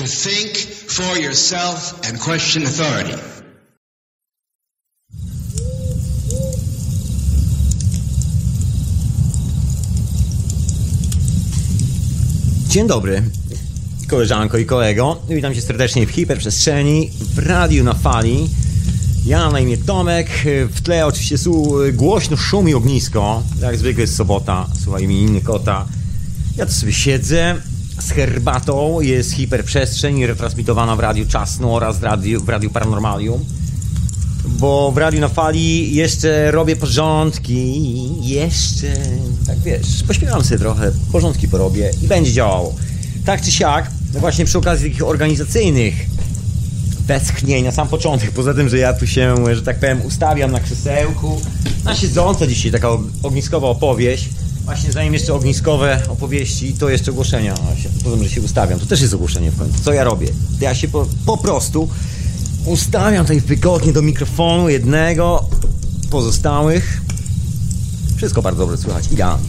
to think for yourself and question authority. Dzień dobry, koleżanko i kolego. Witam cię serdecznie w hiperprzestrzeni, w radiu na fali. Ja na imię Tomek, w tle oczywiście su, głośno szumi ognisko. Jak zwykle jest sobota, słuchaj mi inny kota. Ja tu sobie siedzę z herbatą, jest hiperprzestrzeń retransmitowana w Radiu Czasno oraz w Radiu, w radiu Paranormalium. Bo w Radiu na Fali jeszcze robię porządki, jeszcze, tak wiesz, pośpiewam sobie trochę, porządki porobię i będzie działało. Tak czy siak, no właśnie przy okazji takich organizacyjnych westchnień na sam początek, poza tym, że ja tu się, że tak powiem, ustawiam na krzesełku, na siedząco dzisiaj taka ogniskowa opowieść, Właśnie zanim jeszcze ogniskowe opowieści, to jeszcze ogłoszenia. Powiem, że się ustawiam. To też jest ogłoszenie w końcu. Co ja robię? Ja się po, po prostu ustawiam tutaj wygodnie do mikrofonu jednego, pozostałych. Wszystko bardzo dobrze słychać. Idealnie.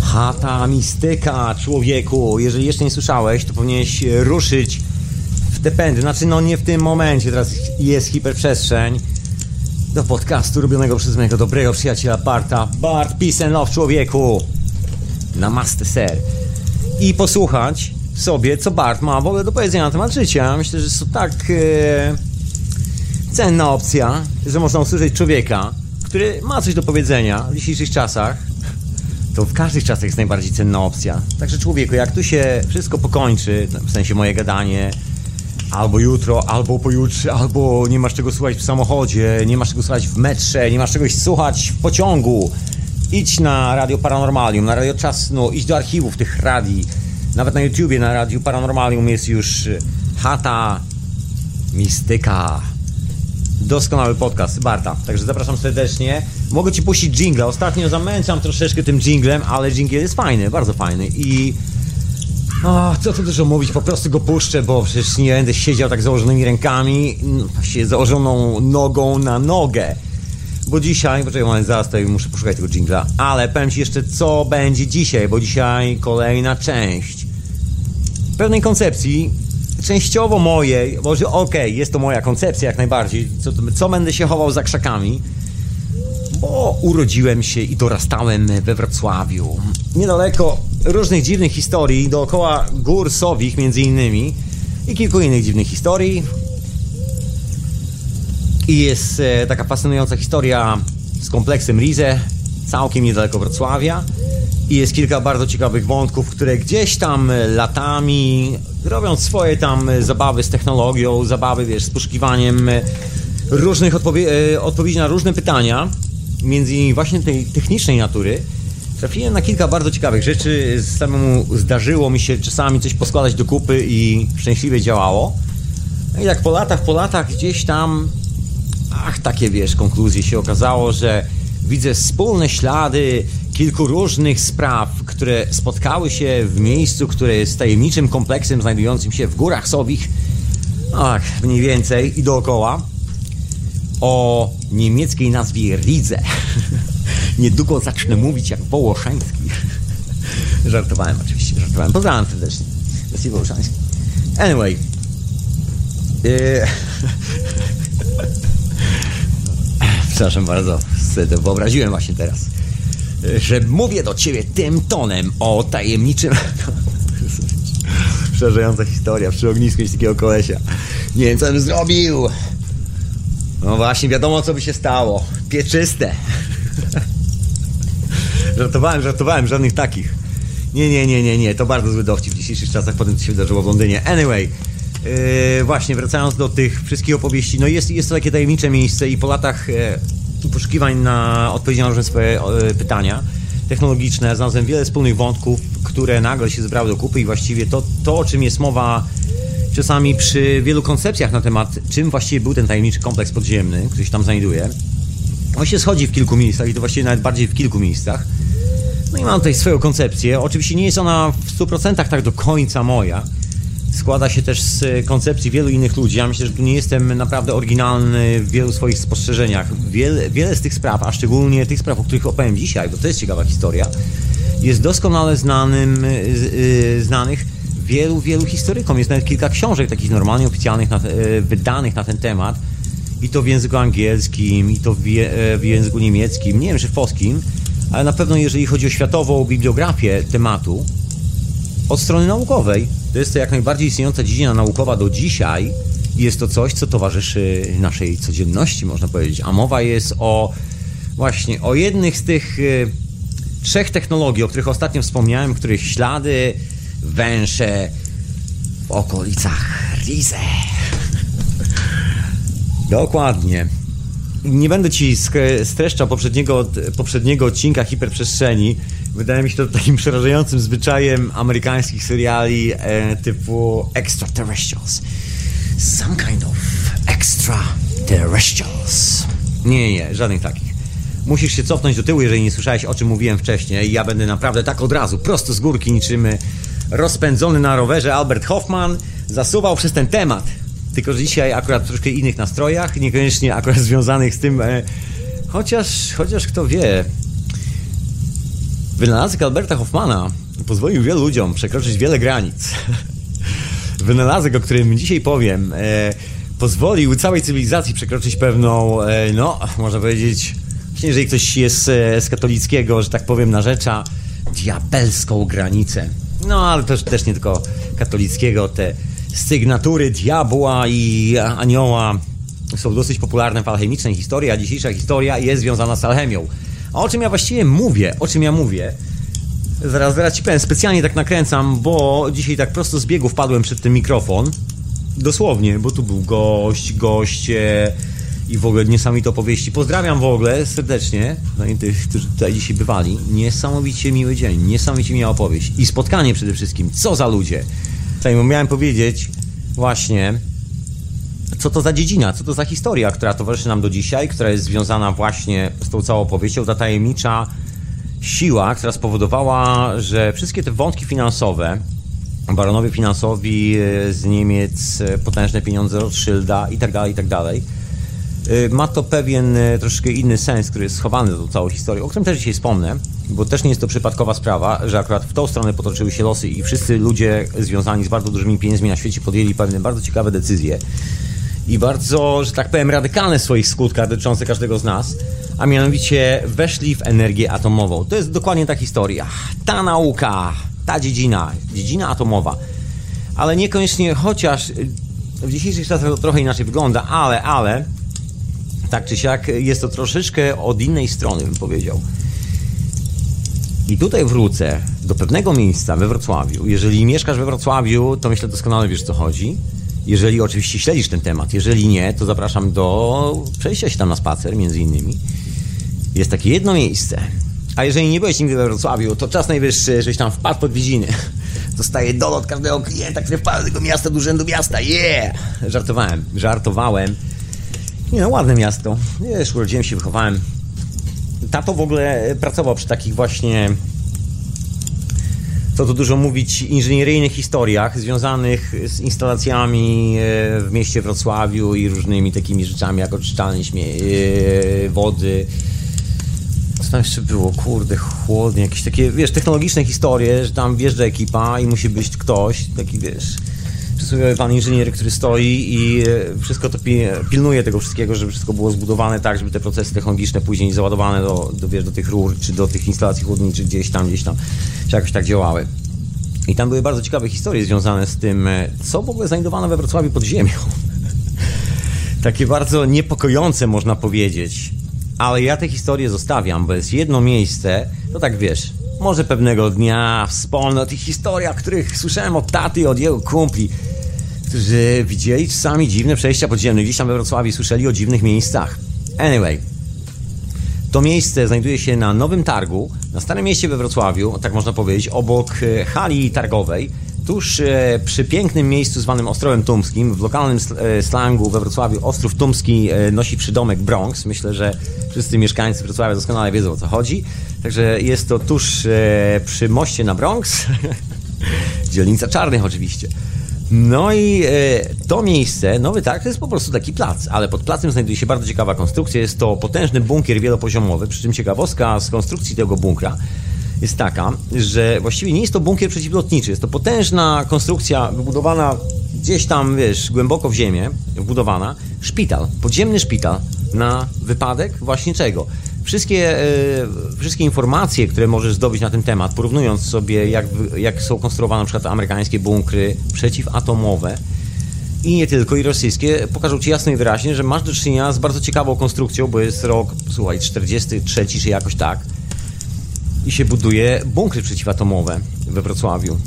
Chata mistyka, człowieku. Jeżeli jeszcze nie słyszałeś, to powinieneś ruszyć w te pędy. Znaczy, no nie w tym momencie. Teraz jest hiperprzestrzeń do podcastu robionego przez mojego dobrego przyjaciela Barta. Bart, peace and love człowieku. Namaste, ser. I posłuchać sobie, co Bart ma w ogóle do powiedzenia na temat życia. Myślę, że jest to tak e, cenna opcja, że można usłyszeć człowieka, który ma coś do powiedzenia w dzisiejszych czasach. To w każdych czasach jest najbardziej cenna opcja. Także człowieku, jak tu się wszystko pokończy, w sensie moje gadanie, albo jutro, albo pojutrze, albo nie masz czego słuchać w samochodzie, nie masz czego słuchać w metrze, nie masz czegoś słuchać w pociągu. Idź na Radio Paranormalium, na Radio Czasno, idź do archiwów tych radii. Nawet na YouTubie, na Radio Paranormalium jest już Chata Mistyka. Doskonały podcast Barta, także zapraszam serdecznie. Mogę Ci puścić jingle. Ostatnio zamęczam troszeczkę tym jinglem, ale jingle jest fajny, bardzo fajny i o, co tu dużo mówić, po prostu go puszczę, bo przecież nie będę siedział tak założonymi rękami, no, właściwie założoną nogą na nogę. Bo dzisiaj, poczekaj moment, zaraz tutaj muszę poszukać tego jingla, ale powiem Ci jeszcze, co będzie dzisiaj, bo dzisiaj kolejna część. Pewnej koncepcji, częściowo mojej, bo okej, okay, jest to moja koncepcja jak najbardziej, co, co będę się chował za krzakami, bo urodziłem się i dorastałem we Wrocławiu, niedaleko różnych dziwnych historii dookoła gór Sowich między innymi i kilku innych dziwnych historii. I jest e, taka fascynująca historia z kompleksem Rize, całkiem niedaleko Wrocławia. I jest kilka bardzo ciekawych wątków, które gdzieś tam latami robią swoje tam zabawy z technologią, zabawy wiesz, z poszukiwaniem różnych odpowie e, odpowiedzi na różne pytania, między innymi właśnie tej technicznej natury. Trafiłem na kilka bardzo ciekawych rzeczy. Samemu zdarzyło mi się czasami coś poskładać do kupy i szczęśliwie działało. No i jak po latach, po latach gdzieś tam, ach, takie wiesz, konkluzje się okazało, że widzę wspólne ślady kilku różnych spraw, które spotkały się w miejscu, które jest tajemniczym kompleksem znajdującym się w górach Sowich, ach, mniej więcej i dookoła, o niemieckiej nazwie Rize. Niedługo zacznę mówić jak Wołoszański. żartowałem oczywiście, żartowałem. Pozdrawiam serdecznie. Wesley Wołoszański. Anyway. Yy... Przepraszam bardzo, sobie wyobraziłem właśnie teraz, że mówię do ciebie tym tonem o tajemniczym... Przerażająca historia przy ognisku jest takiego kolesia. Nie wiem, co bym zrobił. No właśnie, wiadomo, co by się stało. Pieczyste. żartowałem, żartowałem, żadnych takich. Nie, nie, nie, nie, nie, to bardzo zły dowcip w dzisiejszych czasach po tym, co się wydarzyło w Londynie. Anyway, yy, właśnie, wracając do tych wszystkich opowieści, no jest, jest to takie tajemnicze miejsce i po latach yy, poszukiwań na odpowiedzi na różne swoje yy, pytania technologiczne znalazłem wiele wspólnych wątków, które nagle się zebrały do kupy i właściwie to, to o czym jest mowa czasami przy wielu koncepcjach na temat, czym właściwie był ten tajemniczy kompleks podziemny, który się tam znajduje. On się schodzi w kilku miejscach i to właściwie nawet bardziej w kilku miejscach. No i mam tutaj swoją koncepcję. Oczywiście nie jest ona w 100% tak do końca moja. Składa się też z koncepcji wielu innych ludzi. Ja myślę, że tu nie jestem naprawdę oryginalny w wielu swoich spostrzeżeniach. Wiele, wiele z tych spraw, a szczególnie tych spraw, o których opowiem dzisiaj, bo to jest ciekawa historia, jest doskonale znanym, yy, znanych wielu, wielu historykom. Jest nawet kilka książek takich normalnie oficjalnych, na, e, wydanych na ten temat. I to w języku angielskim, i to w, je, w języku niemieckim, nie wiem czy w polskim, ale na pewno jeżeli chodzi o światową bibliografię tematu, od strony naukowej, to jest to jak najbardziej istniejąca dziedzina naukowa do dzisiaj i jest to coś, co towarzyszy naszej codzienności, można powiedzieć. A mowa jest o właśnie o jednych z tych y, trzech technologii, o których ostatnio wspomniałem, których ślady węsze w okolicach Rize. Dokładnie. Nie będę ci streszczał poprzedniego, poprzedniego odcinka hiperprzestrzeni. Wydaje mi się to takim przerażającym zwyczajem amerykańskich seriali e, typu Extraterrestrials. Some kind of extraterrestrials. Nie, nie, żadnych takich. Musisz się cofnąć do tyłu, jeżeli nie słyszałeś o czym mówiłem wcześniej. Ja będę naprawdę tak od razu, prosto z górki, niczym rozpędzony na rowerze Albert Hoffman zasuwał przez ten temat. Tylko, że dzisiaj akurat w troszkę innych nastrojach, niekoniecznie akurat związanych z tym, e, chociaż, chociaż kto wie. Wynalazek Alberta Hoffmana pozwolił wielu ludziom przekroczyć wiele granic. Wynalazek, o którym dzisiaj powiem, e, pozwolił całej cywilizacji przekroczyć pewną, e, no, można powiedzieć, jeżeli ktoś jest e, z katolickiego, że tak powiem, narzecza, diabelską granicę. No, ale też, też nie tylko katolickiego, te sygnatury diabła i anioła są dosyć popularne w alchemicznej historii, a dzisiejsza historia jest związana z alchemią. A o czym ja właściwie mówię? O czym ja mówię? Zaraz, zaraz ci powiem, specjalnie tak nakręcam, bo dzisiaj tak prosto z biegu wpadłem przed ten mikrofon. Dosłownie, bo tu był gość, goście i w ogóle niesamowite opowieści. Pozdrawiam w ogóle serdecznie no tych, którzy tutaj dzisiaj bywali. Niesamowicie miły dzień, niesamowicie miła opowieść i spotkanie przede wszystkim. Co za ludzie! Tutaj miałem powiedzieć właśnie, co to za dziedzina, co to za historia, która towarzyszy nam do dzisiaj, która jest związana właśnie z tą całą opowieścią, ta tajemnicza siła, która spowodowała, że wszystkie te wątki finansowe, baronowie finansowi z Niemiec, potężne pieniądze Rothschilda i tak dalej, i tak dalej, e, ma to pewien troszkę inny sens, który jest schowany za tą całą historię, o którym też dzisiaj wspomnę, bo też nie jest to przypadkowa sprawa, że akurat w tą stronę potoczyły się losy i wszyscy ludzie związani z bardzo dużymi pieniędzmi na świecie podjęli pewne bardzo ciekawe decyzje i bardzo, że tak powiem, radykalne w swoich skutkach dotyczące każdego z nas, a mianowicie weszli w energię atomową. To jest dokładnie ta historia. Ta nauka, ta dziedzina, dziedzina atomowa. Ale niekoniecznie, chociaż w dzisiejszych czasach to trochę inaczej wygląda, ale, ale, tak czy siak, jest to troszeczkę od innej strony, bym powiedział. I tutaj wrócę do pewnego miejsca we Wrocławiu. Jeżeli mieszkasz we Wrocławiu, to myślę doskonale wiesz, co chodzi. Jeżeli oczywiście śledzisz ten temat. Jeżeli nie, to zapraszam do przejścia się tam na spacer, między innymi. Jest takie jedno miejsce. A jeżeli nie byłeś nigdy we Wrocławiu, to czas najwyższy, żebyś tam wpadł pod widziny. Dostaję dolot każdego klienta, który wpadł do tego miasta, do urzędu miasta. Yeah! Żartowałem, żartowałem. Nie no, ładne miasto. Wiesz, urodziłem się, wychowałem. Tato w ogóle pracował przy takich właśnie co tu dużo mówić, inżynieryjnych historiach związanych z instalacjami e, w mieście Wrocławiu i różnymi takimi rzeczami, jak oczyszczalnie e, wody. Co tam jeszcze było? Kurde, chłodnie, jakieś takie, wiesz, technologiczne historie, że tam wjeżdża ekipa i musi być ktoś, taki, wiesz, przysłowiowy pan inżynier, który stoi i e, wszystko to pilnuje tego wszystkiego, żeby wszystko było zbudowane tak, żeby te procesy technologiczne później załadowane do, do, wiesz, do tych rur, czy do tych instalacji chłodniczych gdzieś tam, gdzieś tam, czy jakoś tak działały. I tam były bardzo ciekawe historie związane z tym, e, co w ogóle znajdowano we Wrocławiu pod ziemią. Takie bardzo niepokojące, można powiedzieć. Ale ja te historie zostawiam, bo jest jedno miejsce, to tak wiesz, może pewnego dnia wspomnę o tych historiach, których słyszałem od taty i od jego kumpli, którzy widzieli czasami dziwne przejścia podziemne. Gdzieś tam we Wrocławiu słyszeli o dziwnych miejscach. Anyway, to miejsce znajduje się na Nowym Targu, na Starym Mieście we Wrocławiu, tak można powiedzieć, obok e, hali targowej, tuż e, przy pięknym miejscu zwanym Ostrowem Tumskim. W lokalnym e, slangu we Wrocławiu Ostrów Tumski nosi przydomek Bronx. Myślę, że wszyscy mieszkańcy Wrocławia doskonale wiedzą o co chodzi. Także jest to tuż przy moście na Bronx. Dzielnica Czarnych oczywiście. No i e, to miejsce, Nowy Targ, to jest po prostu taki plac, ale pod placem znajduje się bardzo ciekawa konstrukcja. Jest to potężny bunkier wielopoziomowy, przy czym ciekawostka z konstrukcji tego bunkra jest taka, że właściwie nie jest to bunkier przeciwlotniczy, jest to potężna konstrukcja wybudowana gdzieś tam, wiesz, głęboko w ziemię, wbudowana, szpital, podziemny szpital na wypadek właśnie czego? Wszystkie, e, wszystkie informacje, które możesz zdobyć na ten temat, porównując sobie, jak, jak są konstruowane na przykład amerykańskie bunkry przeciwatomowe, i nie tylko, i rosyjskie, pokażą Ci jasno i wyraźnie, że masz do czynienia z bardzo ciekawą konstrukcją, bo jest rok, słuchaj, 43 czy jakoś tak i się buduje bunkry przeciwatomowe we Wrocławiu.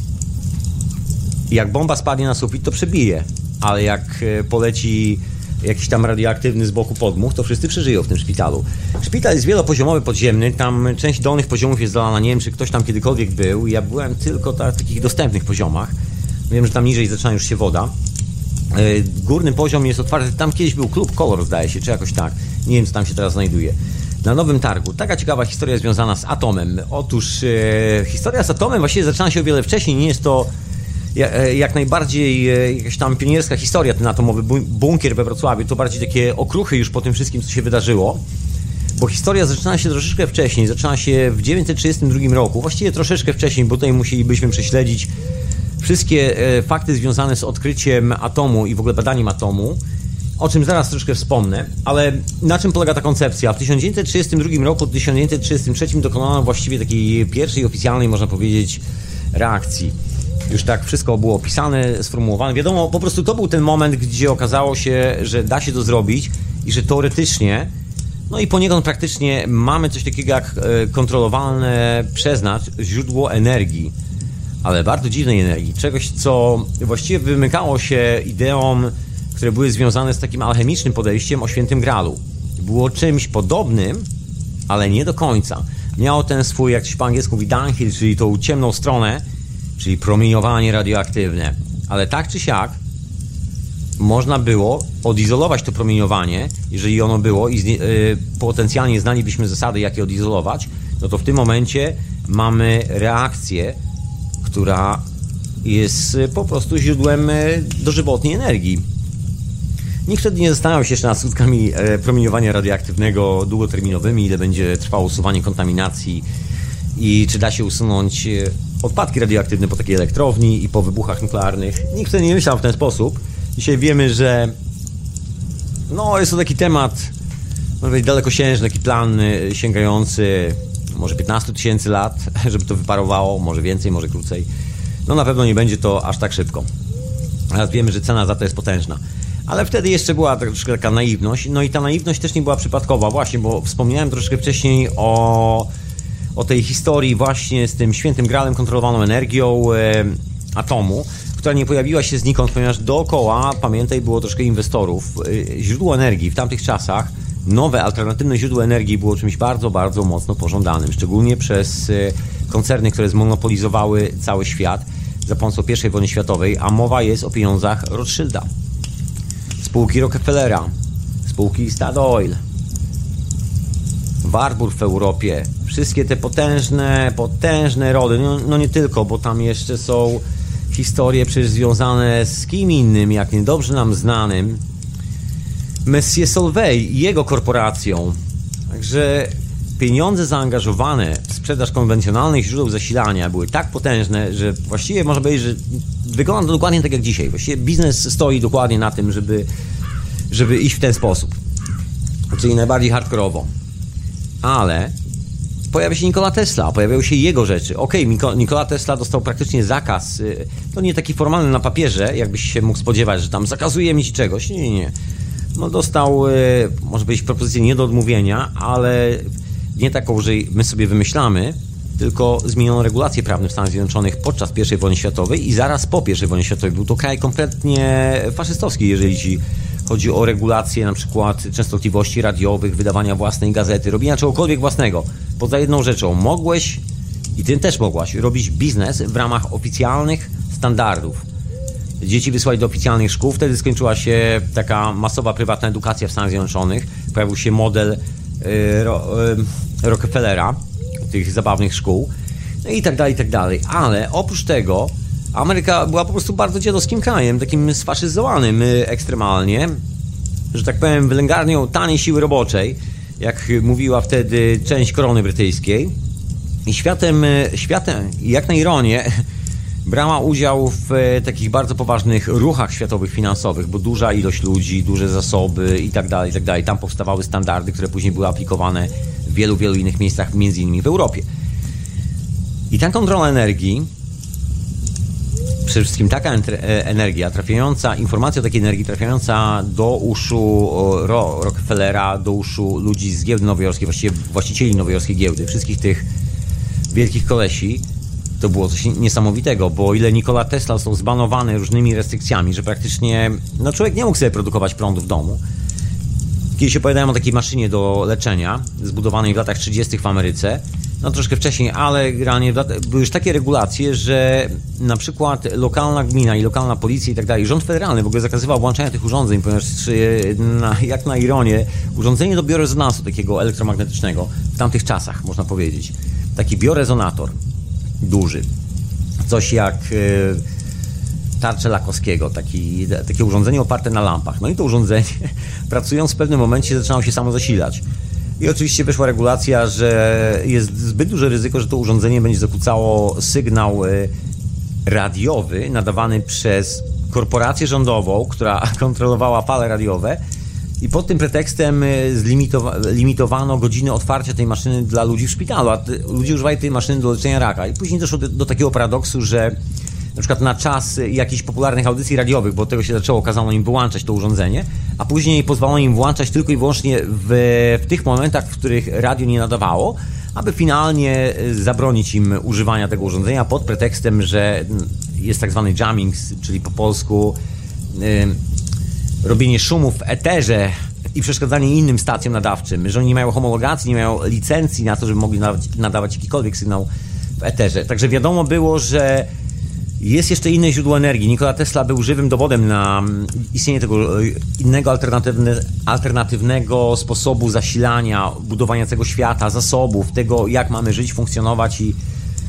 I jak bomba spadnie na sufit, to przebije, ale jak e, poleci jakiś tam radioaktywny z boku podmuch, to wszyscy przeżyją w tym szpitalu. Szpital jest wielopoziomowy, podziemny, tam część dolnych poziomów jest zalana, nie wiem czy ktoś tam kiedykolwiek był, ja byłem tylko na takich dostępnych poziomach, wiem, że tam niżej zaczyna już się woda, E, górny poziom jest otwarty. Tam kiedyś był klub Kolor, zdaje się, czy jakoś tak. Nie wiem, co tam się teraz znajduje. Na Nowym Targu. Taka ciekawa historia związana z atomem. Otóż e, historia z atomem właściwie zaczyna się o wiele wcześniej. Nie jest to e, jak najbardziej e, jakaś tam pionierska historia, ten atomowy bunkier we Wrocławiu. To bardziej takie okruchy już po tym wszystkim, co się wydarzyło. Bo historia zaczyna się troszeczkę wcześniej. Zaczyna się w 1932 roku. Właściwie troszeczkę wcześniej, bo tutaj musielibyśmy prześledzić wszystkie e, fakty związane z odkryciem atomu i w ogóle badaniem atomu, o czym zaraz troszkę wspomnę, ale na czym polega ta koncepcja? W 1932 roku, w 1933 dokonano właściwie takiej pierwszej oficjalnej, można powiedzieć, reakcji. Już tak wszystko było opisane, sformułowane. Wiadomo, po prostu to był ten moment, gdzie okazało się, że da się to zrobić i że teoretycznie, no i poniekąd praktycznie mamy coś takiego jak e, kontrolowane przez nas źródło energii ale bardzo dziwnej energii. Czegoś, co właściwie wymykało się ideom, które były związane z takim alchemicznym podejściem o świętym gralu. Było czymś podobnym, ale nie do końca. Miało ten swój, jak się po angielsku mówi, downhill, czyli tą ciemną stronę, czyli promieniowanie radioaktywne. Ale tak czy siak, można było odizolować to promieniowanie, jeżeli ono było i yy, potencjalnie znalibyśmy zasady, jak je odizolować, no to w tym momencie mamy reakcję która jest po prostu źródłem y, dożywotniej energii. Nikt wtedy nie zastanawiał się jeszcze nad skutkami e, promieniowania radioaktywnego długoterminowymi, ile będzie trwało usuwanie kontaminacji i czy da się usunąć y, odpadki radioaktywne po takiej elektrowni i po wybuchach nuklearnych. Nikt wtedy nie myślał w ten sposób. Dzisiaj wiemy, że no, jest to taki temat powiedzieć, dalekosiężny, taki plan sięgający może 15 tysięcy lat, żeby to wyparowało, może więcej, może krócej. No na pewno nie będzie to aż tak szybko. Teraz wiemy, że cena za to jest potężna. Ale wtedy jeszcze była troszkę taka naiwność. No i ta naiwność też nie była przypadkowa, właśnie, bo wspomniałem troszkę wcześniej o, o tej historii właśnie z tym świętym gralem kontrolowaną energią e, atomu, która nie pojawiła się znikąd, ponieważ dookoła, pamiętaj, było troszkę inwestorów. E, źródło energii w tamtych czasach nowe, alternatywne źródło energii było czymś bardzo, bardzo mocno pożądanym, szczególnie przez e, koncerny, które zmonopolizowały cały świat za pomocą I wojny światowej, a mowa jest o pieniądzach Rothschilda, spółki Rockefellera, spółki Statoil, Warburg w Europie, wszystkie te potężne, potężne rody, no, no nie tylko, bo tam jeszcze są historie przecież związane z kim innym, jak niedobrze nam znanym, Messie Solvay i jego korporacją. Także pieniądze zaangażowane w sprzedaż konwencjonalnych źródeł zasilania były tak potężne, że właściwie można powiedzieć, że wygląda to dokładnie tak jak dzisiaj. Właściwie biznes stoi dokładnie na tym, żeby, żeby iść w ten sposób. Czyli najbardziej hardkorowo. Ale pojawia się Nikola Tesla, pojawiają się jego rzeczy. Okej, okay, Nikola Tesla dostał praktycznie zakaz. Y, to nie taki formalny na papierze, jakbyś się mógł spodziewać, że tam zakazuje ci czegoś. Nie, nie, nie no dostał, e, może być propozycję nie do odmówienia, ale nie taką, że my sobie wymyślamy, tylko zmieniono regulacje prawne w Stanach Zjednoczonych podczas I wojny światowej i zaraz po I wojnie światowej. Był to kraj kompletnie faszystowski, jeżeli chodzi o regulacje na przykład częstotliwości radiowych, wydawania własnej gazety, robienia czegokolwiek własnego. Poza jedną rzeczą, mogłeś i ty też mogłaś robić biznes w ramach oficjalnych standardów dzieci wysłać do oficjalnych szkół. Wtedy skończyła się taka masowa prywatna edukacja w Stanach Zjednoczonych. Pojawił się model y, y, Rockefellera, tych zabawnych szkół, no i tak dalej, i tak dalej. Ale oprócz tego Ameryka była po prostu bardzo dziadowskim krajem, takim sfaszyzowanym y, ekstremalnie, że tak powiem, wylęgarnią taniej siły roboczej, jak mówiła wtedy część korony brytyjskiej. I światem, światem, jak na ironię, brała udział w e, takich bardzo poważnych ruchach światowych finansowych, bo duża ilość ludzi, duże zasoby i tak dalej, i tak dalej. Tam powstawały standardy, które później były aplikowane wielu, wielu innych miejscach, między innymi w Europie. I ta kontrola energii, przede wszystkim taka e, energia trafiająca, informacja o takiej energii trafiająca do uszu Rockefellera, do uszu ludzi z giełdy nowojorskiej, właściwie właścicieli nowojorskiej giełdy, wszystkich tych wielkich kolesi, to było coś niesamowitego, bo o ile Nikola Tesla został zbanowany różnymi restrykcjami, że praktycznie no człowiek nie mógł sobie produkować prądu w domu. Kiedyś opowiadałem o takiej maszynie do leczenia, zbudowanej w latach 30. w Ameryce, no troszkę wcześniej, ale realnie były już takie regulacje, że na przykład lokalna gmina i lokalna policja i tak dalej, rząd federalny w ogóle zakazywał włączania tych urządzeń, ponieważ na, jak na ironię, urządzenie do biorezonansu takiego elektromagnetycznego w tamtych czasach, można powiedzieć, taki biorezonator, duży. Coś jak e, tarcze Lakowskiego, taki, takie urządzenie oparte na lampach. No i to urządzenie, pracując w pewnym momencie, zaczynało się samo zasilać. I oczywiście wyszła regulacja, że jest zbyt duże ryzyko, że to urządzenie będzie zakłócało sygnał e, radiowy nadawany przez korporację rządową, która kontrolowała fale radiowe i pod tym pretekstem y, zlimitowano godziny otwarcia tej maszyny dla ludzi w szpitalu, a ludzie używali tej maszyny do leczenia raka. I później doszło do, do takiego paradoksu, że na przykład na czas jakichś popularnych audycji radiowych, bo od tego się zaczęło, kazano im wyłączać to urządzenie, a później pozwolono im włączać tylko i wyłącznie w, w tych momentach, w których radio nie nadawało, aby finalnie y, zabronić im używania tego urządzenia pod pretekstem, że jest tak zwany jamming, czyli po polsku yy, robienie szumów w eterze i przeszkadzanie innym stacjom nadawczym, że oni nie mają homologacji, nie mają licencji na to, żeby mogli nadawać, nadawać jakikolwiek sygnał w eterze. Także wiadomo było, że jest jeszcze inne źródło energii. Nikola Tesla był żywym dowodem na istnienie tego innego alternatywne, alternatywnego sposobu zasilania, budowania tego świata, zasobów, tego jak mamy żyć, funkcjonować i,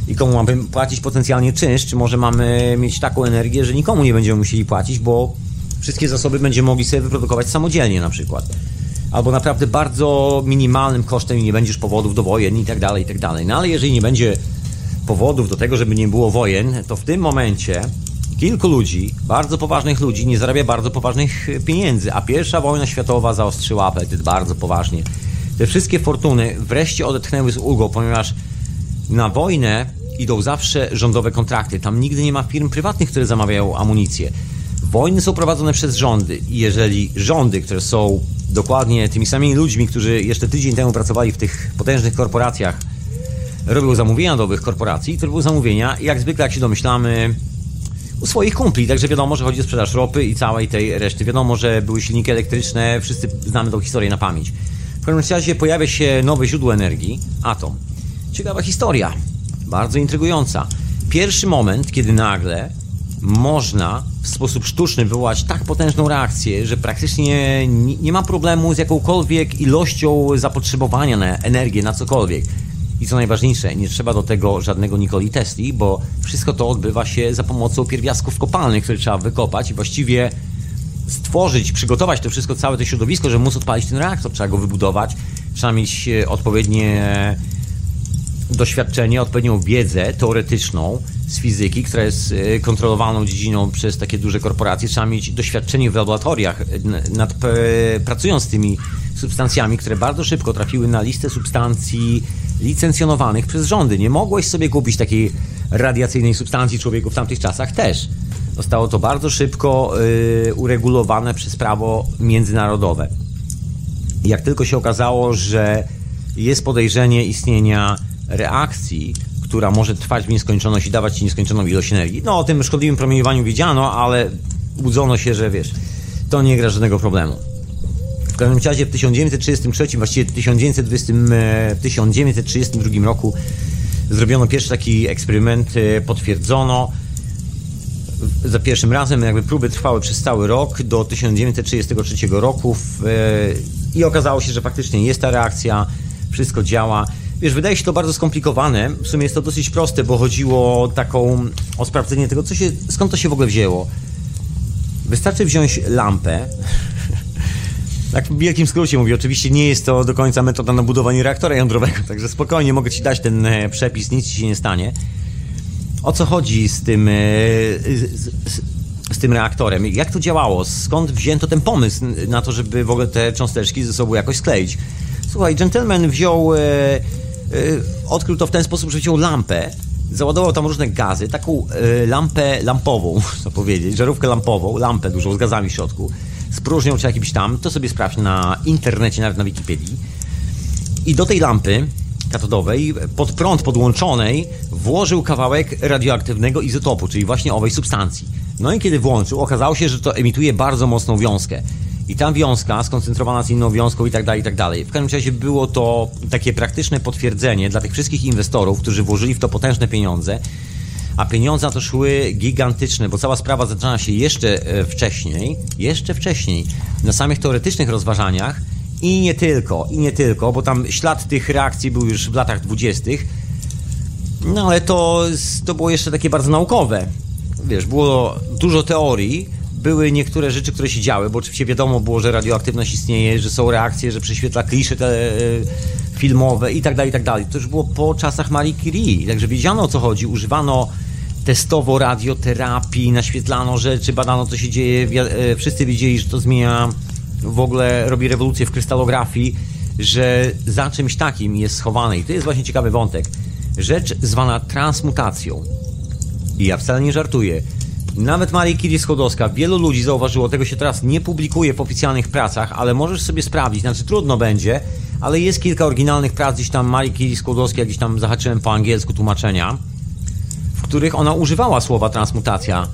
i komu mamy płacić potencjalnie czynsz, czy może mamy mieć taką energię, że nikomu nie będziemy musieli płacić, bo wszystkie zasoby będziemy mogli sobie wyprodukować samodzielnie na przykład. Albo naprawdę bardzo minimalnym kosztem i nie będziesz powodów do wojen i tak dalej, i tak dalej. No ale jeżeli nie będzie powodów do tego, żeby nie było wojen, to w tym momencie kilku ludzi, bardzo poważnych ludzi, nie zarabia bardzo poważnych pieniędzy, a pierwsza wojna światowa zaostrzyła apetyt bardzo poważnie. Te wszystkie fortuny wreszcie odetchnęły z ulgą, ponieważ na wojnę idą zawsze rządowe kontrakty. Tam nigdy nie ma firm prywatnych, które zamawiają amunicję. Wojny są prowadzone przez rządy i jeżeli rządy, które są dokładnie tymi samymi ludźmi, którzy jeszcze tydzień temu pracowali w tych potężnych korporacjach, robią zamówienia do owych korporacji, to robią zamówienia, jak zwykle, jak się domyślamy, u swoich kumpli. Także wiadomo, że chodzi o sprzedaż ropy i całej tej reszty. Wiadomo, że były silniki elektryczne, wszyscy znamy tą historię na pamięć. W każdym razie pojawia się nowe źródło energii, atom. Ciekawa historia, bardzo intrygująca. Pierwszy moment, kiedy nagle można w sposób sztuczny wywołać tak potężną reakcję, że praktycznie nie ma problemu z jakąkolwiek ilością zapotrzebowania na energię, na cokolwiek. I co najważniejsze, nie trzeba do tego żadnego Nikoli Tesli, bo wszystko to odbywa się za pomocą pierwiastków kopalnych, które trzeba wykopać i właściwie stworzyć, przygotować to wszystko, całe to środowisko, żeby móc odpalić ten reaktor. Trzeba go wybudować, trzeba mieć e, odpowiednie doświadczenie, odpowiednią wiedzę teoretyczną z fizyki, która jest e, kontrolowaną dziedziną przez takie duże korporacje. Trzeba mieć doświadczenie w laboratoriach, nad, pracując z tymi substancjami, które bardzo szybko trafiły na listę substancji licencjonowanych przez rządy. Nie mogłeś sobie kupić takiej radiacyjnej substancji człowieku w tamtych czasach też. Zostało to bardzo szybko yy, uregulowane przez prawo międzynarodowe. Jak tylko się okazało, że jest podejrzenie istnienia reakcji, która może trwać w nieskończoność i dawać ci nieskończoną ilość energii. No o tym szkodliwym promieniowaniu wiedziano, ale budzono się, że wiesz, to nie gra żadnego problemu. W każdym razie w 1933, właściwie 1920, e, w 1932 roku zrobiono pierwszy taki eksperyment, e, potwierdzono za pierwszym razem, jakby próby trwały przez cały rok do 1933 roku e, i okazało się, że faktycznie jest ta reakcja, wszystko działa. Wiesz, wydaje się to bardzo skomplikowane. W sumie jest to dosyć proste, bo chodziło o taką, o sprawdzenie tego, co się, skąd to się w ogóle wzięło. Wystarczy wziąć lampę Tak w wielkim skrócie mówię, oczywiście nie jest to do końca metoda na budowanie reaktora jądrowego, także spokojnie mogę Ci dać ten e, przepis, nic Ci się nie stanie. O co chodzi z tym, e, z, z, z tym reaktorem? Jak to działało? Skąd wzięto ten pomysł na to, żeby w ogóle te cząsteczki ze sobą jakoś skleić? Słuchaj, gentleman wziął, e, odkrył to w ten sposób, że wziął lampę, załadował tam różne gazy, taką lampę lampową, można powiedzieć, żarówkę lampową, lampę dużą z gazami w środku, z próżnią czy jakimś tam, to sobie sprawdź na internecie, nawet na Wikipedii. I do tej lampy katodowej, pod prąd podłączonej, włożył kawałek radioaktywnego izotopu, czyli właśnie owej substancji. No i kiedy włączył, okazało się, że to emituje bardzo mocną wiązkę. I ta wiązka skoncentrowana z inną wiązką i tak dalej, i tak dalej. W każdym razie było to takie praktyczne potwierdzenie dla tych wszystkich inwestorów, którzy włożyli w to potężne pieniądze, a pieniądze na to szły gigantyczne, bo cała sprawa zaczyna się jeszcze e, wcześniej, jeszcze wcześniej, na samych teoretycznych rozważaniach i nie tylko, i nie tylko, bo tam ślad tych reakcji był już w latach dwudziestych, no ale to, to było jeszcze takie bardzo naukowe. Wiesz, było dużo teorii, były niektóre rzeczy, które się działy, bo oczywiście wiadomo było, że radioaktywność istnieje, że są reakcje, że prześwietla klisze te, e, filmowe i tak dalej, i tak dalej. To już było po czasach Marie Curie, także wiedziano o co chodzi, używano testowo radioterapii, naświetlano rzeczy, badano co się dzieje, e, wszyscy wiedzieli, że to zmienia, w ogóle robi rewolucję w krystalografii, że za czymś takim jest schowane i to jest właśnie ciekawy wątek. Rzecz zwana transmutacją. I ja wcale nie żartuję. Nawet Marii Curie Skłodowska, wielu ludzi zauważyło, tego się teraz nie publikuje w oficjalnych pracach, ale możesz sobie sprawdzić, znaczy trudno będzie, ale jest kilka oryginalnych prac, gdzieś tam Marii Curie Skłodowskiej, gdzieś tam zahaczyłem po angielsku tłumaczenia, których ona używała słowa transmutacja,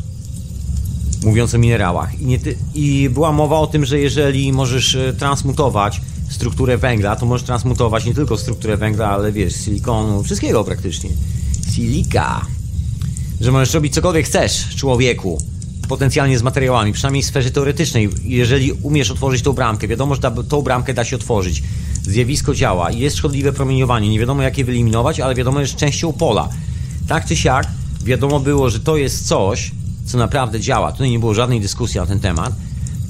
mówiąc o minerałach. I, ty, I była mowa o tym, że jeżeli możesz e, transmutować strukturę węgla, to możesz transmutować nie tylko strukturę węgla, ale wiesz, silikonu, wszystkiego praktycznie. Silika że możesz robić cokolwiek chcesz, człowieku, potencjalnie z materiałami, przynajmniej w sferze teoretycznej. Jeżeli umiesz otworzyć tą bramkę, wiadomo, że ta, tą bramkę da się otworzyć. Zjawisko działa, jest szkodliwe promieniowanie, nie wiadomo jak je wyeliminować, ale wiadomo, że jest częścią pola. Tak czy siak, wiadomo było, że to jest coś, co naprawdę działa. Tutaj nie było żadnej dyskusji na ten temat,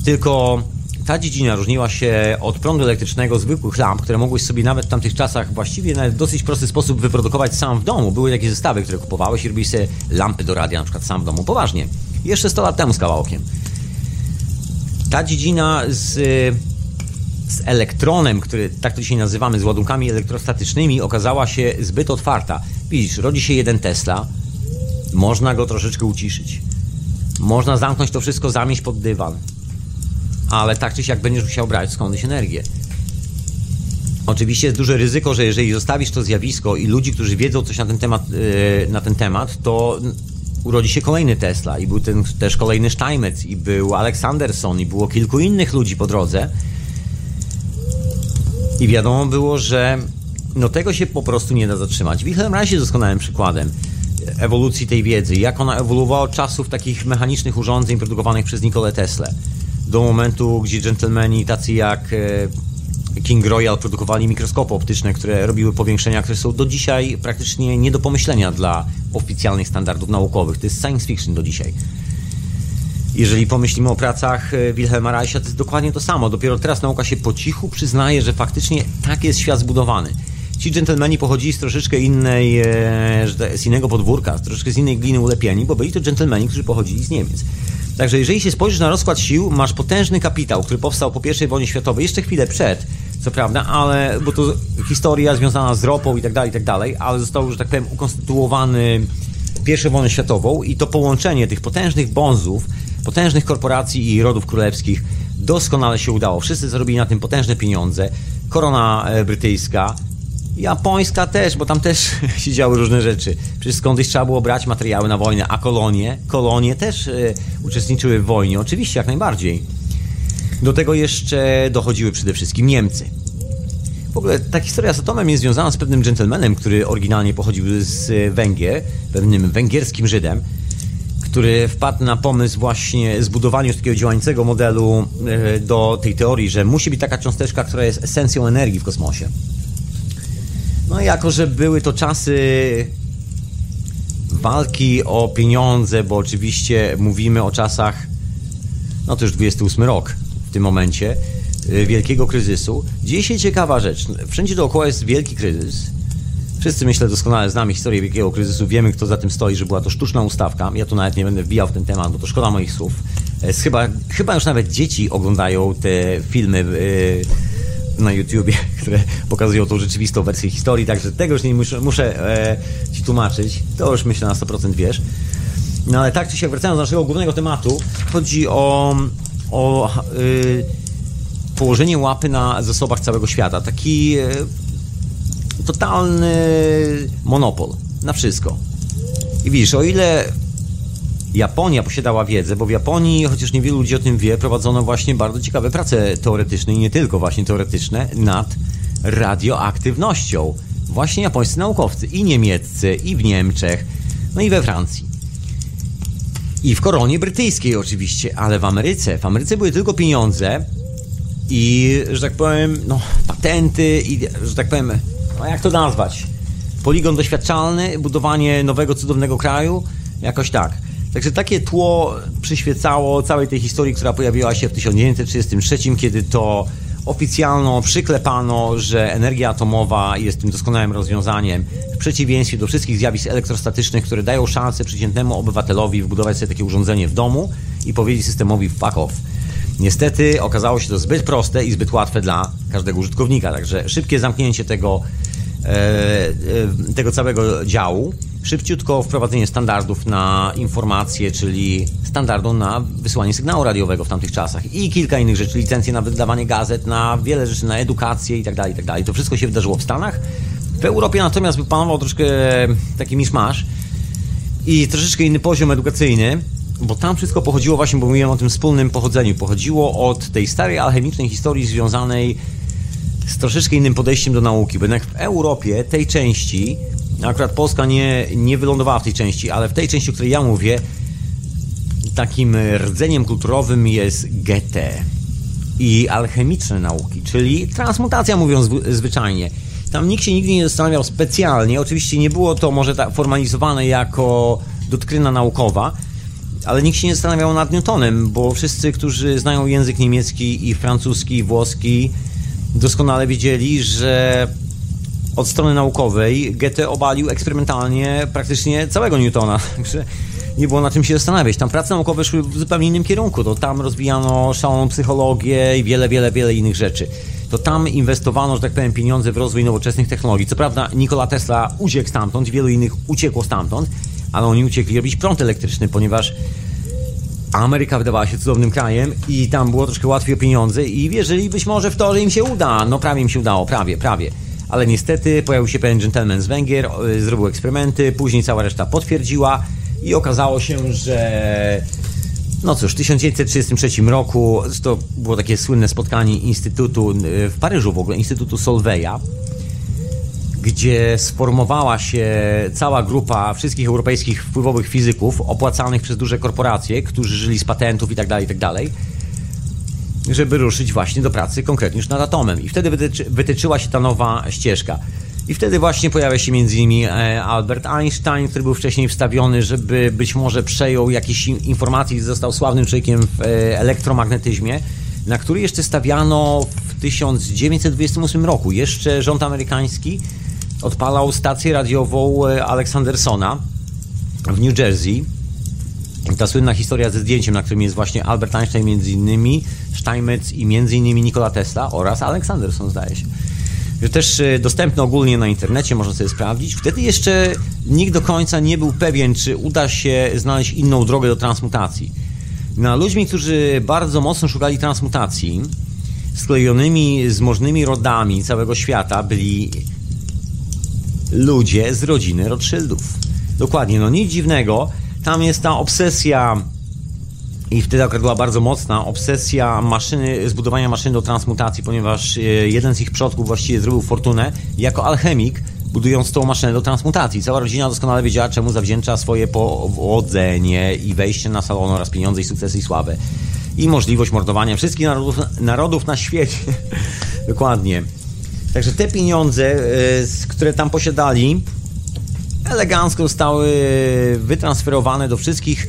tylko ta dziedzina różniła się od prądu elektrycznego, zwykłych lamp, które mogłeś sobie nawet w tamtych czasach właściwie nawet w dosyć prosty sposób wyprodukować sam w domu. Były takie zestawy, które kupowałeś i robiłeś sobie lampy do radia na przykład sam w domu. Poważnie. Jeszcze 100 lat temu z kawałkiem. Ta dziedzina z, z elektronem, który tak to dzisiaj nazywamy, z ładunkami elektrostatycznymi, okazała się zbyt otwarta. Widzisz, rodzi się jeden Tesla, można go troszeczkę uciszyć. Można zamknąć to wszystko, zamieść pod dywan ale tak czy siak będziesz musiał brać skądś energię. Oczywiście jest duże ryzyko, że jeżeli zostawisz to zjawisko i ludzi, którzy wiedzą coś na ten temat, e, na ten temat to urodzi się kolejny Tesla i był ten też kolejny Steinmetz i był Aleksanderson i było kilku innych ludzi po drodze. I wiadomo było, że no tego się po prostu nie da zatrzymać. Wilhelm Reich jest doskonałym przykładem ewolucji tej wiedzy, jak ona ewoluowała od czasów takich mechanicznych urządzeń produkowanych przez Nikolę Tesla do momentu, gdzie dżentelmeni tacy jak e, King Royal produkowali mikroskopy optyczne, które robiły powiększenia, które są do dzisiaj praktycznie nie do pomyślenia dla oficjalnych standardów naukowych. To jest science fiction do dzisiaj. Jeżeli pomyślimy o pracach e, Wilhelma Reicha, to jest dokładnie to samo. Dopiero teraz nauka się po cichu przyznaje, że faktycznie tak jest świat zbudowany. Ci dżentelmeni pochodzili z troszeczkę innej, e, z innego podwórka, z troszeczkę z innej gliny ulepieni, bo byli to dżentelmeni, którzy pochodzili z Niemiec. Także jeżeli się spojrzysz na rozkład sił, masz potężny kapitał, który powstał po I wojnie światowej, jeszcze chwilę przed, co prawda, ale, bo to historia związana z ropą i tak dalej, i tak dalej, ale został, że tak powiem, ukonstytuowany I wojną światową i to połączenie tych potężnych bonzów, potężnych korporacji i rodów królewskich doskonale się udało. Wszyscy zarobili na tym potężne pieniądze. Korona e, brytyjska, Japońska też, bo tam też się działy różne rzeczy. Przecież skądś trzeba było brać materiały na wojnę, a kolonie, kolonie też y, uczestniczyły w wojnie, oczywiście, jak najbardziej. Do tego jeszcze dochodziły przede wszystkim Niemcy. W ogóle ta historia z atomem jest związana z pewnym gentlemanem, który oryginalnie pochodził z Węgier, pewnym węgierskim Żydem, który wpadł na pomysł właśnie zbudowania takiego działającego modelu e, do tej teorii, że musi być taka cząsteczka, która jest esencją energii w kosmosie. No jako, że były to czasy walki o pieniądze, bo oczywiście mówimy o czasach, no to już 28 rok w tym momencie, y, wielkiego kryzysu, dzieje się ciekawa rzecz. Wszędzie dookoła jest wielki kryzys. Wszyscy, myślę, doskonale znamy historię wielkiego kryzysu, wiemy, kto za tym stoi, że była to sztuczna ustawka. Ja tu nawet nie będę wbijał w ten temat, bo to szkoda moich słów. E, Chyba, chyba już nawet dzieci oglądają te filmy y, na YouTubie, które pokazują tą rzeczywistą wersję historii, także tego już nie muszę, muszę e, ci tłumaczyć. To już myślę na 100% wiesz. No ale tak czy siak, wracając do naszego głównego tematu, chodzi o, o y, położenie łapy na zasobach całego świata. Taki y, totalny monopol na wszystko. I widzisz, o ile Japonia posiadała wiedzę, bo w Japonii, chociaż niewielu ludzi o tym wie, prowadzono właśnie bardzo ciekawe prace teoretyczne i nie tylko właśnie teoretyczne nad radioaktywnością. Właśnie japońscy naukowcy i niemieccy, i w Niemczech, no i we Francji. I w koronie brytyjskiej oczywiście, ale w Ameryce. W Ameryce były tylko pieniądze i, że tak powiem, no, patenty i, że tak powiem, no jak to nazwać? Poligon doświadczalny, budowanie nowego, cudownego kraju, jakoś tak. Także takie tło przyświecało całej tej historii, która pojawiła się w 1933, kiedy to oficjalno przyklepano, że energia atomowa jest tym doskonałym rozwiązaniem w przeciwieństwie do wszystkich zjawisk elektrostatycznych, które dają szansę przeciętnemu obywatelowi wbudować sobie takie urządzenie w domu i powiedzieć systemowi fuck off. Niestety okazało się to zbyt proste i zbyt łatwe dla każdego użytkownika, także szybkie zamknięcie tego, e, e, tego całego działu, szybciutko wprowadzenie standardów na informacje, czyli standardu na wysyłanie sygnału radiowego w tamtych czasach i kilka innych rzeczy, licencje na wydawanie gazet, na wiele rzeczy, na edukację i tak dalej, i tak. To wszystko się wydarzyło w Stanach. W Europie natomiast wypanował troszkę taki miszmasz i troszeczkę inny poziom edukacyjny, bo tam wszystko pochodziło właśnie, bo mówiłem o tym wspólnym pochodzeniu, pochodziło od tej starej alchemicznej historii związanej z troszeczkę innym podejściem do nauki, bo jednak w Europie tej części, akurat Polska nie, nie wylądowała w tej części, ale w tej części, o której ja mówię, takim rdzeniem kulturowym jest Goethe i alchemiczne nauki, czyli transmutacja mówiąc zwyczajnie. Tam nikt się nigdy nie zastanawiał specjalnie, oczywiście nie było to może tak formalizowane jako doktryna naukowa, ale nikt się nie zastanawiał nad Newtonem, bo wszyscy, którzy znają język niemiecki i francuski, i włoski, doskonale wiedzieli, że od strony naukowej Goethe obalił eksperymentalnie praktycznie całego Newtona. Także nie było na czym się zastanawiać. Tam prace naukowe szły w zupełnie innym kierunku. To tam rozwijano szaloną psychologię i wiele, wiele, wiele innych rzeczy. To tam inwestowano, że tak powiem, pieniądze w rozwój nowoczesnych technologii. Co prawda Nikola Tesla uciekł stamtąd, wielu innych uciekło stamtąd, ale oni uciekli robić prąd elektryczny, ponieważ Ameryka wydawała się cudownym krajem i tam było troszkę łatwiej o pieniądze i wierzyli być może w to, że im się uda. No prawie im się udało, prawie, prawie. Ale niestety pojawił się pewien gentleman z Węgier, y, zrobił eksperymenty, później cała reszta potwierdziła i okazało się, że no cóż, w 1933 roku to było takie słynne spotkanie Instytutu y, w Paryżu w ogóle, Instytutu Solveja, gdzie sformowała się cała grupa wszystkich europejskich wpływowych fizyków opłacanych przez duże korporacje, którzy żyli z patentów i tak żeby ruszyć właśnie do pracy konkretnie już nad atomem. I wtedy wytyczy, wytyczyła się ta nowa ścieżka. I wtedy właśnie pojawia się między innymi e, Albert Einstein, który był wcześniej wstawiony, żeby być może przejął jakieś informacje i został sławnym człowiekiem w e, elektromagnetyzmie, na który jeszcze stawiano w 1928 roku. Jeszcze rząd amerykański odpalał stację radiową e, Aleksandersona w New Jersey. Ta słynna historia ze zdjęciem, na którym jest właśnie Albert Einstein między innymi, Steinmetz i między innymi Nikola Tesla oraz Aleksanderson zdaje się. Też dostępne ogólnie na internecie, można sobie sprawdzić. Wtedy jeszcze nikt do końca nie był pewien, czy uda się znaleźć inną drogę do transmutacji. Na ludźmi, którzy bardzo mocno szukali transmutacji, sklejonymi z możnymi rodami całego świata byli ludzie z rodziny Rothschildów. Dokładnie, no nic dziwnego, tam jest ta obsesja i wtedy akurat była bardzo mocna obsesja maszyny, zbudowania maszyny do transmutacji, ponieważ jeden z ich przodków właściwie zrobił fortunę jako alchemik, budując tą maszynę do transmutacji. Cała rodzina doskonale wiedziała, czemu zawdzięcza swoje powodzenie i wejście na salon oraz pieniądze i sukcesy i sławę. I możliwość mordowania wszystkich narodów, narodów na świecie. Dokładnie. Także te pieniądze, które tam posiadali, elegancko zostały wytransferowane do wszystkich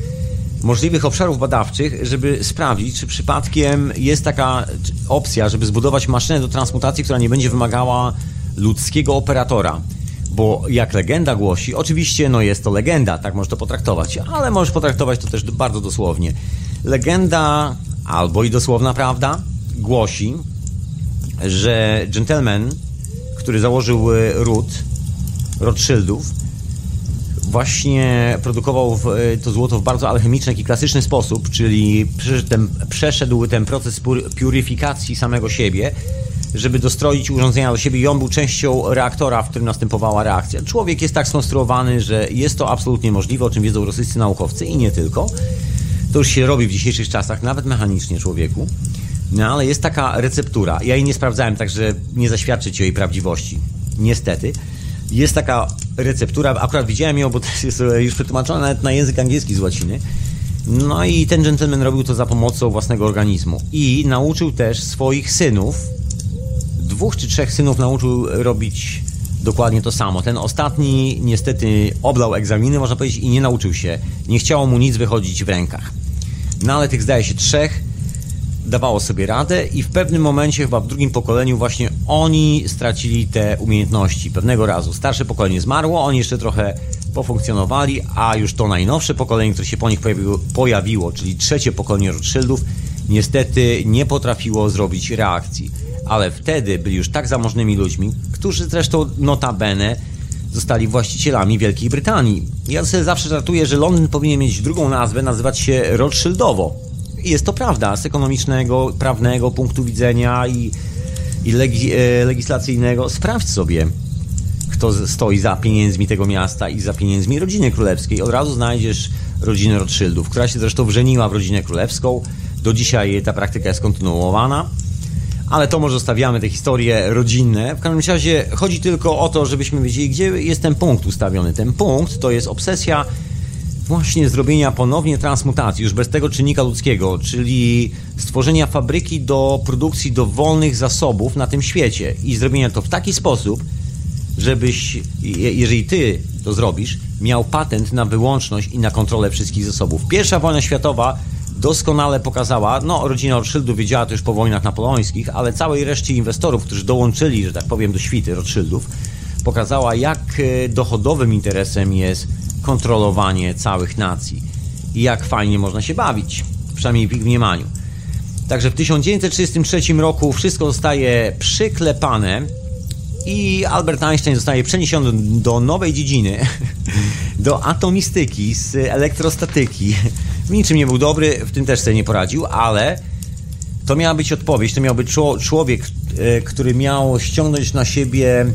możliwych obszarów badawczych, żeby sprawdzić, czy przypadkiem jest taka opcja, żeby zbudować maszynę do transmutacji, która nie będzie wymagała ludzkiego operatora. Bo jak legenda głosi, oczywiście no jest to legenda, tak możesz to potraktować, ale możesz potraktować to też bardzo dosłownie. Legenda, albo i dosłowna prawda, głosi, że gentleman, który założył e, ród Rothschildów, właśnie produkował e, to złoto w bardzo alchemiczny i klasyczny sposób, czyli przeszedł ten, przeszedł ten proces purifikacji samego siebie, żeby dostroić urządzenia do siebie i on był częścią reaktora, w którym następowała reakcja. Człowiek jest tak skonstruowany, że jest to absolutnie możliwe, o czym wiedzą rosyjscy naukowcy i nie tylko. To już się robi w dzisiejszych czasach, nawet mechanicznie człowieku. No ale jest taka receptura. Ja jej nie sprawdzałem, także nie zaświadczę ci o jej prawdziwości. Niestety. Jest taka receptura, akurat widziałem ją, bo to jest już przetłumaczona nawet na język angielski z łaciny. No i ten gentleman robił to za pomocą własnego organizmu. I nauczył też swoich synów, dwóch czy trzech synów nauczył robić dokładnie to samo. Ten ostatni niestety oblał egzaminy, można powiedzieć, i nie nauczył się. Nie chciało mu nic wychodzić w rękach. No ale tych zdaje się trzech dawało sobie radę i w pewnym momencie, chyba w drugim pokoleniu, właśnie oni stracili te umiejętności pewnego razu. Starsze pokolenie zmarło, oni jeszcze trochę pofunkcjonowali, a już to najnowsze pokolenie, które się po nich pojawiło, pojawiło czyli trzecie pokolenie Rothschildów, niestety nie potrafiło zrobić reakcji. Ale wtedy byli już tak zamożnymi ludźmi, którzy zresztą notabene zostali właścicielami Wielkiej Brytanii. Ja sobie zawsze żartuję, że Londyn powinien mieć drugą nazwę, nazywać się Rothschildowo jest to prawda z ekonomicznego, prawnego punktu widzenia i, i legi, e, legislacyjnego. Sprawdź sobie, kto stoi za pieniędzmi tego miasta i za pieniędzmi rodziny królewskiej. Od razu znajdziesz rodzinę Rothschildów, która się zresztą wrzeniła w rodzinę królewską. Do dzisiaj ta praktyka jest kontynuowana. Ale to może zostawiamy te historie rodzinne. W każdym razie chodzi tylko o to, żebyśmy wiedzieli, gdzie jest ten punkt ustawiony. Ten punkt to jest obsesja właśnie zrobienia ponownie transmutacji, już bez tego czynnika ludzkiego, czyli stworzenia fabryki do produkcji dowolnych zasobów na tym świecie i zrobienia to w taki sposób, żebyś, jeżeli ty to zrobisz, miał patent na wyłączność i na kontrolę wszystkich zasobów. Pierwsza wojna światowa doskonale pokazała, no rodzina Rothschildów wiedziała to już po wojnach napoleońskich, ale całej reszcie inwestorów, którzy dołączyli, że tak powiem, do świty Rothschildów, pokazała jak e, dochodowym interesem jest kontrolowanie całych nacji. I jak fajnie można się bawić, przynajmniej w ich mniemaniu. Także w 1933 roku wszystko zostaje przyklepane i Albert Einstein zostaje przeniesiony do nowej dziedziny, do atomistyki, z elektrostatyki. W niczym nie był dobry, w tym też sobie nie poradził, ale to miała być odpowiedź, to miał być człowiek, e, który miał ściągnąć na siebie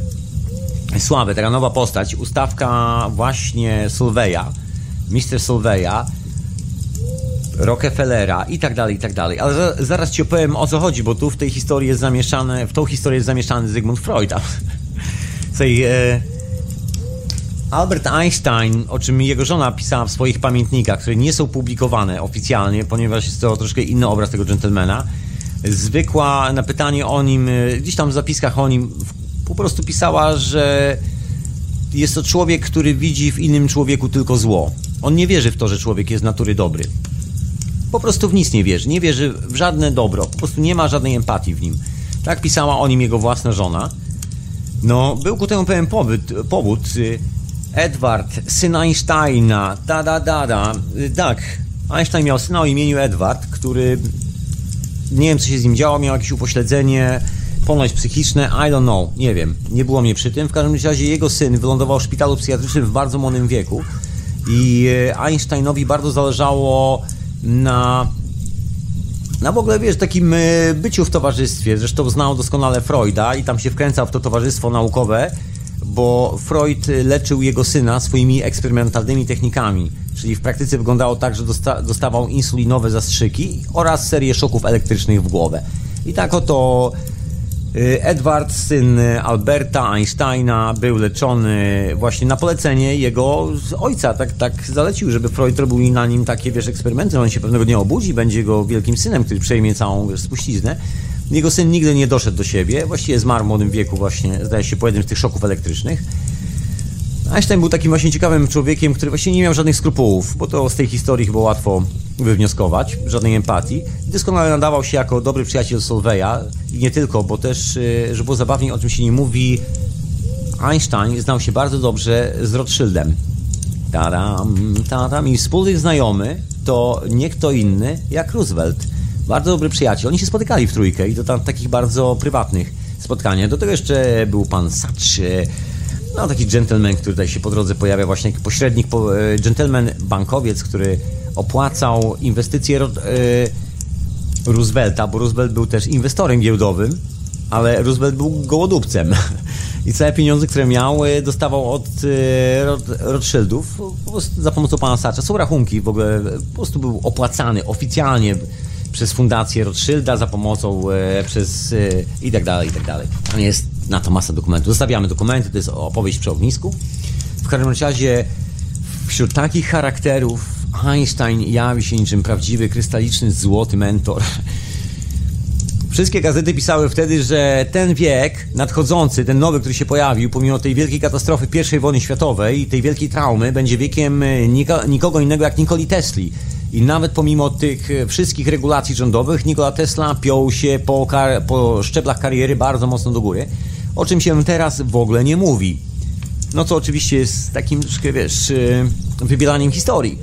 sławę, taka nowa postać, ustawka właśnie Sylveya, Mr. Sylveya, Rockefellera i tak dalej, i tak dalej. Ale zaraz ci opowiem o co chodzi, bo tu w tej historii jest zamieszany, w tą historię jest zamieszany Zygmunt Freud. Słuchaj, e, Albert Einstein, o czym jego żona pisała w swoich pamiętnikach, które nie są publikowane oficjalnie, ponieważ jest to troszkę inny obraz tego gentlemana, zwykła na pytanie o nim, e, gdzieś tam w zapiskach o nim po prostu pisała, że jest to człowiek, który widzi w innym człowieku tylko zło. On nie wierzy w to, że człowiek jest natury dobry. Po prostu w nic nie wierzy. Nie wierzy w żadne dobro. Po prostu nie ma żadnej empatii w nim. Tak pisała o nim jego własna żona. No, był ku temu pewien powód. powód. Edward, syn Einsteina, da da da da. Tak, Einstein miał syna o imieniu Edward, który nie wiem co się z nim działo, miał jakieś upośledzenie, ponoć psychiczne, I don't know, nie wiem, nie było mnie przy tym. W każdym razie jego syn wylądował w szpitalu psychiatrycznym w bardzo młodym wieku i e, Einsteinowi bardzo zależało na na w ogóle, wiesz, takim e, byciu w towarzystwie. Zresztą znał doskonale Freuda i tam się wkręcał w to towarzystwo naukowe, bo Freud leczył jego syna swoimi eksperymentalnymi technikami. Czyli w praktyce wyglądało tak, że dosta dostawał insulinowe zastrzyki oraz serię szoków elektrycznych w głowę. I tak oto Edward, syn Alberta Einsteina, był leczony właśnie na polecenie jego ojca. Tak, tak zalecił, żeby Freud robił na nim takie, wiesz, eksperymenty. On się pewnego dnia obudzi, będzie go wielkim synem, który przejmie całą spuściznę. Jego syn nigdy nie doszedł do siebie. Właściwie zmarł w młodym wieku właśnie, zdaje się, po jednym z tych szoków elektrycznych. Einstein był takim właśnie ciekawym człowiekiem, który właśnie nie miał żadnych skrupułów, bo to z tej historii chyba łatwo wywnioskować, żadnej empatii. Doskonale nadawał się jako dobry przyjaciel Solveja i nie tylko, bo też, y, że było zabawnie, o czym się nie mówi, Einstein znał się bardzo dobrze z Rothschildem. Taram, taram. I wspólnych znajomy to nie kto inny jak Roosevelt. Bardzo dobry przyjaciel. Oni się spotykali w trójkę i to tam takich bardzo prywatnych spotkaniach. Do tego jeszcze był pan Sacz, no taki gentleman, który tutaj się po drodze pojawia, właśnie pośrednik, e, gentleman bankowiec, który opłacał inwestycje e, Roosevelta, bo Roosevelt był też inwestorem giełdowym, ale Roosevelt był gołodupcem. I całe pieniądze, które miał, e, dostawał od Rothschildów za pomocą pana Sacza. Są rachunki w ogóle, po prostu był opłacany oficjalnie przez fundację Rothschilda za pomocą przez i tak dalej, i tak dalej. Tam jest na to masa dokumentów. Zostawiamy dokumenty, to jest opowieść przy ognisku. W każdym razie wśród takich charakterów Einstein jawi się niczym prawdziwy, krystaliczny, złoty mentor. Wszystkie gazety pisały wtedy, że ten wiek nadchodzący, ten nowy, który się pojawił, pomimo tej wielkiej katastrofy I wojny światowej i tej wielkiej traumy, będzie wiekiem nikogo innego jak Nikoli Tesli. I nawet pomimo tych wszystkich regulacji rządowych, Nikola Tesla piął się po, po szczeblach kariery bardzo mocno do góry o czym się teraz w ogóle nie mówi. No co oczywiście jest takim troszkę, wiesz, y, wybielaniem historii.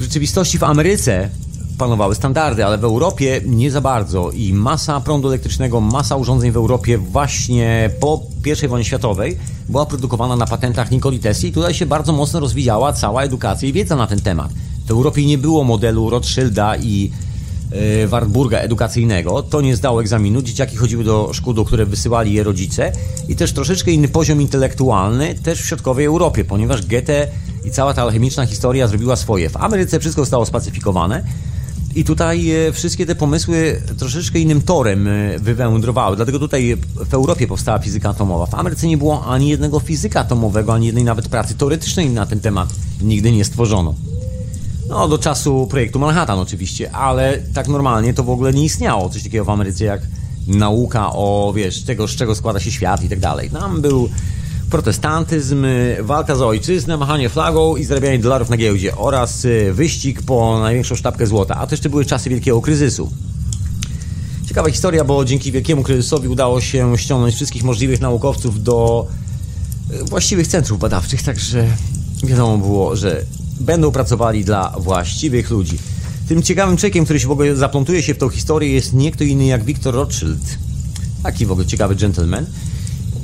W rzeczywistości w Ameryce panowały standardy, ale w Europie nie za bardzo i masa prądu elektrycznego, masa urządzeń w Europie właśnie po I wojnie światowej była produkowana na patentach Nikoli Tesla i tutaj się bardzo mocno rozwijała cała edukacja i wiedza na ten temat. W Europie nie było modelu Rothschilda i Wartburga edukacyjnego. To nie zdało egzaminu. Dzieciaki chodziły do szkół, do które wysyłali je rodzice. I też troszeczkę inny poziom intelektualny też w środkowej Europie, ponieważ Goethe i cała ta alchemiczna historia zrobiła swoje. W Ameryce wszystko zostało spacyfikowane. I tutaj e, wszystkie te pomysły troszeczkę innym torem e, wywędrowały. Dlatego tutaj w Europie powstała fizyka atomowa. W Ameryce nie było ani jednego fizyka atomowego, ani jednej nawet pracy teoretycznej na ten temat nigdy nie stworzono. No, do czasu projektu Manhattan oczywiście, ale tak normalnie to w ogóle nie istniało coś takiego w Ameryce jak nauka o, wiesz, tego, z czego składa się świat i tak dalej. Tam był protestantyzm, walka za ojczyznę, machanie flagą i zarabianie dolarów na giełdzie oraz y, wyścig po największą sztabkę złota. A to jeszcze były czasy wielkiego kryzysu. Ciekawa historia, bo dzięki wielkiemu kryzysowi udało się ściągnąć wszystkich możliwych naukowców do y, właściwych centrów badawczych, także wiadomo było, że będą pracowali dla właściwych ludzi. Tym ciekawym czekiem, który się w ogóle zaplątuje się w tą historię, jest nie kto inny jak Victor Rothschild. Taki w ogóle ciekawy gentleman.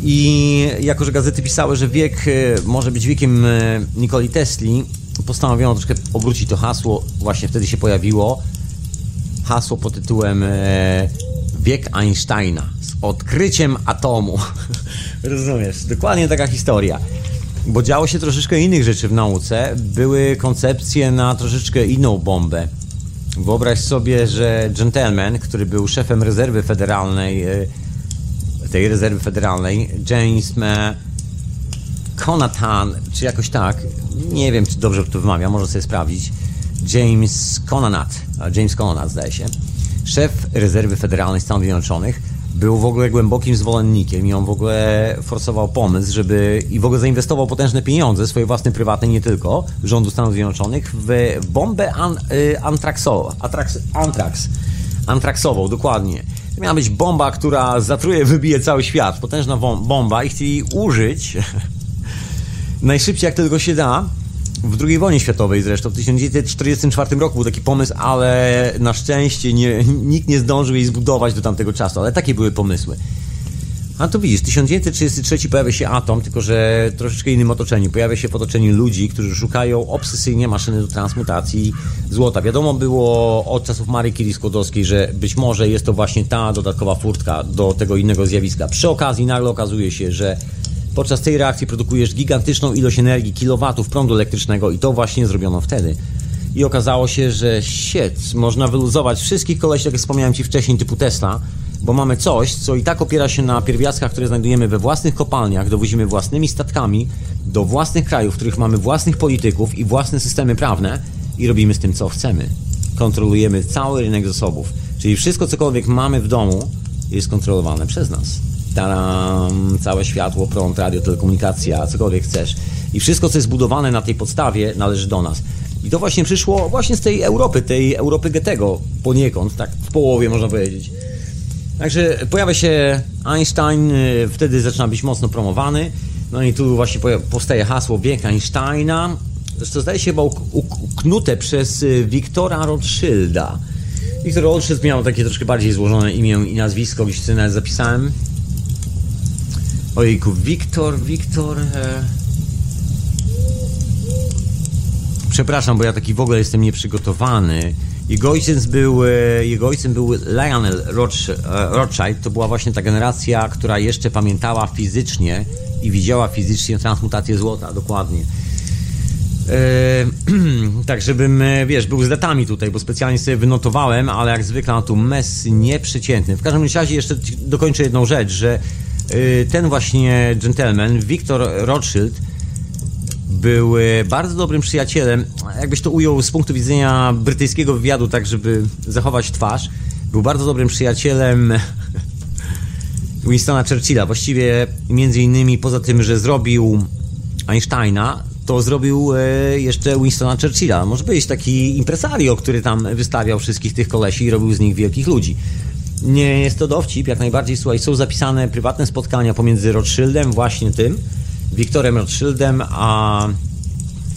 I jako, że gazety pisały, że wiek e, może być wiekiem e, Nikoli Tesli, postanowiono troszkę obrócić to hasło. Właśnie wtedy się pojawiło hasło pod tytułem e, Wiek Einsteina z odkryciem atomu. Rozumiesz? Dokładnie taka historia bo działo się troszeczkę innych rzeczy w nauce. Były koncepcje na troszeczkę inną bombę. Wyobraź sobie, że gentleman, który był szefem rezerwy federalnej, e, tej rezerwy federalnej, James Conatan, czy jakoś tak, nie wiem, czy dobrze to wymawiam, może sobie sprawdzić. James Conanat, James Conanat zdaje się, szef rezerwy federalnej Stanów Zjednoczonych, był w ogóle głębokim zwolennikiem i on w ogóle forsował pomysł, żeby i w ogóle zainwestował potężne pieniądze, swoje własne prywatne, nie tylko, rządu Stanów Zjednoczonych, w bombę an, y, antraxową, antrax, antrax, antraxową, dokładnie. To miała być bomba, która zatruje, wybije cały świat, potężna bomba i chcieli użyć najszybciej jak tylko się da, w II wojnie światowej zresztą, w 1944 roku był taki pomysł, ale na szczęście nie, nikt nie zdążył jej zbudować do tamtego czasu, ale takie były pomysły. A tu widzisz, 1933 pojawia się atom, tylko że troszeczkę innym otoczeniu. Pojawia się w otoczeniu ludzi, którzy szukają obsesyjnie maszyny do transmutacji złota. Wiadomo było od czasów Marii Curie-Skłodowskiej, że być może jest to właśnie ta dodatkowa furtka do tego innego zjawiska. Przy okazji nagle okazuje się, że Podczas tej reakcji produkujesz gigantyczną ilość energii, kilowatów prądu elektrycznego i to właśnie zrobiono wtedy. I okazało się, że shit, można wyluzować wszystkich koleś, jak wspomniałem Ci wcześniej, typu Tesla, bo mamy coś, co i tak opiera się na pierwiastkach, które znajdujemy we własnych kopalniach, dowozimy własnymi statkami do własnych krajów, w których mamy własnych polityków i własne systemy prawne i robimy z tym, co chcemy. Kontrolujemy cały rynek zasobów. Czyli wszystko, cokolwiek mamy w domu, jest kontrolowane przez nas taram, całe światło, prąd, radio, telekomunikacja, cokolwiek chcesz. I wszystko, co jest budowane na tej podstawie, należy do nas. I to właśnie przyszło właśnie z tej Europy, tej Europy Goethego poniekąd, tak w połowie można powiedzieć. Także pojawia się Einstein, y, wtedy zaczyna być mocno promowany. No i tu właśnie powstaje hasło Wiek Einsteina. Zresztą zdaje się chyba uknute przez y, Wiktora Rothschilda. Wiktor Rothschild miał takie troszkę bardziej złożone imię i nazwisko, gdzieś sobie nawet zapisałem. Ojejku, Wiktor, Wiktor... E... Przepraszam, bo ja taki w ogóle jestem nieprzygotowany. Jego ojciec był, e, jego ojcem był Lionel e, Rothschild. To była właśnie ta generacja, która jeszcze pamiętała fizycznie i widziała fizycznie transmutację złota, dokładnie. Eee, tak, żebym, e, wiesz, był z datami tutaj, bo specjalnie sobie wynotowałem, ale jak zwykle na tu mes nieprzeciętny. W każdym razie jeszcze dokończę jedną rzecz, że ten właśnie gentleman, Victor Rothschild, był e, bardzo dobrym przyjacielem, jakbyś to ujął z punktu widzenia brytyjskiego wywiadu, tak żeby zachować twarz. Był bardzo dobrym przyjacielem Winstona Churchilla. Właściwie między innymi poza tym, że zrobił Einsteina, to zrobił e, jeszcze Winstona Churchilla. Może być taki impresario, który tam wystawiał wszystkich tych kolesi i robił z nich wielkich ludzi. Nie jest to dowcip, jak najbardziej, słuchaj, są zapisane prywatne spotkania pomiędzy Rothschildem, właśnie tym, Wiktorem Rothschildem, a,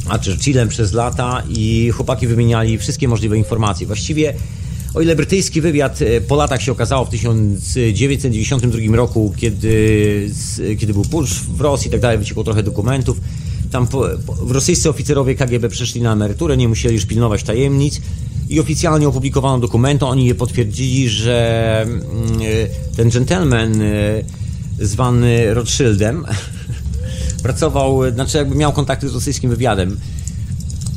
a Churchillem przez lata i chłopaki wymieniali wszystkie możliwe informacje. Właściwie o ile brytyjski wywiad e, po latach się okazało w 1992 roku, kiedy, kiedy był push w Rosji i tak dalej, wyciekło trochę dokumentów, tam po, po, rosyjscy oficerowie KGB przeszli na emeryturę, nie musieli już pilnować tajemnic i oficjalnie opublikowano dokumenty. Oni je potwierdzili, że mm, e, ten gentleman e, zwany Rothschildem pracował, znaczy jakby miał kontakty z rosyjskim wywiadem.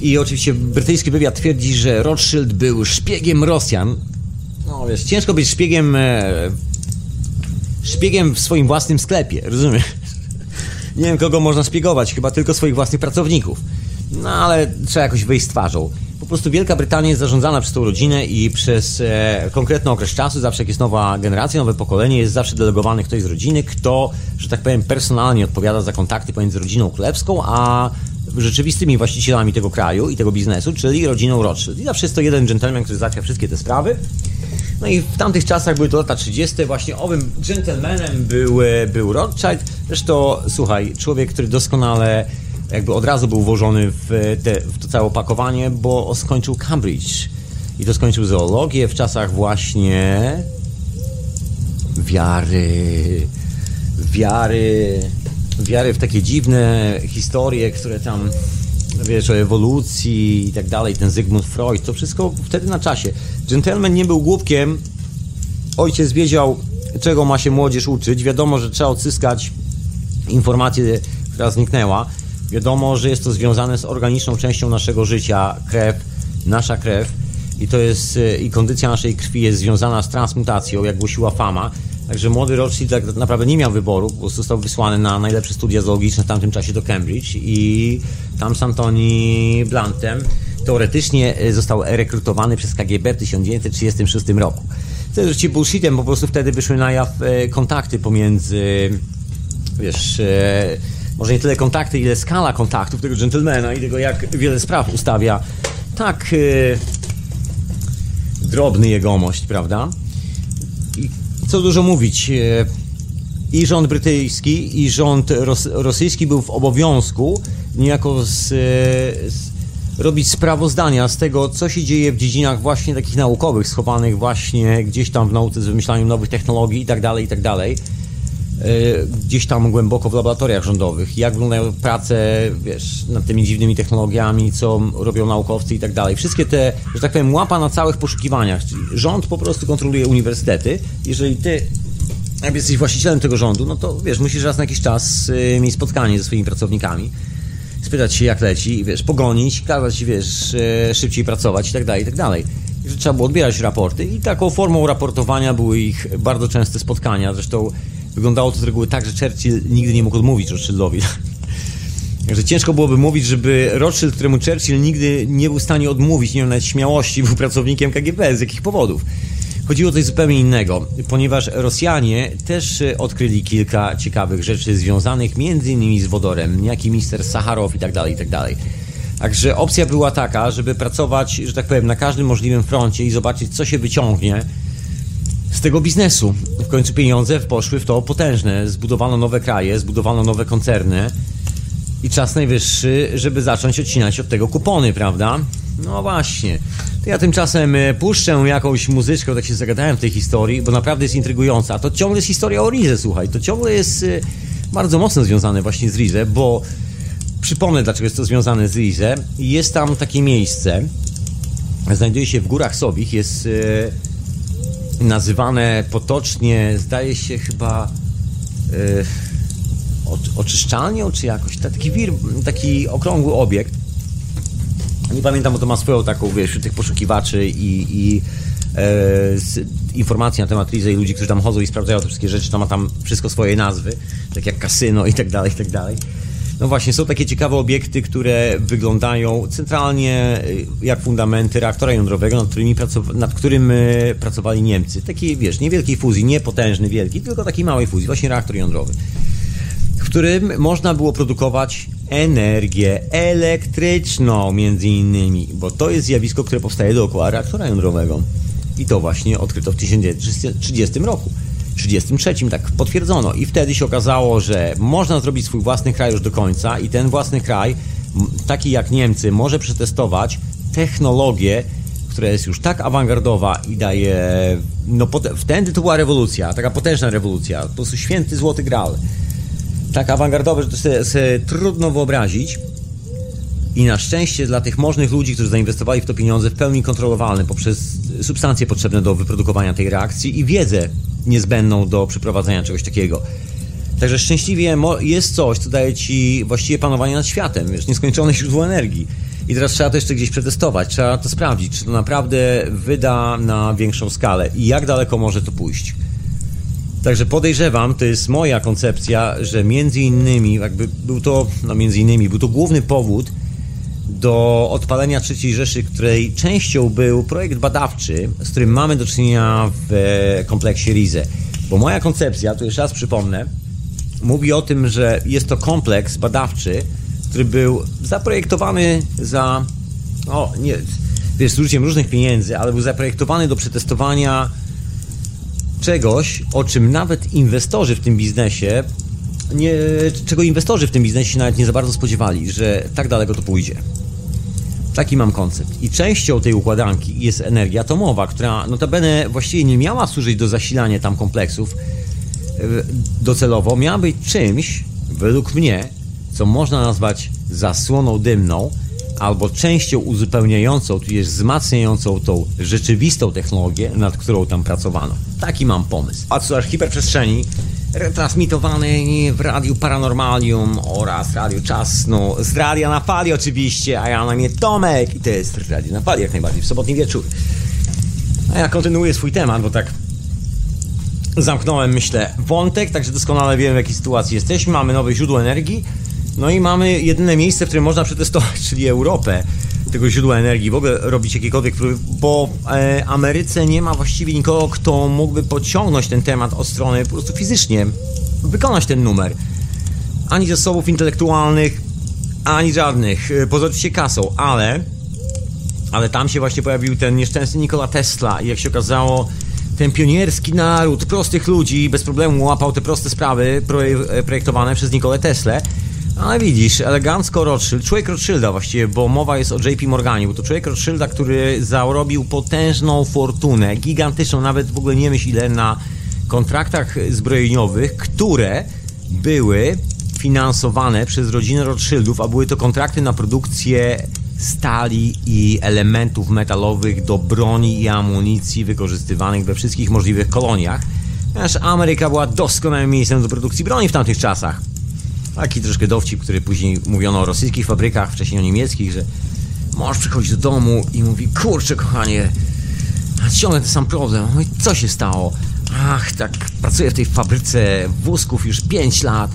I oczywiście brytyjski wywiad twierdzi, że Rothschild był szpiegiem Rosjan. No wiesz, ciężko być szpiegiem e, szpiegiem w swoim własnym sklepie, rozumiesz? Nie wiem, kogo można szpiegować, chyba tylko swoich własnych pracowników. No ale trzeba jakoś wyjść z twarzą. Po prostu Wielka Brytania jest zarządzana przez tą rodzinę i przez e, konkretny okres czasu, zawsze jak jest nowa generacja, nowe pokolenie, jest zawsze delegowany ktoś z rodziny, kto, że tak powiem, personalnie odpowiada za kontakty pomiędzy rodziną królewską, a rzeczywistymi właścicielami tego kraju i tego biznesu, czyli rodziną Rothschild. I zawsze jest to jeden gentleman, który załatwia wszystkie te sprawy. No i w tamtych czasach były to lata 30. Właśnie owym gentlemanem był, e, był Rothschild. Zresztą, słuchaj, człowiek, który doskonale jakby od razu był włożony w, te, w to całe opakowanie, bo skończył Cambridge. I to skończył zoologię w czasach właśnie wiary, wiary, wiary w takie dziwne historie, które tam, wiesz, o ewolucji i tak dalej, ten Zygmunt Freud, to wszystko wtedy na czasie. Gentleman nie był głupkiem, ojciec wiedział, czego ma się młodzież uczyć, wiadomo, że trzeba odzyskać informację, która zniknęła, Wiadomo, że jest to związane z organiczną częścią naszego życia, krew, nasza krew i to jest e, i kondycja naszej krwi jest związana z transmutacją, jak głosiła fama. Także młody Rothschild tak naprawdę nie miał wyboru, bo został wysłany na najlepsze studia zoologiczne w tamtym czasie do Cambridge i tam z Antoni Blantem teoretycznie e, został rekrutowany przez KGB w 1936 roku. To jest oczywiście bullshitem, po prostu wtedy wyszły na jaw e, kontakty pomiędzy wiesz może nie tyle kontakty, ile skala kontaktów tego gentlemana i tego, jak wiele spraw ustawia tak drobny jegomość, prawda? I co dużo mówić, yy, i rząd brytyjski, i rząd ros rosyjski był w obowiązku niejako z, z, robić sprawozdania z tego, co się dzieje w dziedzinach właśnie takich naukowych, schowanych właśnie gdzieś tam w nauce z wymyślaniem nowych technologii i tak gdzieś tam głęboko w laboratoriach rządowych, jak wyglądają prace, wiesz, nad tymi dziwnymi technologiami, co robią naukowcy i tak dalej. Wszystkie te, że tak powiem, łapa na całych poszukiwaniach, czyli rząd po prostu kontroluje uniwersytety. Jeżeli ty jak jesteś właścicielem tego rządu, no to wiesz, musisz raz na jakiś czas y, mieć spotkanie ze swoimi pracownikami, spytać się jak leci, wiesz, pogonić, kazać, wiesz, y, szybciej pracować i tak dalej, i tak dalej. I że trzeba było odbierać raporty i taką formą raportowania były ich bardzo częste spotkania. Zresztą wyglądało to z reguły tak, że Churchill nigdy nie mógł odmówić Rothschildowi. Także ciężko byłoby mówić, żeby Rothschild, któremu Churchill nigdy nie był w stanie odmówić, nie miał nawet śmiałości, był pracownikiem KGB, z jakich powodów. Chodziło o coś zupełnie innego, ponieważ Rosjanie też e, odkryli kilka ciekawych rzeczy związanych innymi z wodorem, niejaki mister Sacharow i tak dalej, i tak dalej. Także opcja była taka, żeby pracować, że tak powiem, na każdym możliwym froncie i zobaczyć, co się wyciągnie z tego biznesu. W końcu pieniądze poszły w to potężne. Zbudowano nowe kraje, zbudowano nowe koncerny i czas najwyższy, żeby zacząć odcinać od tego kupony, prawda? No właśnie. To ja tymczasem e, puszczę jakąś muzyczkę, tak się zagadałem w tej historii, bo naprawdę jest intrygująca. To ciągle jest historia o Rize, słuchaj. To ciągle jest e, bardzo mocno związane właśnie z Rize, bo przypomnę, dlaczego jest to związane z Rize. Jest tam takie miejsce, znajduje się w Górach Sowich, jest e, nazywane potocznie, zdaje się chyba oczyszczalnią, czy jakoś, taki wir, taki okrągły obiekt nie pamiętam, bo to ma swoją taką, wiesz, wśród tych poszukiwaczy i, i e, informacji na temat Rizy i ludzi, którzy tam chodzą i sprawdzają te wszystkie rzeczy, to ma tam wszystko swoje nazwy, tak jak kasyno i tak dalej, i tak dalej. No właśnie, są takie ciekawe obiekty, które wyglądają centralnie e, jak fundamenty reaktora jądrowego, nad, którymi nad którym e, pracowali Niemcy. Taki, wiesz, niewielkiej fuzji, nie potężny, wielki, tylko takiej małej fuzji, właśnie reaktor jądrowy, w którym można było produkować energię elektryczną między innymi, bo to jest zjawisko, które powstaje dookoła reaktora jądrowego. I to właśnie odkryto w 1930 roku. 33 tak potwierdzono. I wtedy się okazało, że można zrobić swój własny kraj już do końca i ten własny kraj, taki jak Niemcy, może przetestować technologię, która jest już tak awangardowa i daje, no wtedy to była rewolucja, taka potężna rewolucja, po prostu święty złoty graal tak awangardowe, że to sobie, sobie trudno wyobrazić. I na szczęście dla tych możnych ludzi, którzy zainwestowali w to pieniądze, w pełni kontrolowalne poprzez substancje potrzebne do wyprodukowania tej reakcji i wiedzę niezbędną do przeprowadzenia czegoś takiego. Także szczęśliwie jest coś, co daje ci właściwie panowanie nad światem, wiesz, nieskończone źródło energii. I teraz trzeba to jeszcze gdzieś przetestować, trzeba to sprawdzić, czy to naprawdę wyda na większą skalę i jak daleko może to pójść. Także podejrzewam, to jest moja koncepcja, że między innymi, jakby był to, no między innymi, był to główny powód do odpalenia III Rzeszy, której częścią był projekt badawczy, z którym mamy do czynienia w e, kompleksie Rize. Bo moja koncepcja, tu jeszcze raz przypomnę, mówi o tym, że jest to kompleks badawczy, który był zaprojektowany za, no nie, wiesz, z użyciem różnych pieniędzy, ale był zaprojektowany do przetestowania czegoś, o czym nawet inwestorzy w tym biznesie, nie, czego inwestorzy w tym biznesie nawet nie za bardzo spodziewali, że tak daleko to pójdzie. Taki mam koncept. I częścią tej układanki jest energia atomowa, która notabene właściwie nie miała służyć do zasilania tam kompleksów e, docelowo, miała być czymś, według mnie, co można nazwać zasłoną dymną, albo częścią uzupełniającą, tudzież wzmacniającą tą rzeczywistą technologię, nad którą tam pracowano. Taki mam pomysł. A co aż hiperprzestrzeni retransmitowany w Radiu Paranormalium oraz Radiu Czasnu, z Radia na Fali oczywiście, a ja na mnie Tomek. I to jest Radio na Fali jak najbardziej w sobotni wieczór. A ja kontynuuję swój temat, bo tak zamknąłem, myślę, wątek, także doskonale wiem w jakiej sytuacji jesteśmy, mamy nowe źródło energii, no i mamy jedyne miejsce, w którym można przetestować, czyli Europę tego źródła energii, w ogóle robić jakiekolwiek bo e, Ameryce nie ma właściwie nikogo, kto mógłby pociągnąć ten temat od strony po prostu fizycznie, wykonać ten numer. Ani zasobów intelektualnych, ani żadnych, e, poza oczywiście kasą, ale ale tam się właśnie pojawił ten nieszczęsny Nikola Tesla i jak się okazało, ten pionierski naród prostych ludzi bez problemu łapał te proste sprawy projektowane przez Nikolę Tesla ale widzisz, elegancko Rothschild, człowiek Rothschilda właściwie, bo mowa jest o JP Morganie, bo to człowiek Rothschilda, który zarobił potężną fortunę, gigantyczną, nawet w ogóle nie myśl ile, na kontraktach zbrojeniowych, które były finansowane przez rodzinę Rothschildów, a były to kontrakty na produkcję stali i elementów metalowych do broni i amunicji wykorzystywanych we wszystkich możliwych koloniach. Ponieważ Ameryka była doskonałym miejscem do produkcji broni w tamtych czasach. Taki troszkę dowcip, który później mówiono o rosyjskich fabrykach, wcześniej o niemieckich, że mąż przychodzi do domu i mówi, kurczę kochanie, ciągle ten sam problem. Mówi, co się stało? Ach, tak, pracuję w tej fabryce wózków już 5 lat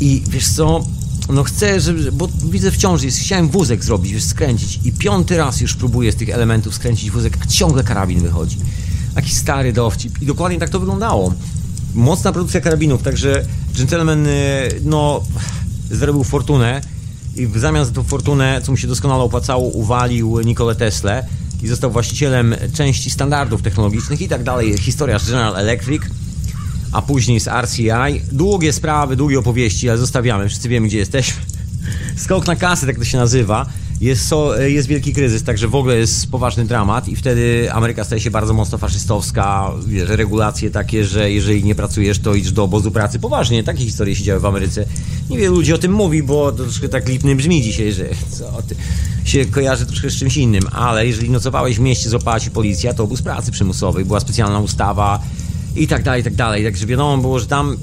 i wiesz co, no chcę, żeby, bo widzę w ciąży, jest, chciałem wózek zrobić, wiesz, skręcić i piąty raz już próbuję z tych elementów skręcić wózek, a ciągle karabin wychodzi. Jakiś stary dowcip. I dokładnie tak to wyglądało. Mocna produkcja karabinów, także gentleman, y, no, zrobił fortunę i w zamian za tą fortunę, co mu się doskonale opłacało, uwalił Nikolę Tesla i został właścicielem części standardów technologicznych i tak dalej. Historia z General Electric, a później z RCI. Długie sprawy, długie opowieści, ale zostawiamy. Wszyscy wiemy, gdzie jesteśmy. Skok na kasę, tak to się nazywa. Jest, so, jest wielki kryzys, także w ogóle jest poważny dramat i wtedy Ameryka staje się bardzo mocno faszystowska. Wiesz, regulacje takie, że jeżeli nie pracujesz, to idź do obozu pracy. Poważnie, takie historie się działy w Ameryce. Niewielu ludzi o tym mówi, bo to troszkę tak lipnym brzmi dzisiaj, że co ty, się kojarzy troszkę z czymś innym, ale jeżeli nocowałeś w mieście, złapała ci policja, to obóz pracy przymusowej, była specjalna ustawa i tak dalej, i tak dalej. Także wiadomo było, że tam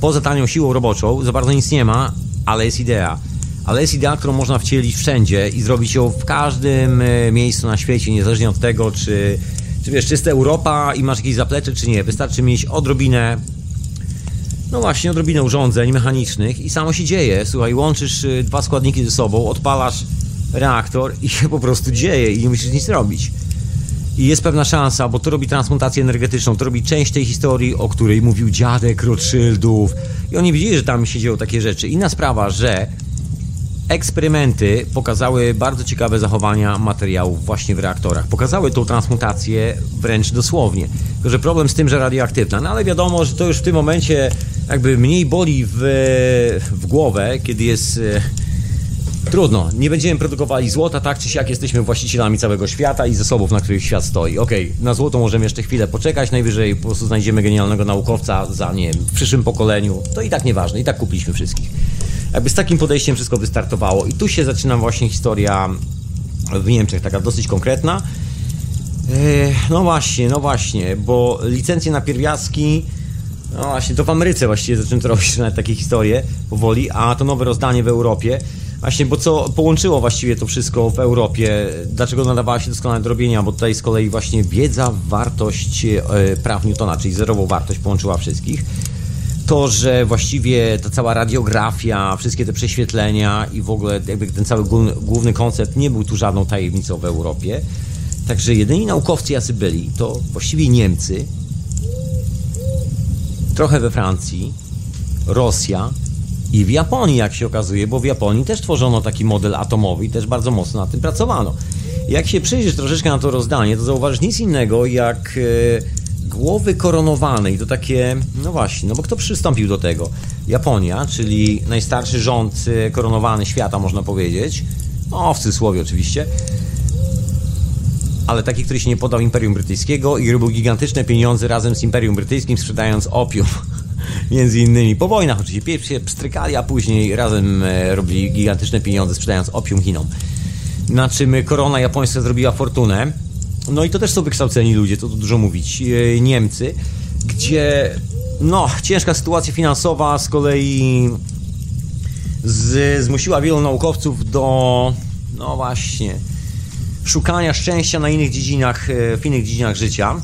poza tanią siłą roboczą za bardzo nic nie ma, ale jest idea ale jest idea, którą można wcielić wszędzie i zrobić ją w każdym e, miejscu na świecie, niezależnie od tego, czy, czy wiesz, czy jest Europa i masz jakieś zaplecze, czy nie. Wystarczy mieć odrobinę, no właśnie, odrobinę urządzeń mechanicznych i samo się dzieje. Słuchaj, łączysz e, dwa składniki ze sobą, odpalasz reaktor i się po prostu dzieje i nie musisz nic robić. I jest pewna szansa, bo to robi transmutację energetyczną, to robi część tej historii, o której mówił dziadek Rothschildów. I oni widzieli, że tam się dzieją takie rzeczy. Inna sprawa, że eksperymenty pokazały bardzo ciekawe zachowania materiałów właśnie w reaktorach. Pokazały tą transmutację wręcz dosłownie. Tylko, że problem z tym, że radioaktywna. No ale wiadomo, że to już w tym momencie jakby mniej boli w, w głowę, kiedy jest... E, trudno, nie będziemy produkowali złota, tak czy siak jesteśmy właścicielami całego świata i zasobów, na których świat stoi. Okej, okay, na złoto możemy jeszcze chwilę poczekać, najwyżej po prostu znajdziemy genialnego naukowca za, nie wiem, w przyszłym pokoleniu. To i tak nieważne, i tak kupiliśmy wszystkich. Jakby z takim podejściem wszystko wystartowało. I tu się zaczyna właśnie historia w Niemczech, taka dosyć konkretna. No właśnie, no właśnie, bo licencje na pierwiastki, no właśnie, to w Ameryce właściwie zaczęto robić nawet takie historie powoli, a to nowe rozdanie w Europie. Właśnie, bo co połączyło właściwie to wszystko w Europie? Dlaczego nadawała się doskonale do robienia? Bo tutaj z kolei właśnie wiedza, wartość e, praw Newtona, czyli zerową wartość połączyła wszystkich to, że właściwie ta cała radiografia, wszystkie te prześwietlenia i w ogóle jakby ten cały główny koncept nie był tu żadną tajemnicą w Europie. Także jedyni naukowcy, jacy byli, to właściwie Niemcy, trochę we Francji, Rosja i w Japonii, jak się okazuje, bo w Japonii też tworzono taki model atomowy i też bardzo mocno nad tym pracowano. Jak się przyjrzysz troszeczkę na to rozdanie, to zauważysz nic innego jak e, głowy koronowanej, to takie, no właśnie, no bo kto przystąpił do tego? Japonia, czyli najstarszy rząd e, koronowany świata, można powiedzieć. No, w cudzysłowie oczywiście. Ale taki, który się nie podał Imperium Brytyjskiego i robił gigantyczne pieniądze razem z Imperium Brytyjskim, sprzedając opium. Między innymi po wojnach oczywiście. Pierw się pstrykali, a później razem e, robili gigantyczne pieniądze, sprzedając opium Chinom. Na czym korona japońska zrobiła fortunę no i to też są wykształceni ludzie, to, dużo mówić. E, Niemcy, gdzie no, ciężka sytuacja finansowa z kolei z, zmusiła wielu naukowców do, no właśnie, szukania szczęścia na innych dziedzinach, e, w innych dziedzinach życia,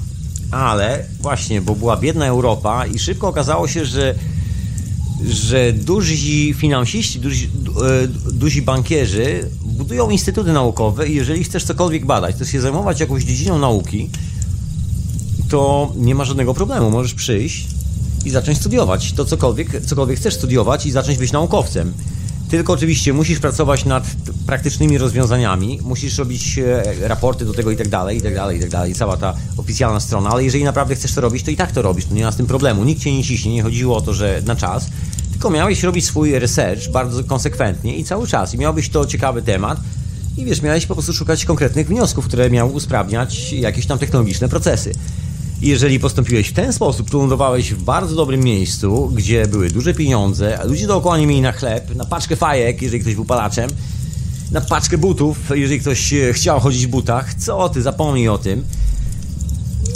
ale właśnie, bo była biedna Europa i szybko okazało się, że że duzi finansiści, duzi, e, duzi bankierzy budują instytuty naukowe i jeżeli chcesz cokolwiek badać, chcesz się zajmować jakąś dziedziną nauki, to nie ma żadnego problemu. Możesz przyjść i zacząć studiować to cokolwiek, cokolwiek chcesz studiować i zacząć być naukowcem. Tylko oczywiście musisz pracować nad praktycznymi rozwiązaniami, musisz robić e, raporty do tego i tak dalej, i tak dalej, i tak dalej, cała ta oficjalna strona, ale jeżeli naprawdę chcesz to robić, to i tak to robisz, to nie ma z tym problemu. Nikt cię nie ciśnie, nie chodziło o to, że na czas, tylko miałeś robić swój research bardzo konsekwentnie i cały czas. I miałbyś to ciekawy temat. I wiesz, miałeś po prostu szukać konkretnych wniosków, które miały usprawniać jakieś tam technologiczne procesy. I jeżeli postąpiłeś w ten sposób, to lądowałeś w bardzo dobrym miejscu, gdzie były duże pieniądze, a ludzie dookoła nie mieli na chleb, na paczkę fajek, jeżeli ktoś był palaczem, na paczkę butów, jeżeli ktoś chciał chodzić w butach. Co ty, zapomnij o tym.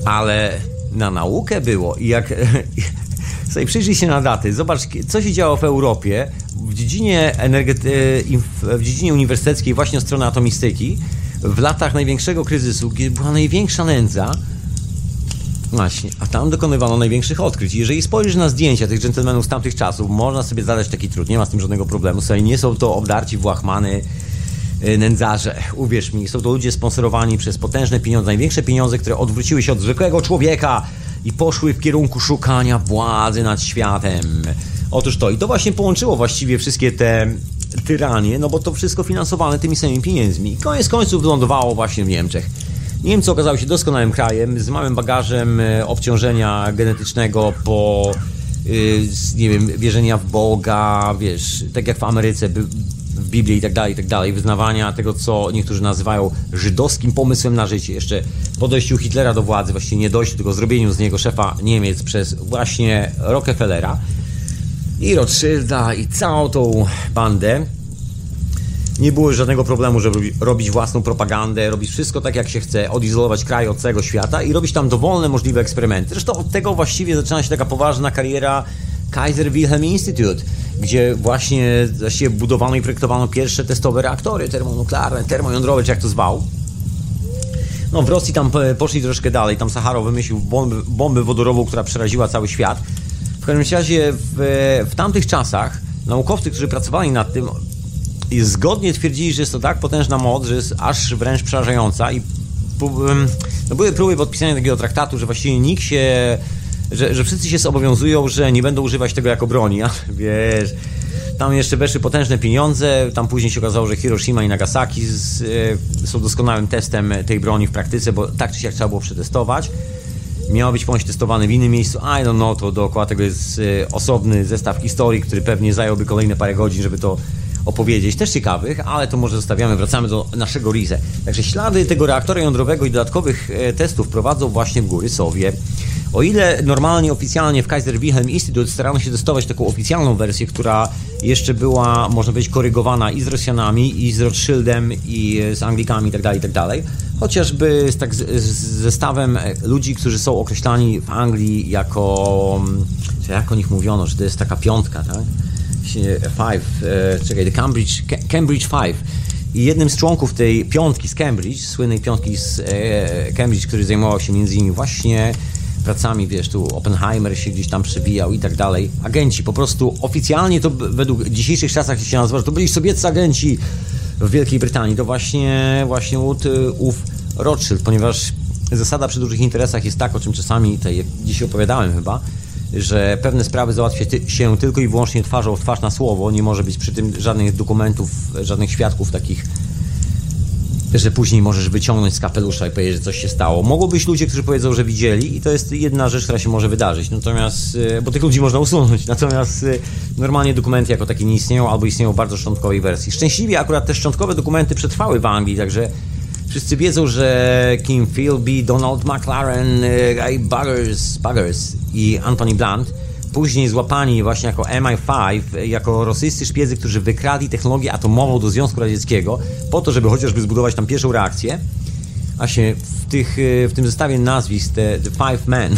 Ale na naukę było. I jak Słuchaj, przyjrzyj się na daty, zobacz, co się działo w Europie w dziedzinie, energety- w dziedzinie uniwersyteckiej, właśnie od strony atomistyki, w latach największego kryzysu, gdzie była największa nędza, Właśnie, a tam dokonywano największych odkryć. Jeżeli spojrzysz na zdjęcia tych dżentelmenów z tamtych czasów, można sobie zadać taki trud, nie ma z tym żadnego problemu. Słuchaj, nie są to obdarci włachmany e, nędzarze. Uwierz mi, są to ludzie sponsorowani przez potężne pieniądze, największe pieniądze, które odwróciły się od zwykłego człowieka i poszły w kierunku szukania władzy nad światem. Otóż to, i to właśnie połączyło właściwie wszystkie te tyranie, no bo to wszystko finansowane tymi samymi pieniędzmi. Koniec końców wylądowało właśnie w Niemczech. Niemcy okazały się doskonałym krajem, z małym bagażem e, obciążenia genetycznego po, yy, nie wiem, wierzenia w Boga, wiesz, tak jak w Ameryce, w Biblii i tak dalej, i tak dalej, wyznawania tego, co niektórzy nazywają żydowskim pomysłem na życie. Jeszcze po dojściu Hitlera do władzy, właściwie nie dojściu, tylko zrobieniu z niego szefa Niemiec przez właśnie Rockefellera i Rothschilda i całą tą bandę nie było żadnego problemu, żeby robić własną propagandę, robić wszystko tak jak się chce, odizolować kraj od całego świata i robić tam dowolne możliwe eksperymenty. Zresztą od tego właściwie zaczyna się taka poważna kariera Kaiser Wilhelm Institute, gdzie właśnie właściwie budowano i projektowano pierwsze testowe reaktory termonuklearne, termojądrowe, czy jak to zwał. No w Rosji tam poszli troszkę dalej, tam Sacharow wymyślił bombę, bombę wodorową, która przeraziła cały świat. W każdym razie w, w tamtych czasach naukowcy, którzy pracowali nad tym, zgodnie twierdzili, że jest to tak potężna moc, że jest aż wręcz przerażająca i no były próby podpisania takiego traktatu, że właściwie nikt się, że, że wszyscy się zobowiązują, że nie będą używać tego jako broni, a wiesz, tam jeszcze weszły potężne pieniądze, tam później się okazało, że Hiroshima i Nagasaki z, e, są doskonałym testem tej broni w praktyce, bo tak czy siak trzeba było przetestować. Miało być ponoć testowane w innym miejscu, I don't know, to dookoła tego jest e, osobny zestaw historii, który pewnie zająłby kolejne parę godzin, żeby to opowiedzieć, też ciekawych, ale to może zostawiamy, wracamy do naszego Rize. Także ślady tego reaktora jądrowego i dodatkowych e, testów prowadzą właśnie w góry Sowie. O ile normalnie, oficjalnie w Kaiser Wilhelm Institute starano się testować taką oficjalną wersję, która jeszcze była, można powiedzieć, korygowana i z Rosjanami, i z Rothschildem, i z Anglikami itd., tak itd., tak chociażby z, tak, z zestawem ludzi, którzy są określani w Anglii jako, mm, jak o nich mówiono, że to jest taka piątka, tak? Five, e, czekaj, The Cambridge, Cambridge Five. I jednym z członków tej piątki z Cambridge, słynnej piątki z e, Cambridge, który zajmował się między innymi właśnie pracami, wiesz, tu Oppenheimer się gdzieś tam przewijał i tak dalej. Agenci, po prostu oficjalnie to według dzisiejszych czasach się nazywa, że to byli sowieccy agenci w Wielkiej Brytanii. To właśnie, właśnie ów Rothschild, ponieważ zasada przy dużych interesach jest tak, o czym czasami tutaj opowiadałem chyba, że pewne sprawy załatwia się tylko i wyłącznie twarzą w twarz na słowo, nie może być przy tym żadnych dokumentów, żadnych świadków takich, że później możesz wyciągnąć z kapelusza i powiedzieć, że coś się stało. Mogą być ludzie, którzy powiedzą, że widzieli i to jest jedna rzecz, która się może wydarzyć, natomiast, e, bo tych ludzi można usunąć, natomiast e, normalnie dokumenty jako takie nie istnieją albo istnieją w bardzo szczątkowej wersji. Szczęśliwie akurat te szczątkowe dokumenty przetrwały w Anglii, także Wszyscy wiedzą, że Kim Philby, Donald McLaren, Guy Buggers, Buggers i Anthony Blunt później złapani właśnie jako MI5, jako rosyjscy szpiedzy, którzy wykradli technologię atomową do Związku Radzieckiego po to, żeby chociażby zbudować tam pierwszą reakcję. A się w, tych, w tym zestawie nazwisk, the, the Five Men,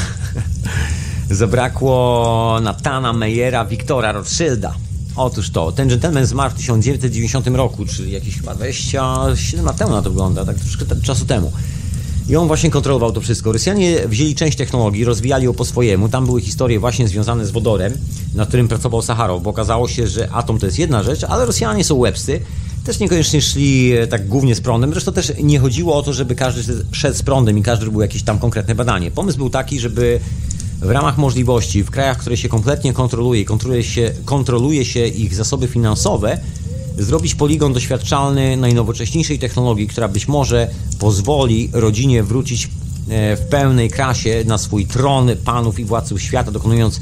zabrakło Natana Meyera, Wiktora Rothschilda. Otóż to, ten gentleman zmarł w 1990 roku, czyli jakieś chyba 27 lat temu na to wygląda, tak troszkę czasu temu. I on właśnie kontrolował to wszystko. Rosjanie wzięli część technologii, rozwijali ją po swojemu. Tam były historie właśnie związane z wodorem, nad którym pracował Sacharow, bo okazało się, że atom to jest jedna rzecz, ale Rosjanie są łebscy. Też niekoniecznie szli e, tak głównie z prądem. Zresztą też nie chodziło o to, żeby każdy szedł z prądem i każdy robił jakieś tam konkretne badanie. Pomysł był taki, żeby w ramach możliwości, w krajach, które się kompletnie kontroluje, kontroluje się, kontroluje się ich zasoby finansowe, zrobić poligon doświadczalny najnowocześniejszej technologii, która być może pozwoli rodzinie wrócić e, w pełnej krasie na swój tron panów i władców świata, dokonując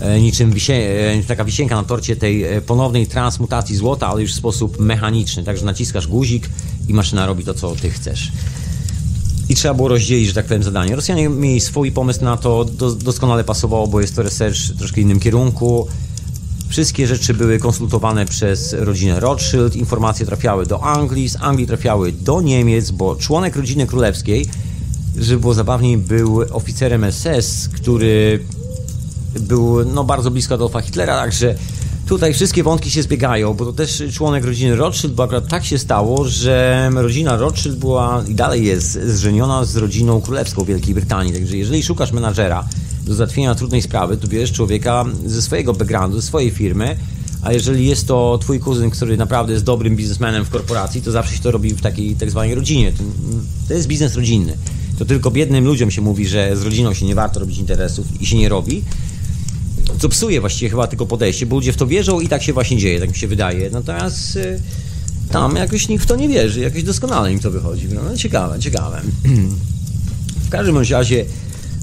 e, niczym wisie, e, taka wisienka na torcie tej ponownej transmutacji złota, ale już w sposób mechaniczny. Także naciskasz guzik i maszyna robi to, co ty chcesz i trzeba było rozdzielić, że tak powiem, zadanie. Rosjanie mieli swój pomysł na to, do, doskonale pasowało, bo jest to research w troszkę innym kierunku. Wszystkie rzeczy były konsultowane przez rodzinę Rothschild, informacje trafiały do Anglii, z Anglii trafiały do Niemiec, bo członek rodziny królewskiej, żeby było zabawniej, był oficerem SS, który był no, bardzo blisko Adolfa Hitlera, także Tutaj wszystkie wątki się zbiegają, bo to też członek rodziny Rothschild, bo akurat tak się stało, że rodzina Rothschild była i dalej jest zżeniona z rodziną królewską Wielkiej Brytanii. Także jeżeli szukasz menadżera do załatwienia trudnej sprawy, to bierzesz człowieka ze swojego backgroundu, ze swojej firmy, A jeżeli jest to twój kuzyn, który naprawdę jest dobrym biznesmenem w korporacji, to zawsze się to robi w takiej tak zwanej rodzinie. To, jest biznes rodzinny. To tylko biednym ludziom się mówi, że z rodziną się nie warto robić interesów i się nie robi. Co psuje właściwie chyba tylko podejście, bo ludzie w to wierzą i tak się właśnie dzieje, tak mi się wydaje. Natomiast y, tam jakoś nikt w to nie wierzy, jakoś doskonale im to wychodzi. No, ciekawe, ciekawe. w każdym razie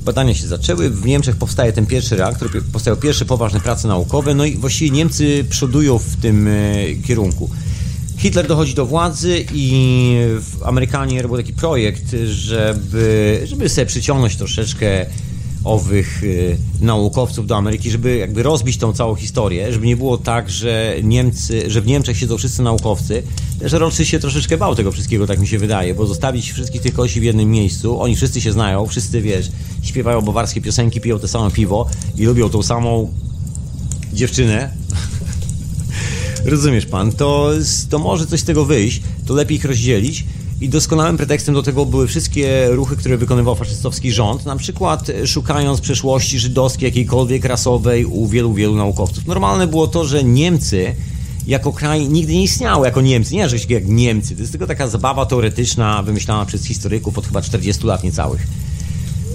badania się zaczęły. W Niemczech powstaje ten pierwszy reaktor, powstają pierwsze poważne prace naukowe, no i właściwie Niemcy przodują w tym e, kierunku. Hitler dochodzi do władzy i Amerykanie robią taki projekt, żeby, żeby sobie przyciągnąć troszeczkę owych y, naukowców do Ameryki, żeby jakby rozbić tą całą historię, żeby nie było tak, że Niemcy, że w Niemczech siedzą wszyscy naukowcy, że Rothschild się troszeczkę bał tego wszystkiego, tak mi się wydaje, bo zostawić wszystkich tych kości w jednym miejscu, oni wszyscy się znają, wszyscy, wiesz, śpiewają bawarskie piosenki, piją te same piwo i lubią tą samą dziewczynę, Rozumiesz pan, to, to może coś z tego wyjść, to lepiej ich rozdzielić i doskonałym pretekstem do tego były wszystkie ruchy, które wykonywał faszystowski rząd, na przykład szukając przeszłości żydowskiej, jakiejkolwiek rasowej u wielu, wielu naukowców. Normalne było to, że Niemcy jako kraj nigdy nie istniały jako Niemcy, nie że jak Niemcy. To jest tylko taka zabawa teoretyczna wymyślana przez historyków od chyba 40 lat niecałych.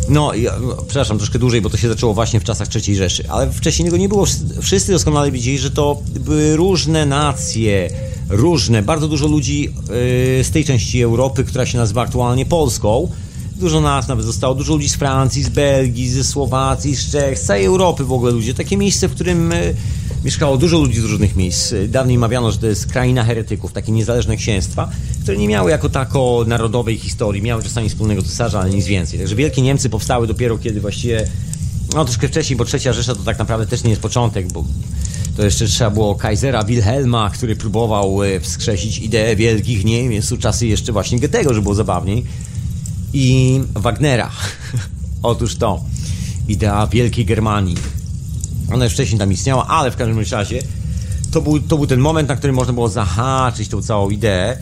No, ja, no, przepraszam, troszkę dłużej, bo to się zaczęło właśnie w czasach III Rzeszy, ale wcześniej tego nie było. Wszyscy doskonale widzieli, że to były różne nacje, różne, bardzo dużo ludzi yy, z tej części Europy, która się nazywa aktualnie Polską. Dużo nas nawet zostało, dużo ludzi z Francji, z Belgii, ze Słowacji, z Czech, z całej Europy w ogóle ludzie. Takie miejsce, w którym yy, mieszkało dużo ludzi z różnych miejsc. Dawniej mawiano, że to jest kraina heretyków, takie niezależne księstwa, które nie miały jako tako narodowej historii, miały czasami wspólnego cesarza, ale nic więcej. Także wielkie Niemcy powstały dopiero kiedy właściwie, no troszkę wcześniej, bo trzecia Rzesza to tak naprawdę też nie jest początek, bo to jeszcze trzeba było Kaisera Wilhelma, który próbował e, wskrzesić ideę wielkich Niemiec, u czasy jeszcze właśnie Goethego, żeby było zabawniej. I Wagnera. Otóż to. Idea Wielkiej Germanii. Ona już wcześniej tam istniała, ale w każdym razie to był, to był ten moment, na którym można było zahaczyć tą całą ideę,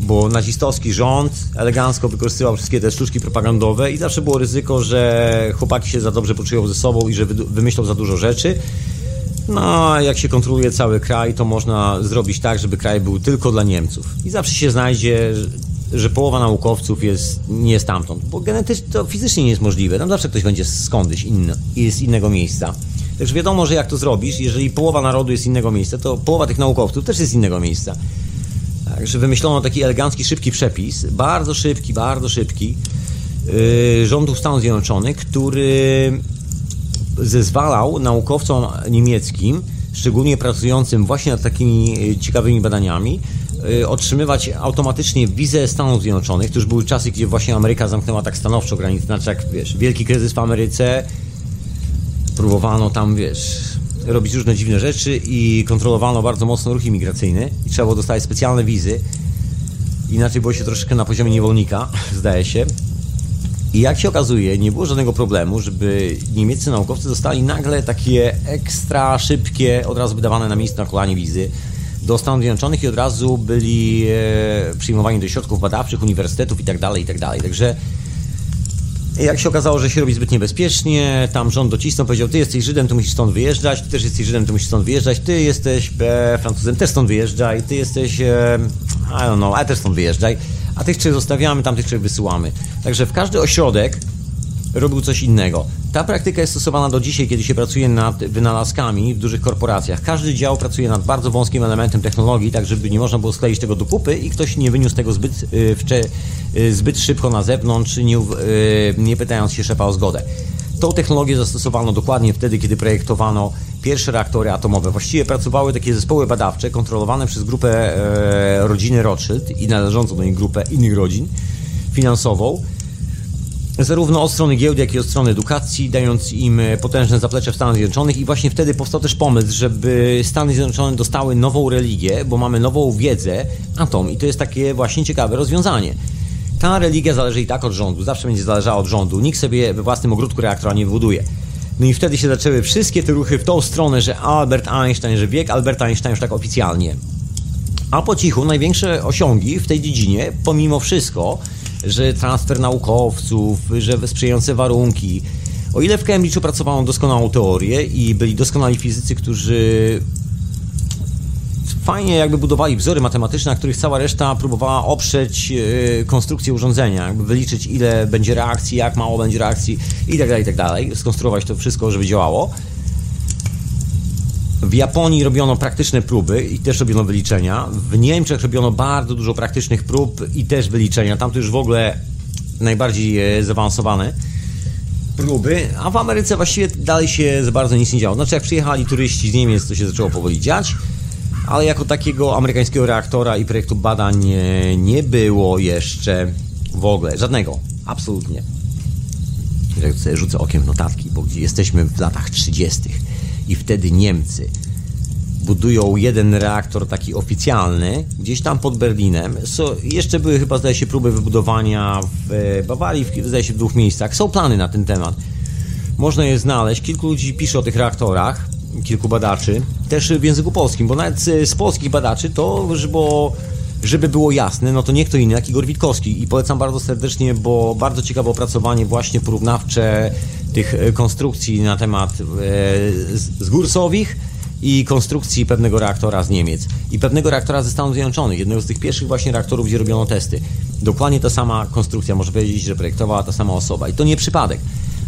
bo nazistowski rząd elegancko wykorzystywał wszystkie te sztuczki propagandowe i zawsze było ryzyko, że chłopaki się za dobrze poczują ze sobą i że wymyślą za dużo rzeczy no, a jak się kontroluje cały kraj, to można zrobić tak, żeby kraj był tylko dla Niemców. I zawsze się znajdzie, że połowa naukowców jest, nie jest stamtąd, bo genetycznie to fizycznie nie jest możliwe. Tam zawsze ktoś będzie skądś inny, z innego miejsca. Także wiadomo, że jak to zrobisz, jeżeli połowa narodu jest innego miejsca, to połowa tych naukowców też jest innego miejsca. Także wymyślono taki elegancki, szybki przepis, bardzo szybki, bardzo szybki, yy, rządu Stanów Zjednoczonych, który zezwalał naukowcom niemieckim, szczególnie pracującym właśnie nad takimi e, ciekawymi badaniami, e, otrzymywać automatycznie wizę Stanów Zjednoczonych. To już były czasy, gdzie właśnie Ameryka zamknęła tak stanowczo granice. Znaczy, jak wiesz, wielki kryzys w Ameryce, próbowano tam, wiesz, robić różne dziwne rzeczy i kontrolowano bardzo mocno ruch imigracyjny i trzeba było dostać specjalne wizy. Inaczej było się troszeczkę na poziomie niewolnika, zdaje się. I jak się okazuje, nie było żadnego problemu, żeby niemieccy naukowcy dostali nagle takie ekstra szybkie, od razu wydawane na miejscu na kolanie wizy do Stanów Zjednoczonych i od razu byli e, przyjmowani do środków badawczych, uniwersytetów itd., tak itd. Tak Także jak się okazało, że się robi zbyt niebezpiecznie, tam rząd docisnął, powiedział, ty jesteś Żydem, to musisz stąd wyjeżdżać, ty też jesteś Żydem, to musisz stąd wyjeżdżać, ty jesteś e, Francuzem, też stąd wyjeżdżaj, ty jesteś, e, I don't know, a też stąd wyjeżdżaj a tych trzech zostawiamy, tamtych trzech wysyłamy. Także w każdy ośrodek robił coś innego. Ta praktyka jest stosowana do dzisiaj, kiedy się pracuje nad wynalazkami w dużych korporacjach. Każdy dział pracuje nad bardzo wąskim elementem technologii, tak żeby nie można było skleić tego do kupy i ktoś nie wyniósł tego zbyt, y, y, zbyt szybko na zewnątrz, nie, y, nie pytając się szefa o zgodę. Tą technologię zastosowano dokładnie wtedy, kiedy projektowano pierwsze reaktory atomowe. Właściwie pracowały takie zespoły badawcze kontrolowane przez grupę e, rodziny Rothschild i należącą do niej grupę innych rodzin finansową zarówno od strony giełdy, jak i od strony edukacji, dając im potężne zaplecze w Stanach Zjednoczonych i właśnie wtedy powstał też pomysł, żeby Stany Zjednoczone dostały nową religię, bo mamy nową wiedzę, atom i to jest takie właśnie ciekawe rozwiązanie. Ta religia zależy i tak od rządu, zawsze będzie zależała od rządu. Nikt sobie we własnym ogródku reaktora nie wybuduje. No i wtedy się zaczęły wszystkie te ruchy w tą stronę, że Albert Einstein, że wiek Alberta Einsteina już tak oficjalnie. A po cichu największe osiągi w tej dziedzinie, pomimo wszystko, że transfer naukowców, że sprzyjające warunki. O ile w Cambridge'u pracowano doskonałą teorię i byli doskonali fizycy, którzy fajnie jakby budowali wzory matematyczne, na których cała reszta próbowała oprzeć yy, konstrukcję urządzenia, jakby wyliczyć ile będzie reakcji, jak mało będzie reakcji i tak dalej, i tak dalej, skonstruować to wszystko, żeby działało. W Japonii robiono praktyczne próby i też robiono wyliczenia. W Niemczech robiono bardzo dużo praktycznych prób i też wyliczenia. Tam to już w ogóle najbardziej zaawansowane próby, a w Ameryce właściwie dalej się za bardzo nic nie działo. Znaczy jak przyjechali turyści z Niemiec, to się zaczęło powoli dziać, ale jako takiego amerykańskiego reaktora i projektu badań nie, nie było jeszcze w ogóle żadnego. Absolutnie. Sobie rzucę okiem w notatki, bo jesteśmy w latach 30. i wtedy Niemcy budują jeden reaktor taki oficjalny, gdzieś tam pod Berlinem. So, jeszcze były chyba, zdaje się, próby wybudowania w e, Bawarii, w, zdaje się, w dwóch miejscach. Są plany na ten temat. Można je znaleźć. Kilku ludzi pisze o tych reaktorach, kilku badaczy, też w języku polskim, bo nawet z polskich badaczy to, żeby, żeby było jasne, no to nie kto inny, jak Igor Witkowski. I polecam bardzo serdecznie, bo bardzo ciekawe opracowanie właśnie porównawcze tych e, konstrukcji na temat e, z Gursowich, i konstrukcji pewnego reaktora z Niemiec i pewnego reaktora ze Stanów Zjednoczonych, jednego z tych pierwszych właśnie reaktorów, gdzie robiono testy. Dokładnie ta sama konstrukcja, może powiedzieć, że projektowała ta sama osoba. I to nie przypadek.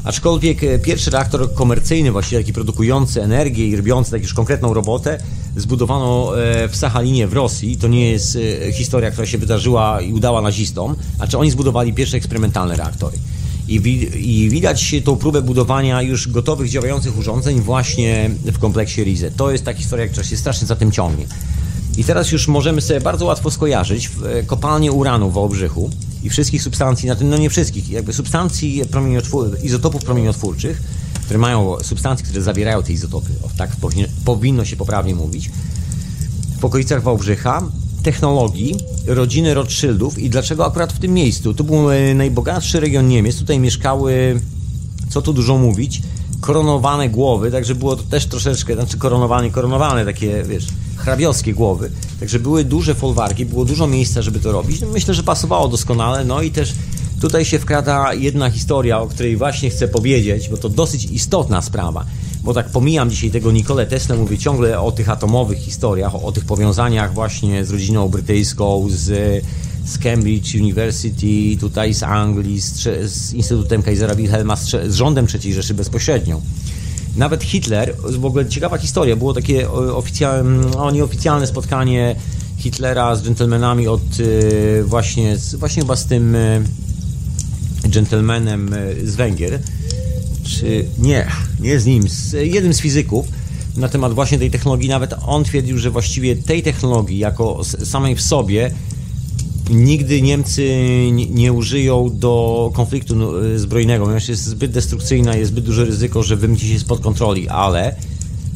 Aczkolwiek e, pierwszy reaktor komercyjny, właściwie taki produkujący energię i robiący tak już konkretną robotę, zbudowano e, w Sachalinie w Rosji. To nie jest e, historia, która się wydarzyła i udała nazistom, a czy oni zbudowali pierwsze eksperymentalne reaktory. I, wi I, widać tą próbę budowania już gotowych, działających urządzeń właśnie w kompleksie RIZE. To jest ta historia, która się strasznie za tym ciągnie. I teraz już możemy sobie bardzo łatwo skojarzyć e, kopalnię uranu w Wałbrzychu i wszystkich substancji, na tym, no nie wszystkich, jakby substancji promieniotwór, izotopów promieniotwórczych, które mają substancje, które zawierają te izotopy, o, tak powinno się poprawnie mówić, w okolicach Wałbrzycha technologii rodziny Rothschildów i dlaczego akurat w tym miejscu. To był e, najbogatszy region Niemiec, tutaj mieszkały, co tu dużo mówić, koronowane głowy, także było to też troszeczkę, znaczy koronowane, koronowane, takie, wiesz, hrabiowskie głowy. Także były duże folwarki, było dużo miejsca, żeby to robić. No, myślę, że pasowało doskonale, no i też tutaj się wkrada jedna historia, o której właśnie chcę powiedzieć, bo to dosyć istotna sprawa bo tak pomijam dzisiaj tego Nikolę Tesla, mówię ciągle o tych atomowych historiach, o, o tych powiązaniach właśnie z rodziną brytyjską, z, z Cambridge University, tutaj z Anglii, z, z Instytutem Kaisera Wilhelma, z, z rządem III Rzeszy bezpośrednio. Nawet Hitler, w ogóle ciekawa historia, było takie oficjalne, no, nieoficjalne spotkanie Hitlera z dżentelmenami od y, właśnie, właśnie chyba z tym y, dżentelmenem y, z Węgier, czy nie, nie z nim, z jednym z fizyków na temat właśnie tej technologii. Nawet on twierdził, że właściwie tej technologii jako samej w sobie nigdy Niemcy nie użyją do konfliktu no, zbrojnego, ponieważ jest zbyt destrukcyjna, jest zbyt duże ryzyko, że wymknie się spod kontroli, ale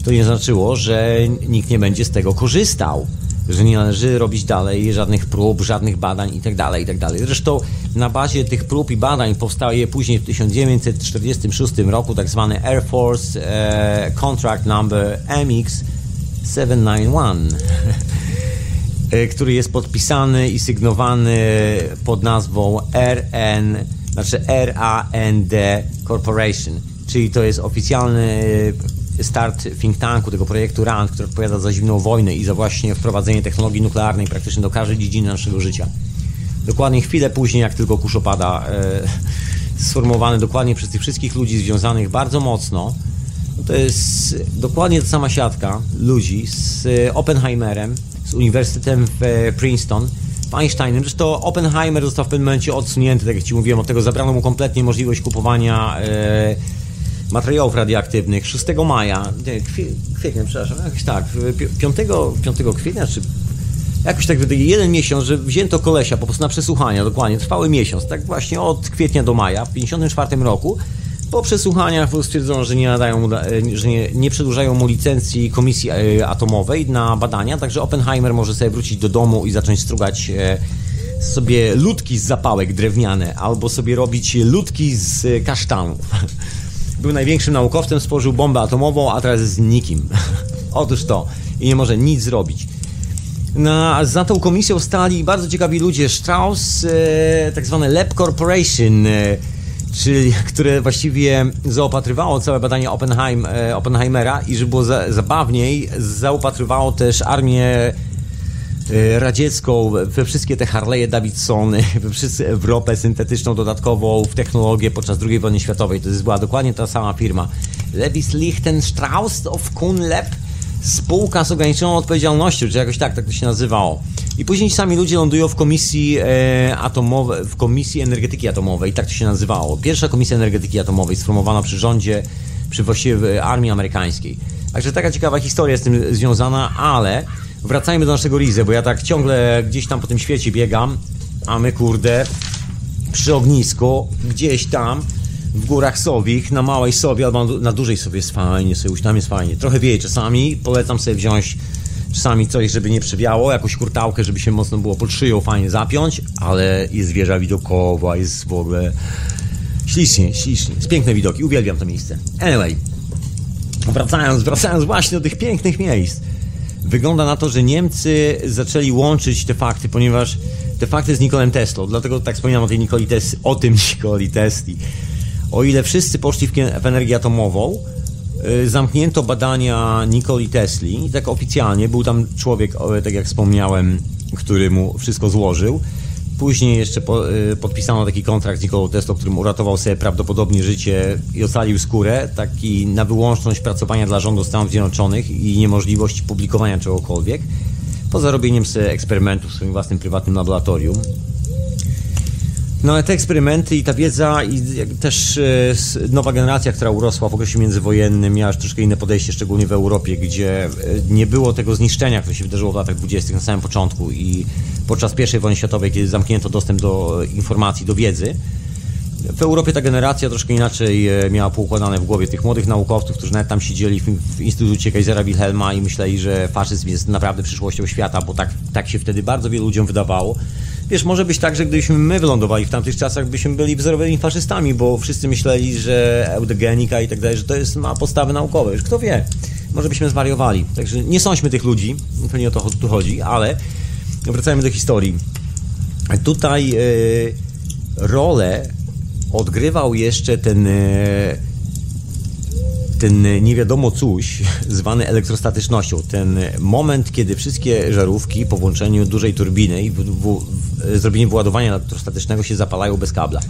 to nie znaczyło, że nikt nie będzie z tego korzystał że nie należy robić dalej żadnych prób, żadnych badań itd., tak itd. Tak Zresztą na bazie tych prób i badań powstaje później w 1946 roku tak zwany Air Force e, Contract Number MX791 e, który jest podpisany i sygnowany pod nazwą RN, znaczy RAND Corporation, czyli to jest oficjalny start think tanku, tego projektu RAND, który odpowiada za zimną wojnę i za właśnie wprowadzenie technologii nuklearnej praktycznie do każdej dziedziny naszego życia. Dokładnie chwilę później, jak tylko kurz opada, e, sformułowany dokładnie przez tych wszystkich ludzi związanych bardzo mocno, no to jest dokładnie ta sama siatka ludzi z Oppenheimerem, z Uniwersytetem w e, Princeton, Einsteinem. Zresztą Oppenheimer został w pewnym momencie odsunięty, tak jak Ci mówiłem, od tego zabrano mu kompletnie możliwość kupowania e, materiałów radioaktywnych 6 maja, nie, kwietnia, przepraszam, jakoś tak, 5, 5 kwietnia, czy jakoś tak jeden miesiąc, że wzięto kolesia po prostu na przesłuchania, dokładnie, trwały miesiąc, tak właśnie od kwietnia do maja w 54 roku. Po przesłuchaniach stwierdzono, że nie nadają, że nie, nie przedłużają mu licencji komisji e, atomowej na badania, także Oppenheimer może sobie wrócić do domu i zacząć strugać e, sobie ludki z zapałek drewniane, albo sobie robić ludki z kasztanów. Był największym naukowcem, stworzył bombę atomową, a teraz jest nikim. Otóż to. I nie może nic zrobić. Na, za tą komisją stali bardzo ciekawi ludzie. Strauss, e, tak zwane Lab Corporation, e, czyli, które właściwie zaopatrywało całe badanie Oppenheim, e, Oppenheimera i żeby było za, zabawniej, zaopatrywało też armię e, radziecką, we wszystkie te Harley'e Davidsony, we wszystkie, w ropę syntetyczną dodatkową, w technologię podczas II wojny światowej. To była dokładnie ta sama firma. Lewis Lichtenstrauss of Kunleb, spółka z ograniczoną odpowiedzialnością, czy jakoś tak, tak to się nazywało. I później sami ludzie lądują w komisji e, atomowej, w komisji energetyki atomowej, tak to się nazywało. Pierwsza komisja energetyki atomowej sformowana przy rządzie, przy właściwie armii amerykańskiej. Także taka ciekawa historia z tym związana, ale wracajmy do naszego Rizy, bo ja tak ciągle gdzieś tam po tym świecie biegam, a my kurde przy ognisku, gdzieś tam w górach Sowich, na małej Sowie albo na dużej Sowie jest fajnie, sobie tam jest fajnie. Trochę wieje czasami, polecam sobie wziąć czasami coś, żeby nie przewiało, jakąś kurtałkę, żeby się mocno było pod szyją fajnie zapiąć, ale jest wieża widokowa, jest w ogóle ślicznie, ślicznie. Jest piękne widoki, uwielbiam to miejsce. Anyway, wracając, wracając właśnie do tych pięknych miejsc. Wygląda na to, że Niemcy zaczęli łączyć te fakty, ponieważ te fakty z Nikolem Teslą, dlatego tak wspominam o tej Nikoli Tesli, o tym Nikoli Tesli. O ile wszyscy poszli w energię atomową, y, zamknięto badania Nikoli Tesli, tak oficjalnie, był tam człowiek, tak jak wspomniałem, który mu wszystko złożył. Później jeszcze y, podpisano taki kontrakt z Nikolą Teslą, którym uratował sobie prawdopodobnie życie i ocalił skórę, taki na wyłączność pracowania dla rządu Stanów Zjednoczonych i niemożliwość publikowania czegokolwiek, poza robieniem sobie eksperymentów w swoim własnym prywatnym laboratorium. No te eksperymenty i ta wiedza i też e, nowa generacja, która urosła w okresie międzywojennym miała troszkę inne podejście, szczególnie w Europie, gdzie e, nie było tego zniszczenia, które się wydarzyło w latach 20. na samym początku i podczas I wojny światowej, kiedy zamknięto dostęp do informacji, do wiedzy. W Europie ta generacja troszkę inaczej e, miała poukładane w głowie tych młodych naukowców, którzy nawet tam siedzieli w, w Instytucie Kaisera Wilhelma i myśleli, że faszyzm jest naprawdę przyszłością świata, bo tak, tak się wtedy bardzo wielu ludziom wydawało. Wiesz, może być tak, że gdybyśmy my wylądowali w tamtych czasach, byśmy byli wzorowymi faszystami, bo wszyscy myśleli, że eugenika i tak dalej, że to jest, ma podstawy naukowe. Już kto wie, może byśmy zwariowali. Także nie sądźmy tych ludzi, to nie o to tu chodzi, ale wracajmy do historii. Tutaj yy, rolę odgrywał jeszcze ten yy, ten nie wiadomo coś, zwany elektrostatycznością, ten moment, kiedy wszystkie żarówki po włączeniu dużej turbiny i w, w, zrobieniu wyładowania elektrostatycznego się zapalają bez kabla.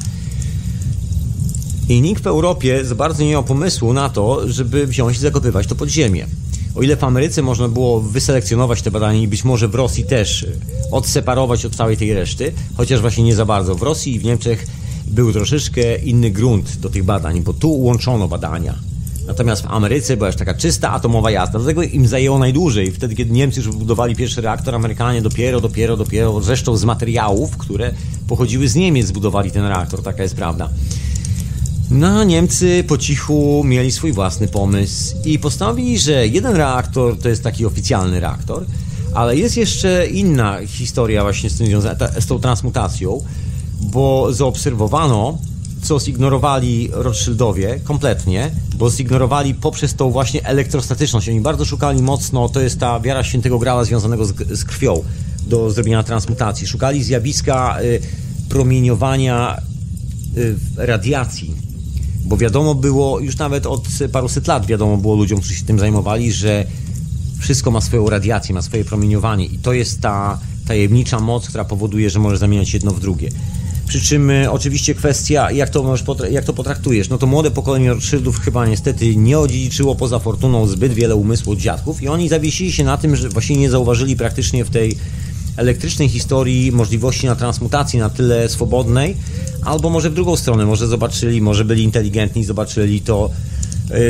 I nikt w Europie za bardzo nie miał pomysłu na to, żeby wziąć i zakopywać to pod ziemię. O ile w Ameryce można było wyselekcjonować te badania i być może w Rosji też odseparować od całej tej reszty, chociaż właśnie nie za bardzo. W Rosji i w Niemczech był troszeczkę inny grunt do tych badań, bo tu łączono badania Natomiast w Ameryce była już taka czysta atomowa jazda. Dlatego im zajęło najdłużej. Wtedy, kiedy Niemcy już budowali pierwszy reaktor, Amerykanie dopiero, dopiero, dopiero, zresztą z materiałów, które pochodziły z Niemiec, zbudowali ten reaktor. Taka jest prawda. No, Niemcy po cichu mieli swój własny pomysł i postanowili, że jeden reaktor to jest taki oficjalny reaktor, ale jest jeszcze inna historia właśnie z tym z tą transmutacją, bo zaobserwowano, co zignorowali Rothschildowie kompletnie, bo zignorowali poprzez tą właśnie elektrostatyczność. Oni bardzo szukali mocno, to jest ta wiara świętego grała związanego z, z krwią do zrobienia transmutacji. Szukali zjawiska y, promieniowania y, radiacji, bo wiadomo było, już nawet od paruset lat wiadomo było ludziom, którzy się tym zajmowali, że wszystko ma swoją radiację, ma swoje promieniowanie i to jest ta tajemnicza moc, która powoduje, że może zamieniać jedno w drugie. Przy czym e, oczywiście kwestia, jak to, jak to potraktujesz. No to młode pokolenie Rothschildów chyba niestety nie odziedziczyło poza fortuną zbyt wiele umysłu dziadków i oni zawiesili się na tym, że właśnie nie zauważyli praktycznie w tej elektrycznej historii możliwości na transmutacji na tyle swobodnej, albo może w drugą stronę, może zobaczyli, może byli inteligentni, zobaczyli to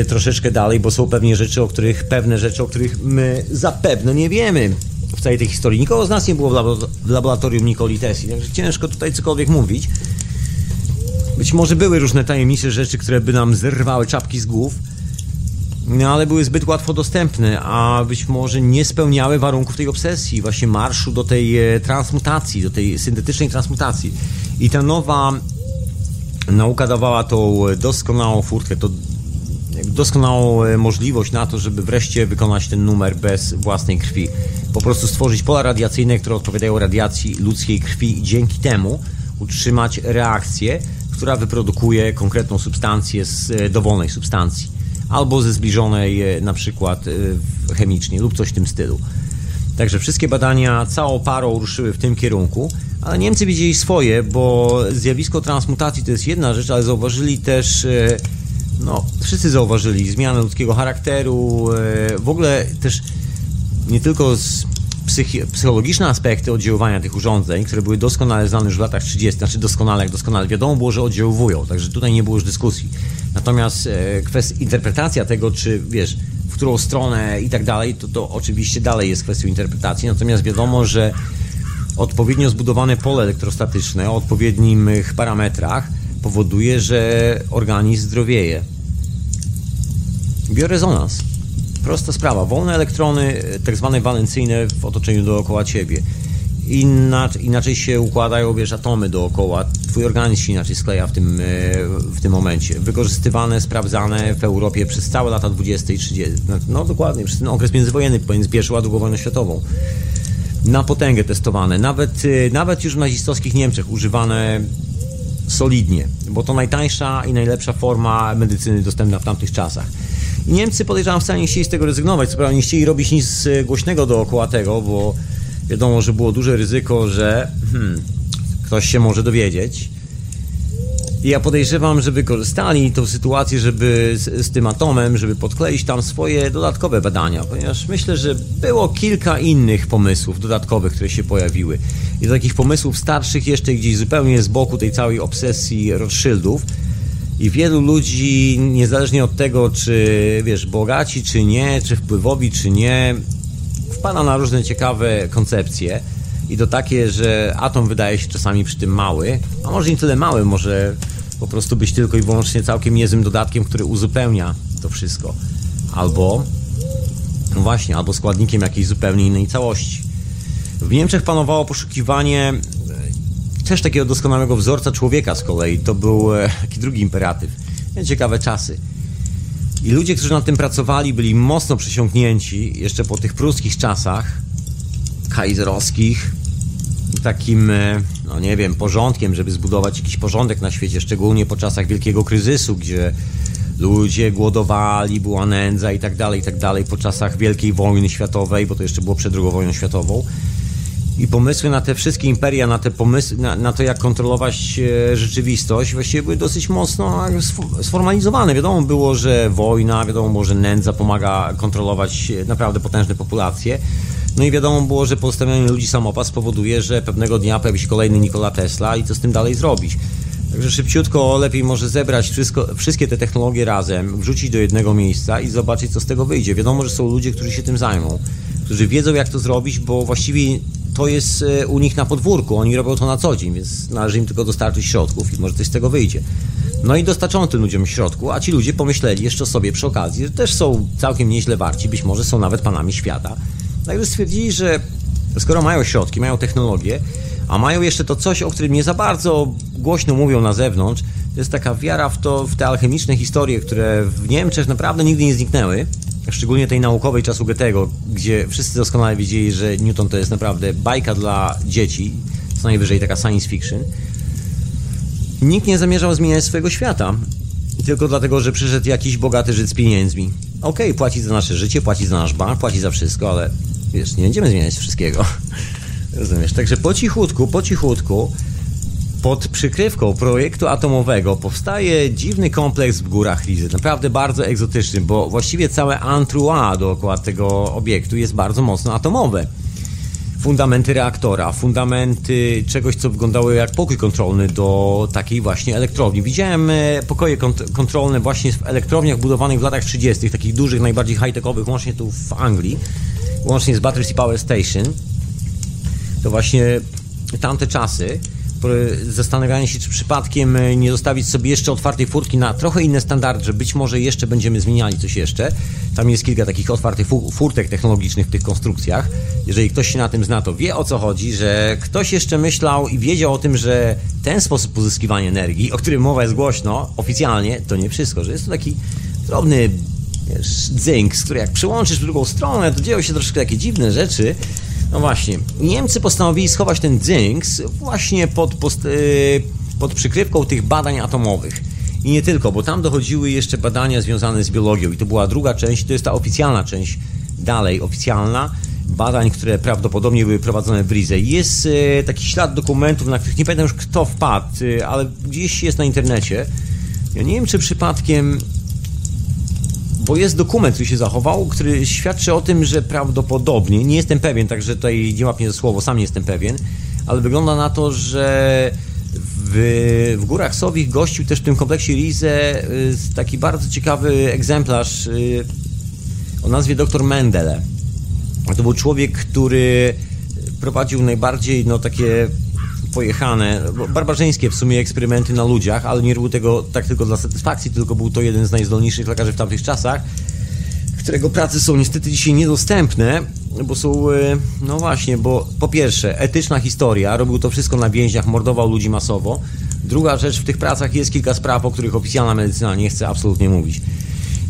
y, troszeczkę dalej, bo są pewnie rzeczy, o których, pewne rzeczy, o których my zapewne nie wiemy w całej tej historii. Nikogo z nas nie było w laboratorium Nikoli Tesli, także ciężko tutaj cokolwiek mówić. Być może były różne tajemnicze rzeczy, które by nam zerwały czapki z głów, no ale były zbyt łatwo dostępne, a być może nie spełniały warunków tej obsesji, właśnie marszu do tej e, transmutacji, do tej syntetycznej transmutacji. I ta nowa nauka dawała tą doskonałą furtkę, to doskonałą e, możliwość na to, żeby wreszcie wykonać ten numer bez własnej krwi. Po prostu stworzyć pola radiacyjne, które odpowiadają radiacji ludzkiej krwi i dzięki temu utrzymać reakcję, która wyprodukuje konkretną substancję z e, dowolnej substancji albo ze zbliżonej e, na przykład chemicznie lub coś w tym stylu. Także wszystkie badania całą parą ruszyły w tym kierunku, ale Niemcy widzieli swoje, bo zjawisko transmutacji to jest jedna rzecz, ale zauważyli też, no, wszyscy zauważyli zmianę ludzkiego charakteru, e, w ogóle też nie tylko z psychi- psychologiczne aspekty oddziaływania tych urządzeń, które były doskonale znane już w latach 30., znaczy doskonale, jak doskonale wiadomo było, że oddziaływują, także tutaj nie było już dyskusji. Natomiast e, kwestia, interpretacja tego, czy wiesz, w którą stronę i tak dalej, to, to oczywiście dalej jest kwestią interpretacji, natomiast wiadomo, że odpowiednio zbudowane pole elektrostatyczne o odpowiednich parametrach powoduje, że organizm zdrowieje. Biorezonans. Prosta sprawa. Wolne elektrony, tak zwane walencyjne w otoczeniu dookoła ciebie. Inaczej, inaczej się układają, wiesz, atomy dookoła. Twój organizm się inaczej skleja w tym, e, w tym momencie. Wykorzystywane, sprawdzane w Europie przez całe lata 20 i 30. No dokładnie, przez ten okres międzywojenny, pomiędzy pierwszą a wojną światową. Na potęgę testowane. Nawet, e, nawet już w nazistowskich Niemczech używane solidnie, bo to najtańsza i najlepsza forma medycyny dostępna w tamtych czasach. I Niemcy podejrzewam wcale nie chcieli z tego rezygnować, co prawda nie chcieli robić nic e, głośnego dookoła tego, bo wiadomo, że było duże ryzyko, że hmm, ktoś się może dowiedzieć. I ja podejrzewam, że wykorzystali tą sytuację, żeby z, z, tym atomem, żeby podkleić tam swoje dodatkowe badania, ponieważ myślę, że było kilka innych pomysłów dodatkowych, które się pojawiły. I do takich pomysłów starszych jeszcze gdzieś zupełnie z boku tej całej obsesji Rothschildów. I wielu ludzi, niezależnie od tego, czy wiesz, bogaci, czy nie, czy wpływowi, czy nie, wpada na różne ciekawe koncepcje. I to takie, że atom wydaje się czasami przy tym mały, a może nie tyle mały, może po prostu być tylko i wyłącznie całkiem niezłym dodatkiem, który uzupełnia to wszystko. Albo, no właśnie, albo składnikiem jakiejś zupełnie innej całości. W Niemczech panowało poszukiwanie też takiego doskonałego wzorca człowieka z kolei. To był e, taki drugi imperatyw. Ciekawe czasy. I ludzie, którzy nad tym pracowali, byli mocno przesiąknięci jeszcze po tych pruskich czasach kaiserowskich takim, e, no nie wiem, porządkiem, żeby zbudować jakiś porządek na świecie, szczególnie po czasach wielkiego kryzysu, gdzie ludzie głodowali, była nędza i tak dalej, i tak dalej, po czasach Wielkiej Wojny Światowej, bo to jeszcze było przed II wojną światową. I pomysły na te wszystkie imperia, na, te pomysły, na, na to, jak kontrolować e, rzeczywistość, właściwie były dosyć mocno sformalizowane. Wiadomo było, że wojna, wiadomo że nędza pomaga kontrolować e, naprawdę potężne populacje. No i wiadomo było, że postawianie ludzi samopas spowoduje, że pewnego dnia pojawi się kolejny Nikola Tesla i co z tym dalej zrobić. Także szybciutko lepiej może zebrać wszystko, wszystkie te technologie razem, wrzucić do jednego miejsca i zobaczyć, co z tego wyjdzie. Wiadomo, że są ludzie, którzy się tym zajmą, którzy wiedzą, jak to zrobić, bo właściwie to jest e, u nich na podwórku. Oni robią to na co dzień, więc należy im tylko dostarczyć środków i może coś z tego wyjdzie. No i dostarczono tym ludziom środku, a ci ludzie pomyśleli jeszcze sobie przy okazji, że też są całkiem nieźle warci, być może są nawet panami świata. Także stwierdzili, że skoro mają środki, mają technologię, a mają jeszcze to coś, o którym nie za bardzo głośno mówią na zewnątrz, to jest taka wiara w to, w te alchemiczne historie, które w Niemczech naprawdę nigdy nie zniknęły, szczególnie tej naukowej czasu Goethego, gdzie wszyscy doskonale wiedzieli, że Newton to jest naprawdę bajka dla dzieci, co najwyżej taka science fiction. Nikt nie zamierzał zmieniać swojego świata, tylko dlatego, że przyszedł jakiś bogaty Żyd z pieniędzmi. Okej, okay, płaci za nasze życie, płaci za nasz bank, płaci za wszystko, ale wiesz, nie będziemy zmieniać wszystkiego. Rozumiesz? Także po cichutku, po cichutku pod przykrywką projektu atomowego powstaje dziwny kompleks w górach Rizy, naprawdę bardzo egzotyczny, bo właściwie całe entourage dookoła tego obiektu jest bardzo mocno atomowe. Fundamenty reaktora, fundamenty czegoś, co wyglądało jak pokój kontrolny do takiej właśnie elektrowni. Widziałem e, pokoje kont kontrolne właśnie w elektrowniach budowanych w latach 30., takich dużych, najbardziej high-techowych, łącznie tu w Anglii, łącznie z Battersea Power Station. To właśnie tamte czasy zastanawianie się, czy przypadkiem e, nie zostawić sobie jeszcze otwartej furtki na trochę inne standardy, że być może jeszcze będziemy zmieniali coś jeszcze. Tam jest kilka takich otwartych furtek technologicznych w tych konstrukcjach. Jeżeli ktoś się na tym zna, to wie o co chodzi, że ktoś jeszcze myślał i wiedział o tym, że ten sposób pozyskiwania energii, o którym mowa jest głośno, oficjalnie, to nie wszystko, że jest to taki drobny wiesz, dzynk, z który jak przyłączysz w drugą stronę, to dzieją się troszkę takie dziwne rzeczy. No właśnie, Niemcy postanowili schować ten dzinks właśnie pod, post, yy, pod przykrywką tych badań atomowych. I nie tylko, bo tam dochodziły jeszcze badania związane z biologią i to była druga część, to jest ta oficjalna część, dalej oficjalna, badań, które prawdopodobnie były prowadzone w Rize. Jest e, taki ślad dokumentów, na których nie pamiętam już kto wpadł, e, ale gdzieś jest na internecie. Ja nie wiem, czy przypadkiem bo jest dokument, który się zachował, który świadczy o tym, że prawdopodobnie, nie jestem pewien, także tutaj nie łapię za słowo, sam nie jestem pewien, ale wygląda na to, że w, w Górach Sowich gościł też w tym kompleksie Rize y, taki bardzo ciekawy egzemplarz y, o nazwie dr Mendele. To był człowiek, który prowadził najbardziej no, takie pojechane, barbarzyńskie w sumie eksperymenty na ludziach, ale nie robił tego tak tylko dla satysfakcji, tylko był to jeden z najzdolniejszych lekarzy w tamtych czasach, którego prace są niestety dzisiaj niedostępne, bo są, e, no właśnie, bo po pierwsze, etyczna historia, robił to wszystko na więźniach, mordował ludzi masowo. Druga rzecz, w tych pracach jest kilka spraw, o których oficjalna medycyna nie chce absolutnie mówić.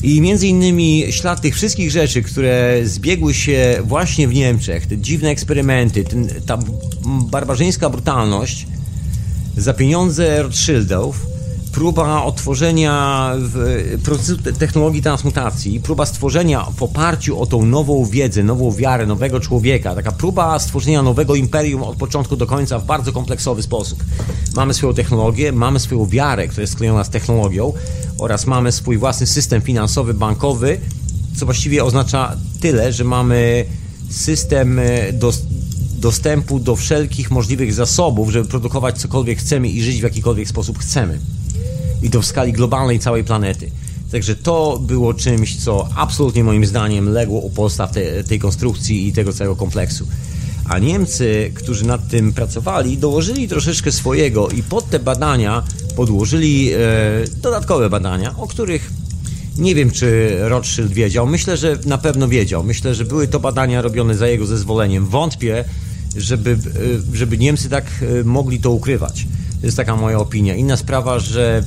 I między innymi ślad tych wszystkich rzeczy, które zbiegły się właśnie w Niemczech, te dziwne eksperymenty, ten, ta barbarzyńska brutalność za pieniądze Rothschildów, próba otworzenia procesu technologii transmutacji, próba stworzenia w oparciu o tą nową wiedzę, nową wiarę, nowego człowieka, taka próba stworzenia nowego imperium od początku do końca w bardzo kompleksowy sposób. Mamy swoją technologię, mamy swoją wiarę, która jest sklejona z technologią oraz mamy swój własny system finansowy, bankowy, co właściwie oznacza tyle, że mamy system e, do, dostępu do wszelkich możliwych zasobów, żeby produkować cokolwiek chcemy i żyć w jakikolwiek sposób chcemy i to w skali globalnej całej planety. Także to było czymś, co absolutnie moim zdaniem legło u podstaw te, tej konstrukcji i tego całego kompleksu. A Niemcy, którzy nad tym pracowali, dołożyli troszeczkę swojego i pod te badania podłożyli e, dodatkowe badania, o których nie wiem, czy Rothschild wiedział. Myślę, że na pewno wiedział. Myślę, że były to badania robione za jego zezwoleniem. Wątpię, żeby, e, żeby Niemcy tak e, mogli to ukrywać. To jest taka moja opinia. Inna sprawa, że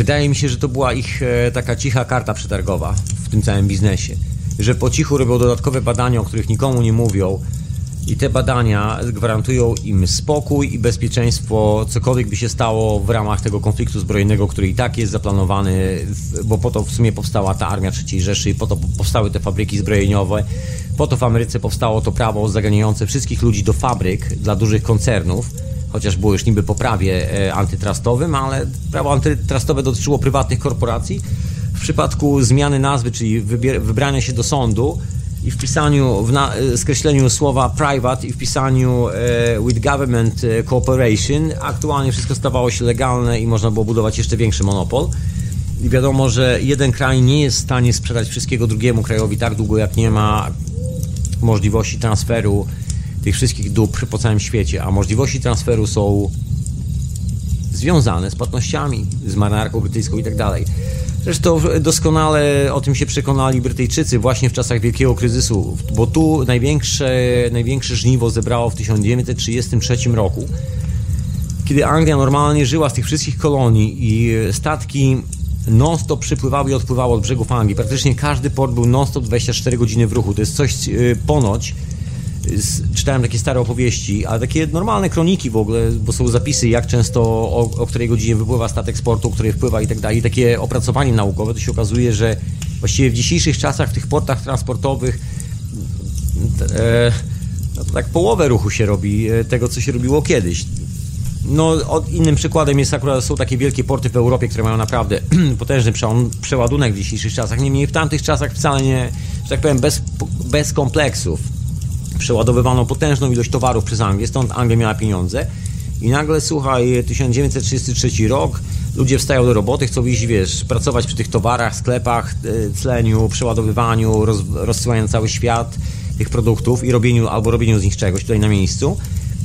Wydaje mi się, że to była ich e, taka cicha karta przetargowa w tym całym biznesie. Że po cichu robią dodatkowe badania, o których nikomu nie mówią, i te badania gwarantują im spokój i bezpieczeństwo, cokolwiek by się stało w ramach tego konfliktu zbrojnego, który i tak jest zaplanowany, bo po to w sumie powstała ta armia III Rzeszy, po to powstały te fabryki zbrojeniowe, po to w Ameryce powstało to prawo zaganiające wszystkich ludzi do fabryk dla dużych koncernów chociaż było już niby po prawie e, antytrustowym, ale prawo antytrustowe dotyczyło prywatnych korporacji. W przypadku zmiany nazwy, czyli wybrania się do sądu i wpisaniu, w e, skreśleniu słowa private i wpisaniu e, with government e, cooperation, aktualnie wszystko stawało się legalne i można było budować jeszcze większy monopol. I wiadomo, że jeden kraj nie jest w stanie sprzedać wszystkiego drugiemu krajowi tak długo, jak nie ma możliwości transferu tych wszystkich dóbr po całym świecie, a możliwości transferu są związane z płatnościami, z marynarką brytyjską i tak dalej. Zresztą doskonale o tym się przekonali Brytyjczycy właśnie w czasach wielkiego kryzysu, bo tu największe, największe żniwo zebrało w 1933 roku, kiedy Anglia normalnie żyła z tych wszystkich kolonii i statki non-stop przypływały i odpływały od brzegów Anglii. Praktycznie każdy port był non-stop 24 godziny w ruchu. To jest coś y, ponoć, czytałem takie stare opowieści, ale takie normalne kroniki w ogóle, bo są zapisy, jak często, o, o której godzinie wypływa statek sportu, o której wpływa i tak dalej. Takie opracowanie naukowe, to się okazuje, że właściwie w dzisiejszych czasach w tych portach transportowych e, no tak połowę ruchu się robi e, tego, co się robiło kiedyś. No, innym przykładem jest akurat, są takie wielkie porty w Europie, które mają naprawdę potężny przeładunek w dzisiejszych czasach. Niemniej w tamtych czasach wcale nie, że tak powiem, bez, bez kompleksów przeładowywano potężną ilość towarów przez Anglię, stąd Anglia miała pieniądze. I nagle, słuchaj, 1933 rok, ludzie wstają do roboty, chcą iść, wiesz, pracować przy tych towarach, sklepach, e, tleniu, przeładowywaniu, roz, rozsyłaniu cały świat tych produktów i robieniu, albo robieniu z nich czegoś tutaj na miejscu.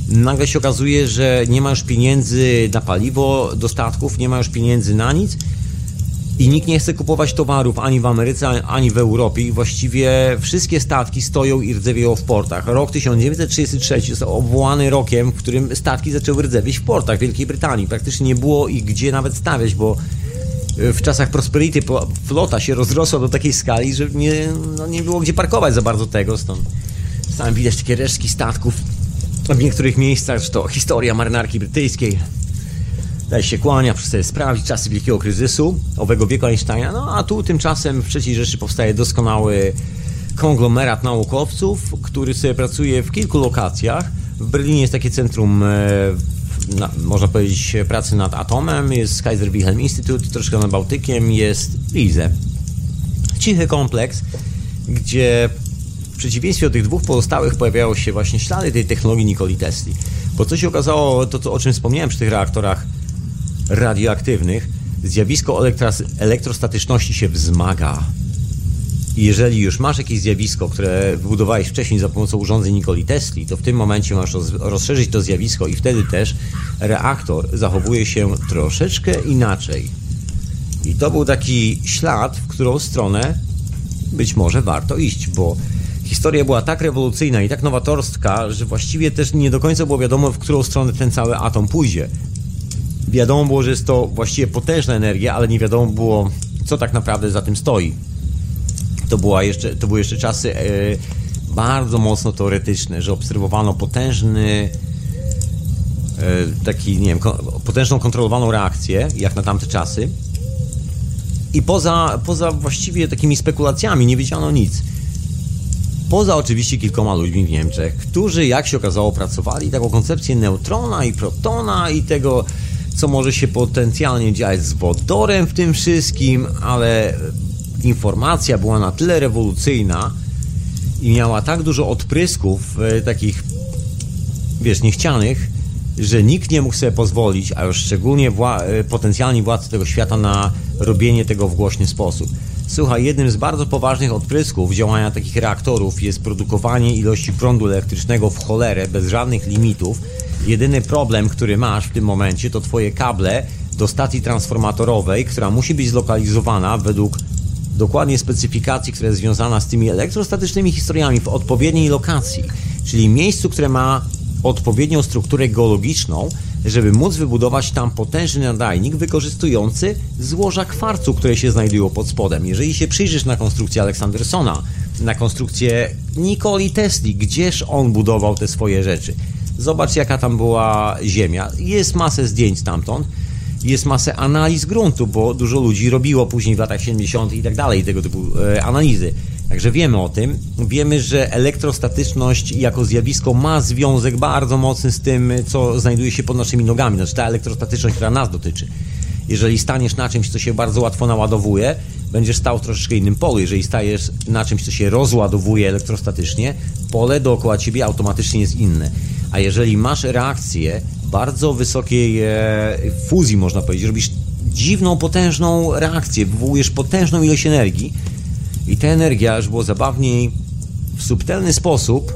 Nagle się okazuje, że nie ma już pieniędzy na paliwo do statków, nie ma już pieniędzy na nic i nikt nie chce kupować towarów ani w Ameryce, ani w Europie i właściwie wszystkie statki stoją i rdzewieją w portach. Rok 1933 jest obwołany rokiem, w którym statki zaczęły rdzewieć w portach Wielkiej Brytanii. Praktycznie nie było ich gdzie nawet stawiać, bo e, w czasach Prosperity flota się rozrosła do takiej skali, że nie, no nie było gdzie parkować za bardzo tego, stąd tam widać takie resztki statków w niektórych miejscach, to historia marynarki brytyjskiej Daj się kłania, przestaje sprawdzić czasy wielkiego kryzysu, owego wieku Einsteina, no a tu tymczasem w III Rzeszy powstaje doskonały konglomerat naukowców, który sobie pracuje w kilku lokacjach. W Berlinie jest takie centrum, e, na, można powiedzieć, pracy nad atomem, jest Kaiser Wilhelm Institute, troszkę nad Bałtykiem, jest Rize. Cichy kompleks, gdzie w przeciwieństwie do tych dwóch pozostałych pojawiały się właśnie ślady tej technologii Nikoli Tesli. Bo co się okazało, to, to o czym wspomniałem przy tych reaktorach radioaktywnych, zjawisko elektrostatyczności się wzmaga. Jeżeli już masz jakieś zjawisko, które wybudowałeś wcześniej za pomocą urządzeń Nikoli Tesli, to w tym momencie masz rozszerzyć to zjawisko i wtedy też reaktor zachowuje się troszeczkę inaczej. I to był taki ślad, w którą stronę być może warto iść, bo historia była tak rewolucyjna i tak nowatorska, że właściwie też nie do końca było wiadomo, w którą stronę ten cały atom pójdzie. Wiadomo było, że jest to właściwie potężna energia, ale nie wiadomo było, co tak naprawdę za tym stoi. To, była jeszcze, to były jeszcze czasy e, bardzo mocno teoretyczne, że obserwowano potężny e, taki, nie wiem, potężną kontrolowaną reakcję, jak na tamte czasy. I poza, poza właściwie takimi spekulacjami nie wiedziano nic. Poza oczywiście kilkoma ludźmi w Niemczech, którzy, jak się okazało, pracowali taką koncepcję neutrona i protona i tego, co może się potencjalnie dziać z wodorem w tym wszystkim, ale informacja była na tyle rewolucyjna i miała tak dużo odprysków e, takich, wiesz, niechcianych, że nikt nie mógł sobie pozwolić, a już szczególnie wła e, potencjalni władcy tego świata na robienie tego w głośny sposób. Słuchaj, jednym z bardzo poważnych odprysków działania takich reaktorów jest produkowanie ilości prądu elektrycznego w cholerę, bez żadnych limitów. Jedyny problem, który masz w tym momencie, to twoje kable do stacji transformatorowej, która musi być zlokalizowana według dokładnie specyfikacji, która jest związana z tymi elektrostatycznymi historiami w odpowiedniej lokacji, czyli miejscu, które ma odpowiednią strukturę geologiczną, żeby móc wybudować tam potężny nadajnik wykorzystujący złoża kwarcu, które się znajdują pod spodem. Jeżeli się przyjrzysz na konstrukcję Aleksandersona, na konstrukcję Nikoli Tesli, gdzież on budował te swoje rzeczy. Zobacz, jaka tam była ziemia. Jest masę zdjęć stamtąd jest masę analiz gruntu, bo dużo ludzi robiło później w latach 70. i tak dalej tego typu e, analizy. Także wiemy o tym. Wiemy, że elektrostatyczność jako zjawisko ma związek bardzo mocny z tym, co znajduje się pod naszymi nogami. Znaczy ta elektrostatyczność, która nas dotyczy. Jeżeli staniesz na czymś, co się bardzo łatwo naładowuje, będziesz stał w troszeczkę innym polu. Jeżeli stajesz na czymś, co się rozładowuje elektrostatycznie, pole dookoła ciebie automatycznie jest inne. A jeżeli masz reakcję bardzo wysokiej e, fuzji, można powiedzieć, robisz dziwną, potężną reakcję, wywołujesz potężną ilość energii i ta energia, żeby było zabawniej, w subtelny sposób,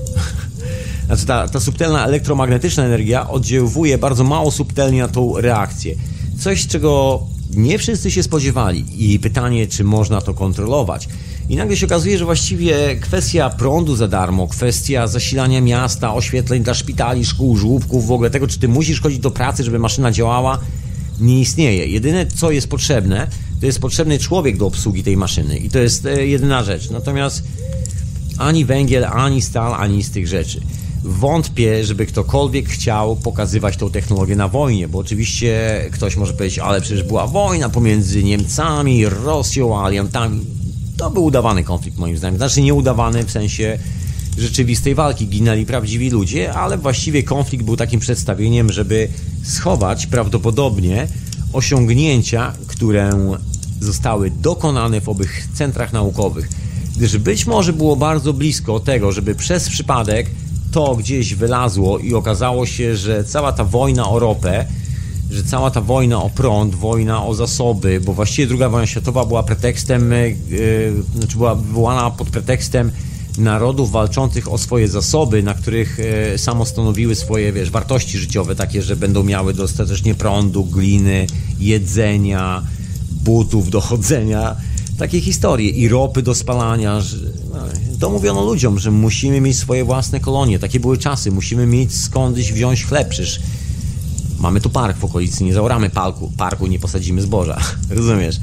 znaczy ta, ta subtelna elektromagnetyczna energia oddziałuje bardzo mało subtelnie na tą reakcję. Coś, czego nie wszyscy się spodziewali i pytanie, czy można to kontrolować. I nagle się okazuje, że właściwie kwestia prądu za darmo, kwestia zasilania miasta, oświetleń dla szpitali, szkół, żłobków, w ogóle tego, czy ty musisz chodzić do pracy, żeby maszyna działała, nie istnieje. Jedyne, co jest potrzebne, to jest potrzebny człowiek do obsługi tej maszyny. I to jest e, jedyna rzecz. Natomiast ani węgiel, ani stal, ani z tych rzeczy. Wątpię, żeby ktokolwiek chciał pokazywać tą technologię na wojnie, bo oczywiście ktoś może powiedzieć, ale przecież była wojna pomiędzy Niemcami, Rosją, aliantami. To był udawany konflikt moim zdaniem. Znaczy nieudawany w sensie rzeczywistej walki. Ginęli prawdziwi ludzie, ale właściwie konflikt był takim przedstawieniem, żeby schować prawdopodobnie osiągnięcia, które zostały dokonane w owych centrach naukowych. Gdyż być może było bardzo blisko tego, żeby przez przypadek to gdzieś wylazło i okazało się, że cała ta wojna o ropę że cała ta wojna o prąd, wojna o zasoby, bo właściwie druga wojna światowa była pretekstem, yy, znaczy była wywołana pod pretekstem narodów walczących o swoje zasoby, na których yy, samo stanowiły swoje, wiesz, wartości życiowe, takie, że będą miały dostatecznie prądu, gliny, jedzenia, butów do chodzenia, takie historie i ropy do spalania. Że, no, to mówiono ludziom, że musimy mieć swoje własne kolonie. Takie były czasy, musimy mieć skądś wziąć chleb. Przecież Mamy tu park w okolicy, nie zaoramy parku, parku nie posadzimy zboża. Rozumiesz?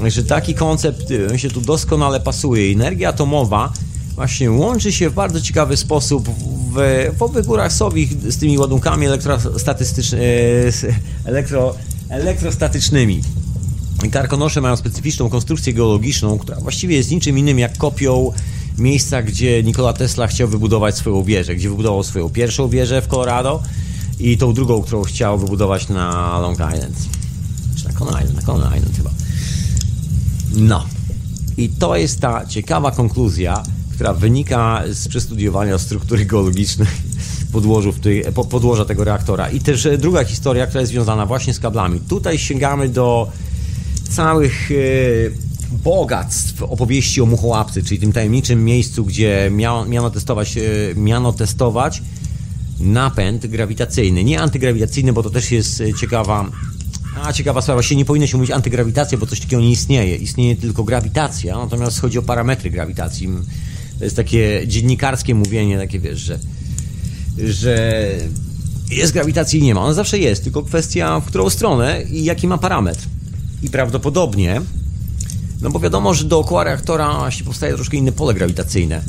Także taki koncept y, się tu doskonale pasuje. Energia atomowa właśnie łączy się w bardzo ciekawy sposób w, w górach Sowich z tymi ładunkami elektrostatycznymi. E, elektro, elektrostatycznymi. Karkonosze mają specyficzną konstrukcję geologiczną, która właściwie jest niczym innym jak kopią miejsca, gdzie Nikola Tesla chciał wybudować swoją wieżę, gdzie wybudował swoją pierwszą wieżę w Colorado i tą drugą, którą chciał wybudować na Long Island. Czy na Coney Island? Na Coney Island chyba. No. I to jest ta ciekawa konkluzja, która wynika z przestudiowania struktury geologicznej podłożu tej, podłoża tego reaktora. I też druga historia, która jest związana właśnie z kablami. Tutaj sięgamy do całych e, bogactw opowieści o muchołapcy, czyli tym tajemniczym miejscu, gdzie miano, testować, e, miano testować napęd grawitacyjny. Nie antygrawitacyjny, bo to też jest ciekawa a ciekawa sprawa, właśnie nie powinno się mówić antygrawitacja, bo coś takiego nie istnieje. Istnieje tylko grawitacja, natomiast chodzi o parametry grawitacji. To jest takie dziennikarskie mówienie, takie wiesz, że, że jest grawitacji i nie ma. Ona zawsze jest, tylko kwestia w którą stronę i jaki ma parametr. I prawdopodobnie, no bo wiadomo, że dookoła reaktora właśnie powstaje troszkę inne pole grawitacyjne.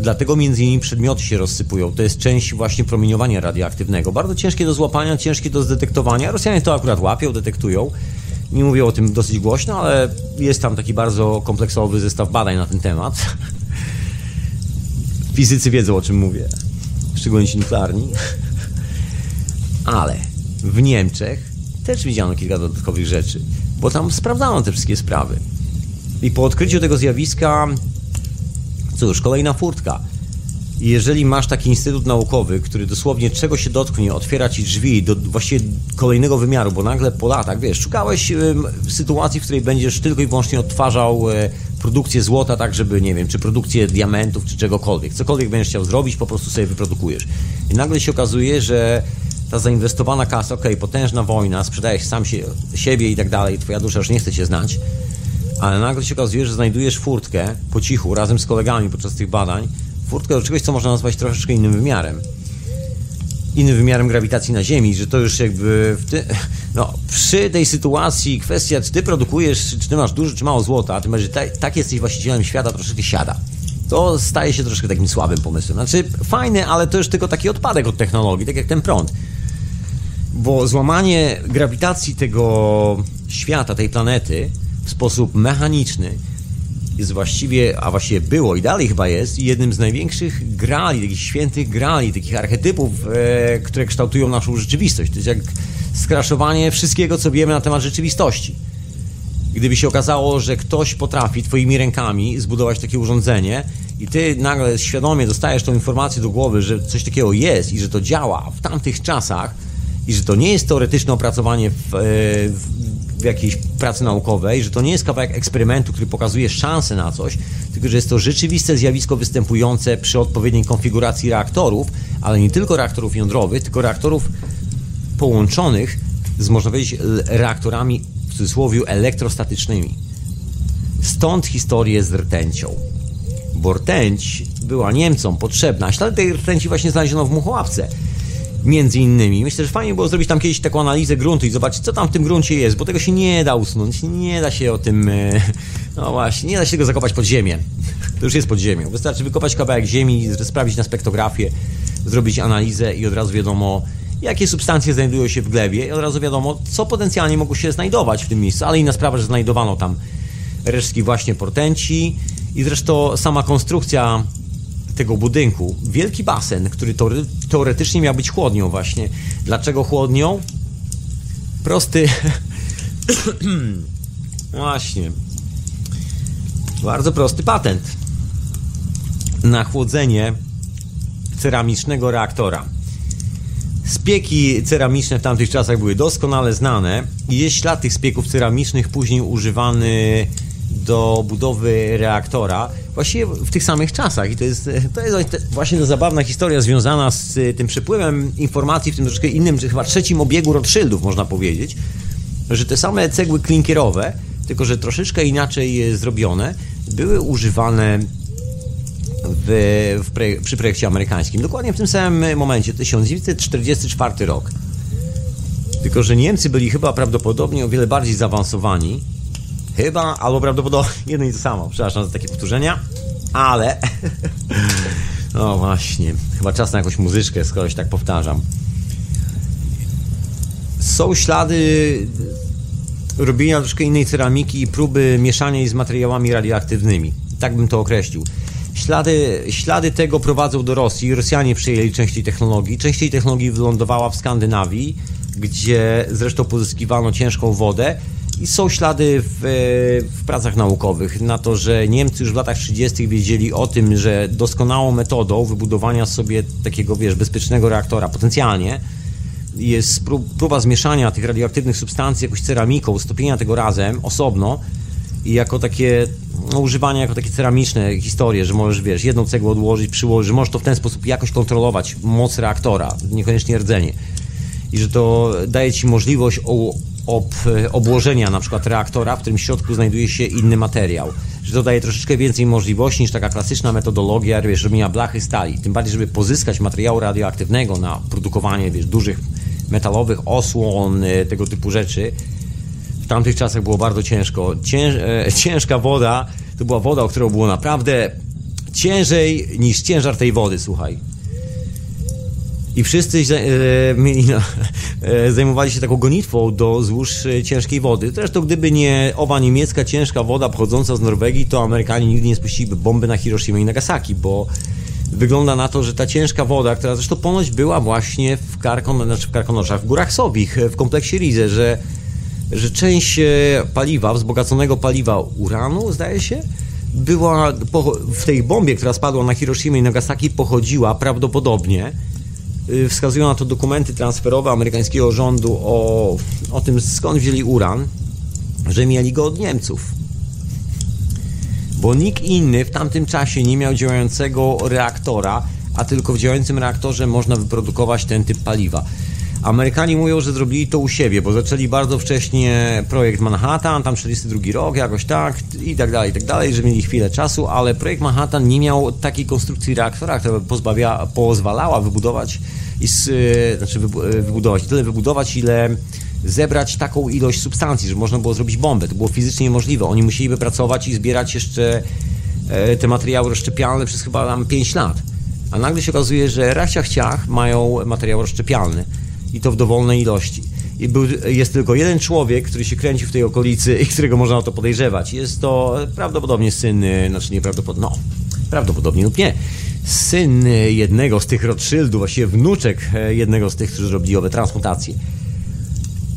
Dlatego między innymi przedmioty się rozsypują. To jest część właśnie promieniowania radioaktywnego. Bardzo ciężkie do złapania, ciężkie do zdetektowania. Rosjanie to akurat łapią, detektują. Nie mówię o tym dosyć głośno, ale jest tam taki bardzo kompleksowy zestaw badań na ten temat. Fizycy wiedzą o czym mówię, szczególnie ci nuklearni. Ale w Niemczech też widziano kilka dodatkowych rzeczy, bo tam sprawdzano te wszystkie sprawy. I po odkryciu tego zjawiska Cóż, kolejna furtka. Jeżeli masz taki instytut naukowy, który dosłownie czego się dotknie, otwiera ci drzwi do właściwie kolejnego wymiaru, bo nagle po latach, wiesz, szukałeś sytuacji, w której będziesz tylko i wyłącznie odtwarzał e, produkcję złota, tak żeby, nie wiem, czy produkcję diamentów, czy czegokolwiek. Cokolwiek będziesz chciał zrobić, po prostu sobie wyprodukujesz. I nagle się okazuje, że ta zainwestowana kasa, ok, potężna wojna, sprzedajesz sam się, siebie i tak dalej, twoja dusza już nie chce cię znać, ale nagle się okazuje, że znajdujesz furtkę po cichu, razem z kolegami podczas tych badań, furtkę do czegoś, co można nazwać troszeczkę innym wymiarem. Innym wymiarem grawitacji na Ziemi, że to już jakby ty, no, przy tej sytuacji kwestia, czy ty produkujesz, czy ty masz dużo, czy mało złota, a ty masz, że tak, tak jesteś właścicielem świata, troszeczkę siada. To staje się troszkę takim słabym pomysłem. Znaczy, fajny, ale to już tylko taki odpadek od technologii, tak jak ten prąd. Bo złamanie grawitacji tego świata, tej planety, w sposób mechaniczny jest właściwie, a właściwie było i dalej chyba jest, jednym z największych grali, takich świętych grali, takich archetypów, e, które kształtują naszą rzeczywistość. To jest jak skraszowanie wszystkiego, co wiemy na temat rzeczywistości. Gdyby się okazało, że ktoś potrafi twoimi rękami zbudować takie urządzenie i ty nagle świadomie dostajesz tą informację do głowy, że coś takiego jest i że to działa w tamtych czasach i że to nie jest teoretyczne opracowanie w, e, w w jakiejś pracy naukowej, że to nie jest kawałek eksperymentu, który pokazuje szansę na coś, tylko że jest to rzeczywiste zjawisko występujące przy odpowiedniej konfiguracji reaktorów, ale nie tylko reaktorów jądrowych, tylko reaktorów połączonych z, można powiedzieć, reaktorami w cudzysłowie elektrostatycznymi. Stąd historię z rtęcią. Bo rtęć była Niemcom potrzebna. Ślady tej rtęci właśnie znaleziono w Muchołapce między innymi. Myślę, że fajnie było zrobić tam kiedyś taką analizę gruntu i zobaczyć, co tam w tym gruncie jest, bo tego się nie da usunąć, nie da się o tym, e, no właśnie, nie da się tego zakopać pod ziemię. To już jest pod ziemią. Wystarczy wykopać kawałek ziemi, sprawdzić na spektografię, zrobić analizę i od razu wiadomo, jakie substancje znajdują się w glebie i od razu wiadomo, co potencjalnie mogło się znajdować w tym miejscu. Ale inna sprawa, że znajdowano tam resztki właśnie portęci i zresztą sama konstrukcja tego budynku. Wielki basen, który teoretycznie miał być chłodnią właśnie. Dlaczego chłodnią? Prosty... właśnie. Bardzo prosty patent na chłodzenie ceramicznego reaktora. Spieki ceramiczne w tamtych czasach były doskonale znane i jest ślad tych spieków ceramicznych później używany do budowy reaktora właściwie w tych samych czasach. I to jest, to jest właśnie ta zabawna historia związana z tym przepływem informacji w tym troszkę innym, czy chyba trzecim obiegu Rothschildów, można powiedzieć, że te same cegły klinkierowe, tylko że troszeczkę inaczej zrobione, były używane w, w pre, przy projekcie amerykańskim. Dokładnie w tym samym momencie, 1944 rok. Tylko, że Niemcy byli chyba prawdopodobnie o wiele bardziej zaawansowani Chyba, albo prawdopodobnie jedno i to samo. Przepraszam za takie powtórzenia, ale. No właśnie, chyba czas na jakąś muzyczkę, skoro się tak powtarzam. Są ślady robienia troszkę innej ceramiki i próby mieszania jej z materiałami radioaktywnymi. Tak bym to określił. Ślady, ślady tego prowadzą do Rosji. Rosjanie przejęli część tej technologii. Część tej technologii wylądowała w Skandynawii, gdzie zresztą pozyskiwano ciężką wodę. Są ślady w, w, pracach naukowych na to, że Niemcy już w latach 30. wiedzieli o tym, że doskonałą metodą wybudowania sobie takiego, wiesz, bezpiecznego reaktora potencjalnie jest próba zmieszania tych radioaktywnych substancji jakąś ceramiką, stopienia tego razem osobno i jako takie no, używanie jako takie ceramiczne historie, że możesz, wiesz, jedną cegłę odłożyć, przyłożyć, że możesz to w ten sposób jakoś kontrolować moc reaktora, niekoniecznie rdzenie. I że to daje ci możliwość ob, obłożenia na przykład reaktora, w którym środku znajduje się inny materiał. Że to daje troszeczkę więcej możliwości niż taka klasyczna metodologia wiesz, robienia blachy stali. Tym bardziej, żeby pozyskać materiału radioaktywnego na produkowanie wiesz, dużych metalowych osłon, e, tego typu rzeczy. W tamtych czasach było bardzo ciężko. Cięż, e, ciężka woda to była woda, o którą było naprawdę ciężej niż ciężar tej wody, słuchaj. I wszyscy e, no, e, zajmowali się taką gonitwą do złóż e, ciężkiej wody. Zresztą gdyby nie owa niemiecka ciężka woda pochodząca z Norwegii, to Amerykanie nigdy nie spuściliby bomby na Hiroshima i Nagasaki, bo wygląda na to, że ta ciężka woda, która zresztą ponoć była właśnie w, Karkon, znaczy w Karkonoszach, w Górach Sobich, w kompleksie Rize, że, że część paliwa, wzbogaconego paliwa uranu, zdaje się, była w tej bombie, która spadła na Hiroshima i Nagasaki, pochodziła prawdopodobnie wskazują na to dokumenty transferowe amerykańskiego rządu o, o tym, skąd wzięli uran, że mieli go od Niemców. Bo nikt inny w tamtym czasie nie miał działającego reaktora, a tylko w działającym reaktorze można wyprodukować ten typ paliwa. Amerykanie mówią, że zrobili to u siebie, bo zaczęli bardzo wcześnie projekt Manhattan, tam 42 rok, jakoś tak i tak dalej, i tak dalej, że mieli chwilę czasu, ale projekt Manhattan nie miał takiej konstrukcji reaktora, która pozbawia, pozwalała wybudować, i, znaczy wybudować, tyle wybudować, ile zebrać taką ilość substancji, że można było zrobić bombę. To było fizycznie niemożliwe. Oni musieliby pracować i zbierać jeszcze e, te materiały rozszczepialne przez chyba tam 5 lat. A nagle się okazuje, że rachciach ciach mają materiał rozszczepialny i to w dowolnej ilości. I był, jest tylko jeden człowiek, który się kręci w tej okolicy i którego można o to podejrzewać. Jest to prawdopodobnie syn, znaczy nieprawdopodobnie, no, prawdopodobnie lub nie, syn jednego z tych Rothschildów, właściwie wnuczek jednego z tych, którzy robili owe transmutacje.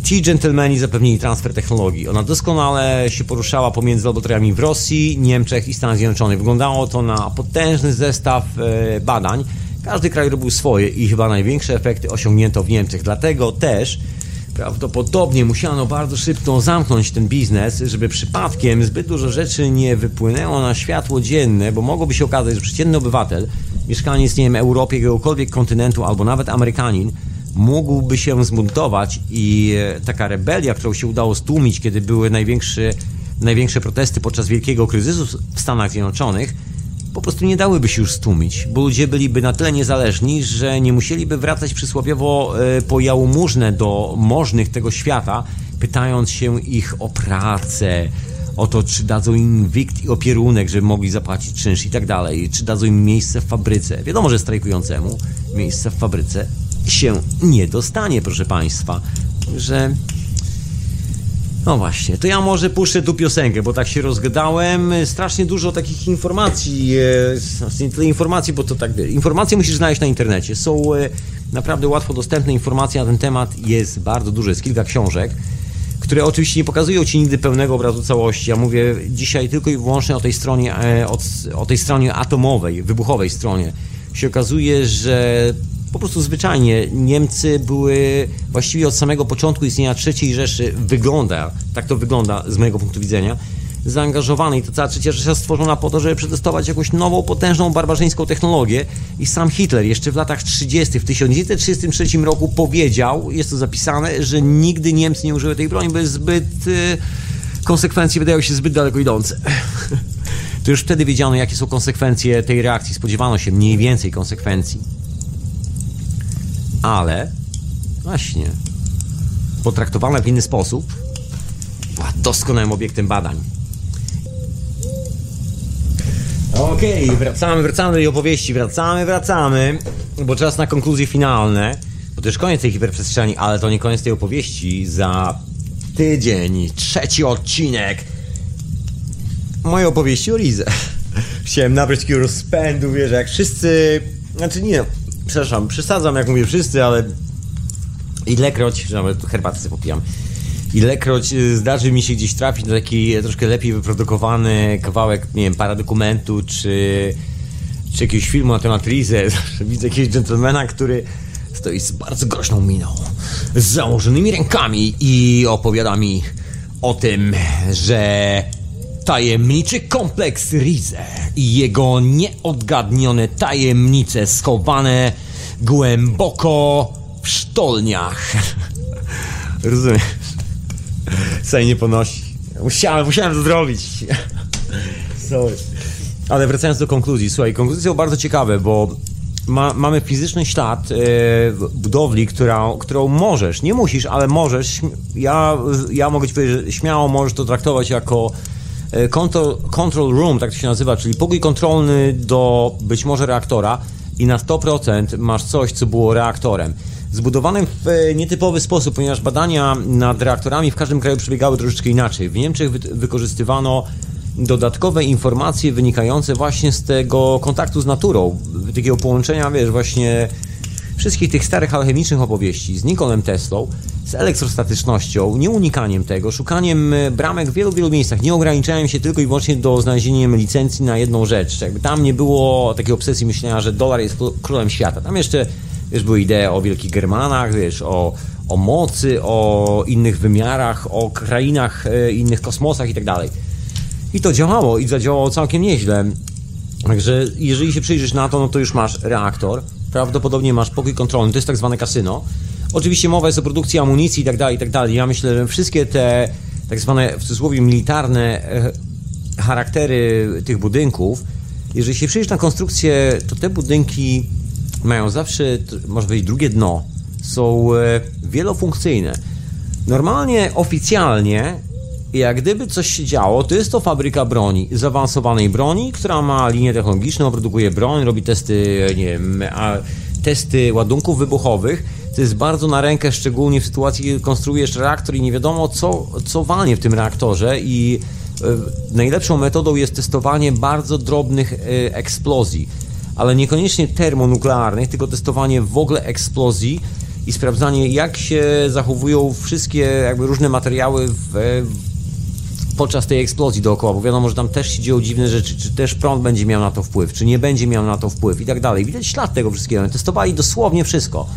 Ci dżentelmeni zapewnili transfer technologii. Ona doskonale się poruszała pomiędzy laboratoriami w Rosji, Niemczech i Stanach Zjednoczonych. Wyglądało to na potężny zestaw e, badań, każdy kraj robił swoje i chyba największe efekty osiągnięto w Niemczech. Dlatego też prawdopodobnie musiano bardzo szybko zamknąć ten biznes, żeby przypadkiem zbyt dużo rzeczy nie wypłynęło na światło dzienne, bo mogłoby się okazać, że przeciętny obywatel, mieszkaniec, nie wiem, Europy, jakiegokolwiek kontynentu albo nawet Amerykanin, mógłby się zmontować i e, taka rebelia, którą się udało stłumić, kiedy były największe, największe protesty podczas wielkiego kryzysu w Stanach Zjednoczonych, po prostu nie dałyby się już stłumić, bo ludzie byliby na tyle niezależni, że nie musieliby wracać przysłowiowo e, po jałmużnę do możnych tego świata, pytając się ich o pracę, o to, czy dadzą im wikt i opierunek, żeby mogli zapłacić czynsz i tak dalej, czy dadzą im miejsce w fabryce. Wiadomo, że strajkującemu miejsce w fabryce się nie dostanie, proszę Państwa, że no właśnie, to ja może puszczę tu piosenkę, bo tak się rozgadałem. Strasznie dużo takich informacji, e, tyle informacji, bo to tak, informacje musisz znaleźć na internecie. Są e, naprawdę łatwo dostępne informacje na ten temat, jest bardzo dużo, jest kilka książek, które oczywiście nie pokazują Ci nigdy pełnego obrazu całości. Ja mówię dzisiaj tylko i wyłącznie o tej stronie, e, o, o tej stronie atomowej, wybuchowej stronie. Się okazuje, że po prostu zwyczajnie Niemcy były właściwie od samego początku istnienia III Rzeszy, wygląda, tak to wygląda z mojego punktu widzenia, zaangażowane i ta cała trzecia Rzesza stworzona po to, żeby przetestować jakąś nową, potężną, barbarzyńską technologię i sam Hitler jeszcze w latach 30., w 1933 roku powiedział, jest to zapisane, że nigdy Niemcy nie użyły tej broni, bo zbyt... Yy, konsekwencje wydają się zbyt daleko idące. to już wtedy wiedziano, jakie są konsekwencje tej reakcji. Spodziewano się mniej więcej konsekwencji ale właśnie potraktowana w inny sposób była doskonałym obiektem badań. Okej, okay, wracamy, wracamy do tej opowieści, wracamy, wracamy, bo czas na konkluzje finalne, bo to już koniec tej hiperprzestrzeni, ale to nie koniec tej opowieści. Za tydzień, trzeci odcinek mojej opowieści o Rizę. Chciałem nabrać takiego rozpędu, wiesz, jak wszyscy... Znaczy nie, przepraszam, przesadzam jak mówię wszyscy, ale ilekroć, nawet herbatę sobie popijam, ilekroć y, zdarzy mi się gdzieś trafić na taki troszkę lepiej wyprodukowany kawałek, nie wiem, paradokumentu, czy, czy jakiegoś filmu na temat Rize, widzę jakiegoś dżentelmena, który stoi z bardzo groźną miną, z założonymi rękami i opowiada mi o tym, że tajemniczy kompleks Rize i jego nieodgadnione tajemnice schowane głęboko w sztolniach. Rozumiesz? Sobie nie ponosi. Musiałem, musiałem to zrobić. Sorry. Ale wracając do konkluzji, słuchaj, konkluzje są bardzo ciekawe, bo ma, mamy fizyczny ślad e, budowli, która, którą możesz, nie musisz, ale możesz, ja, ja mogę ci powiedzieć, że śmiało możesz to traktować jako control, control room, tak to się nazywa, czyli pokój kontrolny do być może reaktora i na 100% masz coś, co było reaktorem. Zbudowanym w e, nietypowy sposób, ponieważ badania nad reaktorami w każdym kraju przebiegały troszeczkę inaczej. W Niemczech wy wykorzystywano dodatkowe informacje wynikające właśnie z tego kontaktu z naturą, takiego połączenia, wiesz, właśnie wszystkich tych starych alchemicznych opowieści z Nikolem Teslą, z elektrostatycznością, nieunikaniem tego, szukaniem e, bramek w wielu, wielu miejscach, nie ograniczałem się tylko i wyłącznie do znalezieniem licencji na jedną rzecz. Jakby tam nie było takiej obsesji myślenia, że dolar jest królem świata. Tam jeszcze, wiesz, były idee o wielkich Germanach, wiesz, o, o mocy, o innych wymiarach, o krainach, e, innych kosmosach i tak dalej. I to działało i zadziałało całkiem nieźle. Także jeżeli się przyjrzysz na to, no to już masz reaktor, prawdopodobnie masz pokój kontrolny, to jest tak zwane kasyno. Oczywiście mowa jest o produkcji amunicji i tak dalej, i tak dalej. Ja myślę, że wszystkie te tak zwane w cudzysłowie militarne e, charaktery tych budynków, jeżeli się przyjrzysz na konstrukcję, to te budynki mają zawsze, może być drugie dno, są e, wielofunkcyjne. Normalnie, oficjalnie jak gdyby coś się działo, to jest to fabryka broni, zaawansowanej broni, która ma linię technologiczną, produkuje broń, robi testy, nie wiem, testy ładunków wybuchowych. To jest bardzo na rękę, szczególnie w sytuacji, kiedy konstruujesz reaktor i nie wiadomo, co, co walnie w tym reaktorze i e, najlepszą metodą jest testowanie bardzo drobnych e, eksplozji, ale niekoniecznie termonuklearnych, tylko testowanie w ogóle eksplozji i sprawdzanie, jak się zachowują wszystkie jakby różne materiały w, podczas tej eksplozji dookoła, bo wiadomo, że tam też się dzieją dziwne rzeczy, czy też prąd będzie miał na to wpływ, czy nie będzie miał na to wpływ i tak dalej. Widać ślad tego wszystkiego. Testowali dosłownie wszystko.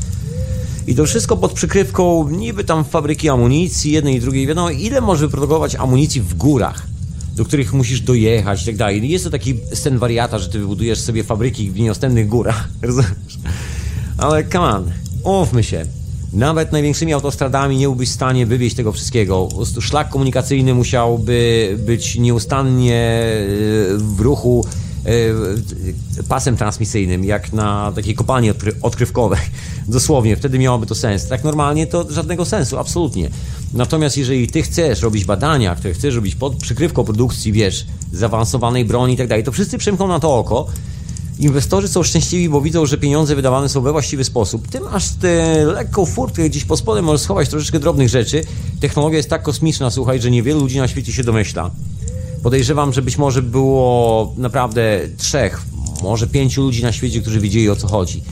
I to wszystko pod przykrywką niby tam fabryki amunicji, jednej i drugiej. Wiadomo, ile może wyprodukować amunicji w górach, do których musisz dojechać i tak dalej. Jest to taki scen wariata, że ty wybudujesz sobie fabryki w nieostępnych górach. Ale come on, umówmy się. Nawet największymi autostradami nie byłbyś w stanie wywieźć tego wszystkiego. Szlak komunikacyjny musiałby być nieustannie e, w ruchu e, pasem transmisyjnym, jak na takiej kopalni odkrywkowej. Dosłownie, wtedy miałoby to sens. Tak normalnie to żadnego sensu, absolutnie. Natomiast jeżeli ty chcesz robić badania, które chcesz robić pod przykrywką produkcji, wiesz, zaawansowanej broni i tak dalej, to wszyscy przymkną na to oko Inwestorzy są szczęśliwi, bo widzą, że pieniądze wydawane są we właściwy sposób. Ty masz tę lekką furtkę, gdzieś pod spodem możesz schować troszeczkę drobnych rzeczy. Technologia jest tak kosmiczna, słuchaj, że niewielu ludzi na świecie się domyśla. Podejrzewam, że być może było naprawdę trzech, może pięciu ludzi na świecie, którzy wiedzieli o co chodzi.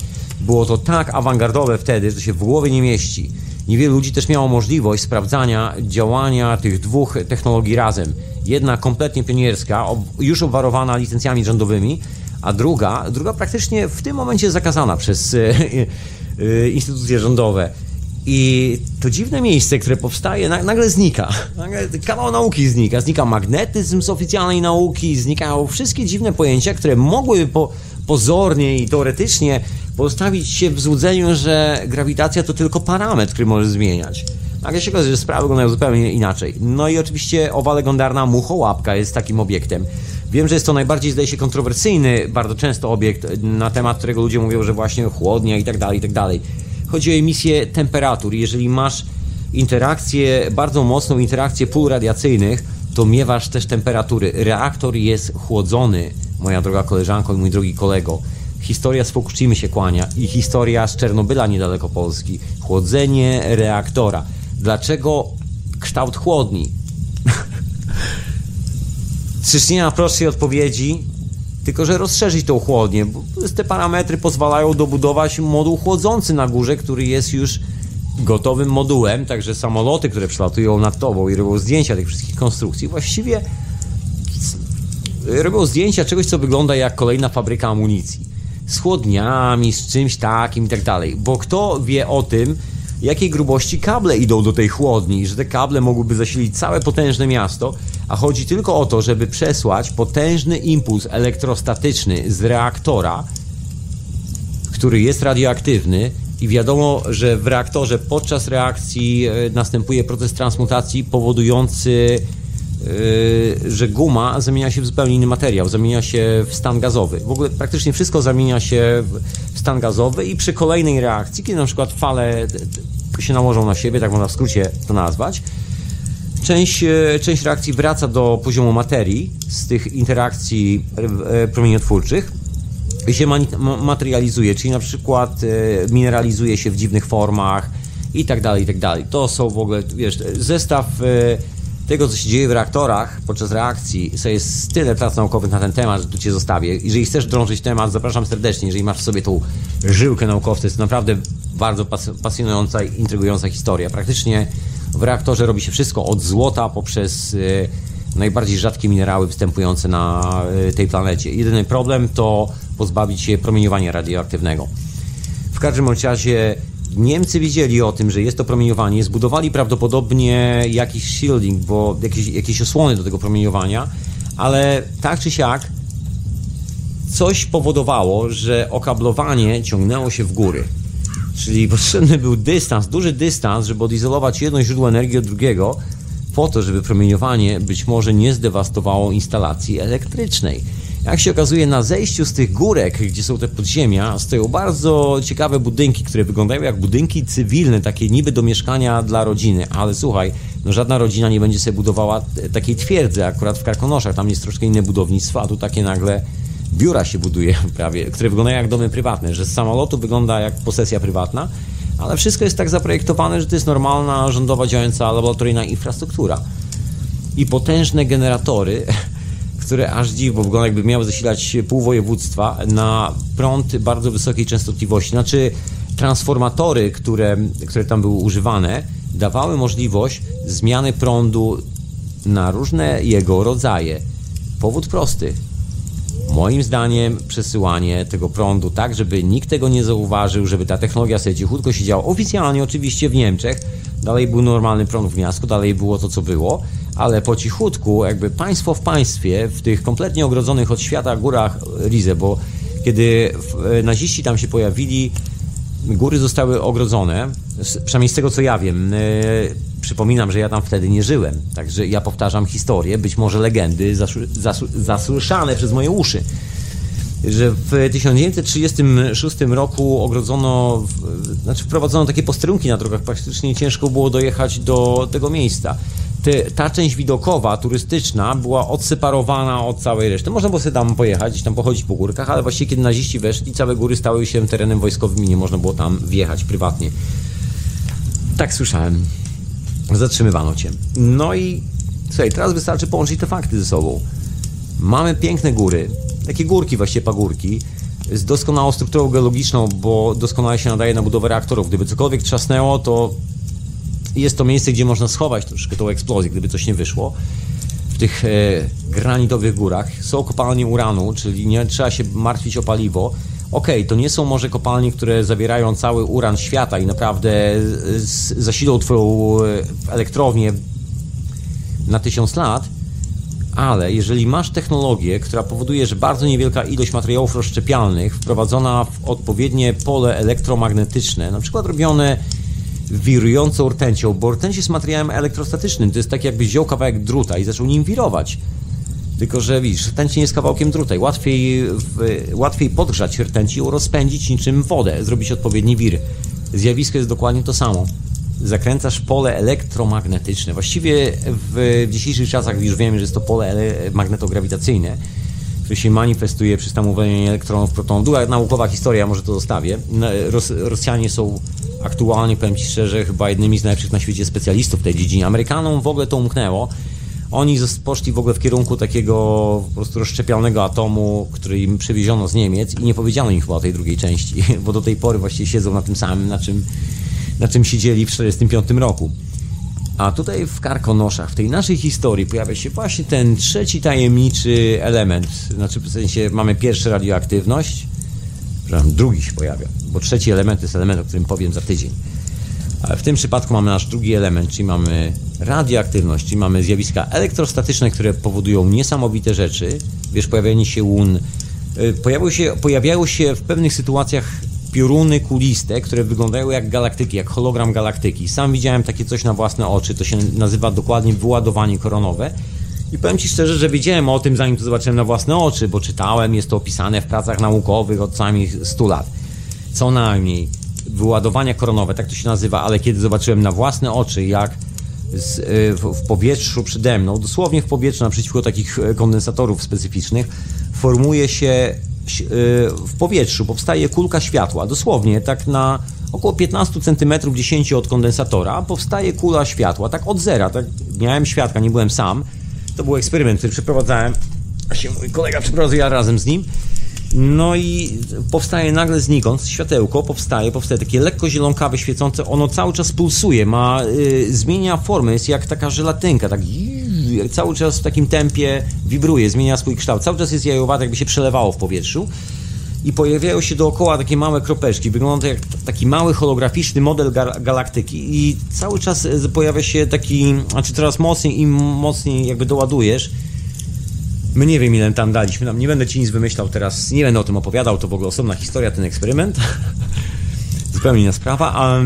Było to tak awangardowe wtedy, że się w głowie nie mieści. Niewielu ludzi też miało możliwość sprawdzania działania tych dwóch technologii razem. Jedna kompletnie pionierska, już obwarowana licencjami rządowymi, a druga, druga praktycznie w tym momencie zakazana przez e, e, instytucje rządowe. I to dziwne miejsce, które powstaje, nagle znika. Nagle kawał nauki znika. Znika magnetyzm z oficjalnej nauki, znikają wszystkie dziwne pojęcia, które mogłyby po, pozornie i teoretycznie postawić się w złudzeniu, że grawitacja to tylko parametr, który może zmieniać. Nagle się okazuje, że sprawy wyglądają zupełnie inaczej. No i oczywiście owa legendarna muchołapka jest takim obiektem. Wiem, że jest to najbardziej, zdaje się, kontrowersyjny bardzo często obiekt, na temat którego ludzie mówią, że właśnie chłodnia i tak dalej, i tak dalej. Chodzi o emisję temperatur. Jeżeli masz interakcję, bardzo mocną interakcję pól radiacyjnych, to miewasz też temperatury. Reaktor jest chłodzony, moja droga koleżanko i mój drogi kolego. Historia z Fukushimy się kłania i historia z Czernobyla niedaleko Polski. Chłodzenie reaktora. Dlaczego kształt chłodni? Ma prostszej odpowiedzi? tylko że rozszerzyć tą chłodnię, bo te parametry pozwalają dobudować moduł chłodzący na górze, który jest już gotowym modułem, także samoloty, które przelatują nad tobą i robią zdjęcia tych wszystkich konstrukcji, właściwie robią zdjęcia czegoś, co wygląda jak kolejna fabryka amunicji. Z chłodniami, z czymś takim i tak dalej. Bo kto wie o tym, jakiej grubości kable idą do tej chłodni, że te kable mogłyby zasilić całe potężne miasto, a chodzi tylko o to, żeby przesłać potężny impuls elektrostatyczny z reaktora, który jest radioaktywny i wiadomo, że w reaktorze podczas reakcji e, następuje proces transmutacji powodujący że guma zamienia się w zupełnie inny materiał, zamienia się w stan gazowy. W ogóle praktycznie wszystko zamienia się w stan gazowy i przy kolejnej reakcji, kiedy na przykład fale się nałożą na siebie, tak można w skrócie to nazwać, część, e, część reakcji wraca do poziomu materii z tych interakcji promieniotwórczych i się materializuje, czyli na przykład e, mineralizuje się w dziwnych formach i tak dalej, i tak dalej. To są w ogóle, wiesz, zestaw e, tego, co się dzieje w reaktorach podczas reakcji, to jest tyle prac naukowych na ten temat, że tu Cię zostawię. Jeżeli chcesz drążyć temat, zapraszam serdecznie. Jeżeli masz w sobie tą żyłkę naukowca, jest to naprawdę bardzo pasjonująca i intrygująca historia. Praktycznie w reaktorze robi się wszystko od złota poprzez e, najbardziej rzadkie minerały występujące na tej planecie. Jedyny problem to pozbawić się promieniowania radioaktywnego. W każdym razie Niemcy wiedzieli o tym, że jest to promieniowanie, zbudowali prawdopodobnie jakiś shielding, bo jakieś, jakieś osłony do tego promieniowania, ale tak czy siak coś powodowało, że okablowanie ciągnęło się w góry. Czyli potrzebny był dystans, duży dystans, żeby odizolować jedno źródło energii od drugiego, po to, żeby promieniowanie być może nie zdewastowało instalacji elektrycznej. Jak się okazuje, na zejściu z tych górek, gdzie są te podziemia, stoją bardzo ciekawe budynki, które wyglądają jak budynki cywilne, takie niby do mieszkania dla rodziny. Ale słuchaj, no żadna rodzina nie będzie sobie budowała takiej twierdzy, akurat w Karkonoszach, tam jest troszkę inne budownictwo, a tu takie nagle biura się buduje prawie, które wyglądają jak domy prywatne, że z samolotu wygląda jak posesja prywatna, ale wszystko jest tak zaprojektowane, że to jest normalna, rządowa, działająca laboratoryjna infrastruktura. I potężne generatory które aż dziw, bo wygląda jakby miały zasilać pół województwa na prąd bardzo wysokiej częstotliwości. Znaczy transformatory, które, które tam były używane, dawały możliwość zmiany prądu na różne jego rodzaje. Powód prosty. Moim zdaniem przesyłanie tego prądu tak, żeby nikt tego nie zauważył, żeby ta technologia sobie cichutko siedziała. Oficjalnie oczywiście w Niemczech dalej był normalny prąd w miastku, dalej było to, co było, ale po cichutku, jakby państwo w państwie, w tych kompletnie ogrodzonych od świata górach Rize, bo kiedy e, naziści tam się pojawili, góry zostały ogrodzone, przynajmniej z tego co ja wiem. E, przypominam, że ja tam wtedy nie żyłem, także ja powtarzam historię, być może legendy zasłyszane przez moje uszy że w 1936 roku ogrodzono, znaczy wprowadzono takie posterunki na drogach, praktycznie ciężko było dojechać do tego miejsca. Te, ta część widokowa, turystyczna była odseparowana od całej reszty. Można było sobie tam pojechać, gdzieś tam pochodzić po górkach, ale właściwie kiedy naziści weszli, całe góry stały się terenem wojskowym i nie można było tam wjechać prywatnie. Tak słyszałem. Zatrzymywano cię. No i słuchaj, teraz wystarczy połączyć te fakty ze sobą. Mamy piękne góry, takie górki, właściwie pagórki, z doskonałą strukturą geologiczną, bo doskonale się nadaje na budowę reaktorów. Gdyby cokolwiek trzasnęło, to jest to miejsce, gdzie można schować troszkę tą eksplozję, gdyby coś nie wyszło. W tych e, granitowych górach są kopalnie uranu, czyli nie trzeba się martwić o paliwo. Okej, okay, to nie są może kopalnie, które zawierają cały uran świata i naprawdę zasilą twoją e, elektrownię na tysiąc lat, ale jeżeli masz technologię, która powoduje, że bardzo niewielka ilość materiałów rozszczepialnych wprowadzona w odpowiednie pole elektromagnetyczne, na przykład robione wirującą rtęcią, bo rtęć jest materiałem elektrostatycznym, to jest tak jakbyś wziął kawałek druta i zaczął nim wirować. Tylko, że widzisz, rtęć nie jest kawałkiem druta łatwiej, łatwiej podgrzać rtęć i rozpędzić niczym wodę, zrobić odpowiedni wir. Zjawisko jest dokładnie to samo zakręcasz pole elektromagnetyczne. Właściwie w dzisiejszych czasach już wiemy, że jest to pole magnetograwitacyjne, które się manifestuje przy stymulowaniu elektronów, protonów. Długa naukowa historia, może to zostawię. Ros Rosjanie są aktualnie, powiem Ci szczerze, chyba jednymi z najlepszych na świecie specjalistów w tej dziedzinie. Amerykanom w ogóle to umknęło. Oni poszli w ogóle w kierunku takiego po prostu rozszczepialnego atomu, który im przywieziono z Niemiec i nie powiedziano im chyba o tej drugiej części, bo do tej pory właściwie siedzą na tym samym, na czym, na czym siedzieli w 1945 roku. A tutaj w Karkonoszach, w tej naszej historii pojawia się właśnie ten trzeci tajemniczy element. Znaczy w sensie mamy pierwszą radioaktywność, przepraszam, drugi się pojawia, bo trzeci element jest element, o którym powiem za tydzień. Ale w tym przypadku mamy nasz drugi element, czyli mamy radioaktywność, czyli mamy zjawiska elektrostatyczne, które powodują niesamowite rzeczy. Wiesz, pojawianie się łun. Y, pojawiają się, się w pewnych sytuacjach pioruny kuliste, które wyglądają jak galaktyki, jak hologram galaktyki. Sam widziałem takie coś na własne oczy, to się nazywa dokładnie wyładowanie koronowe. I powiem Ci szczerze, że wiedziałem o tym, zanim to zobaczyłem na własne oczy, bo czytałem, jest to opisane w pracach naukowych od najmniej 100 lat. Co najmniej wyładowania koronowe, tak to się nazywa, ale kiedy zobaczyłem na własne oczy, jak z, y, w, w, powietrzu przede mną, dosłownie w powietrzu, naprzeciwko takich kondensatorów specyficznych, formuje się w powietrzu, powstaje kulka światła, dosłownie tak na około 15 cm 10 od kondensatora powstaje kula światła, tak od zera, tak miałem świadka, nie byłem sam, to był eksperyment, który przeprowadzałem, się mój kolega przeprowadził ja razem z nim, no i powstaje nagle znikąd światełko, powstaje, powstaje takie lekko zielonkawe, świecące, ono cały czas pulsuje, ma, y, zmienia formę, jest jak taka żelatynka, tak cały czas w takim tempie wibruje, zmienia swój kształt, cały czas jest jajowate, jakby się przelewało w powietrzu i pojawiają się dookoła takie małe kropeczki. Wygląda jak taki mały holograficzny model galaktyki i cały czas y, pojawia się taki, znaczy coraz mocniej, im mocniej jakby doładujesz, My nie wiem, ile tam daliśmy. Tam nie będę ci nic wymyślał teraz, nie będę o tym opowiadał, to w ogóle osobna historia, ten eksperyment. Zupełnie inna sprawa.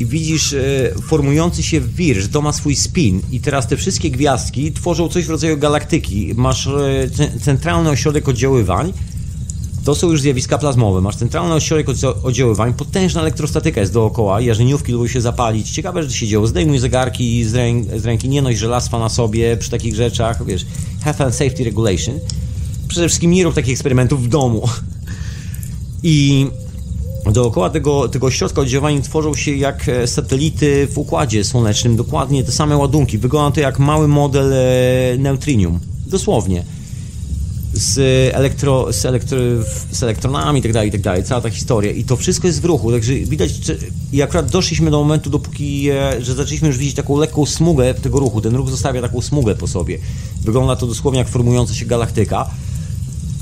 I widzisz e, formujący się wir, że to ma swój spin i teraz te wszystkie gwiazdki tworzą coś w rodzaju galaktyki. Masz e, centralny ośrodek oddziaływań, to są już zjawiska plazmowe. Masz centralny ośrodek oddziaływań, potężna elektrostatyka jest dookoła, jarzeniówki lubią się zapalić. Ciekawe, że się dzieło. Zdejmuj zegarki z, ręk, z ręki, nie noś żelastwa na sobie przy takich rzeczach, wiesz, health and safety regulation. Przede wszystkim nie rób takich eksperymentów w domu. I dookoła tego, tego środka oddziaływania tworzą się jak e, satelity w układzie słonecznym, dokładnie te same ładunki. Wygląda to jak mały model e, neutrinium. Dosłownie z, elektro, z, elektro, z elektronami itd., tak itd., tak cała ta historia. I to wszystko jest w ruchu, także widać, że, i akurat doszliśmy do momentu, dopóki, e, że zaczęliśmy już widzieć taką lekką smugę tego ruchu. Ten ruch zostawia taką smugę po sobie. Wygląda to dosłownie jak formująca się galaktyka.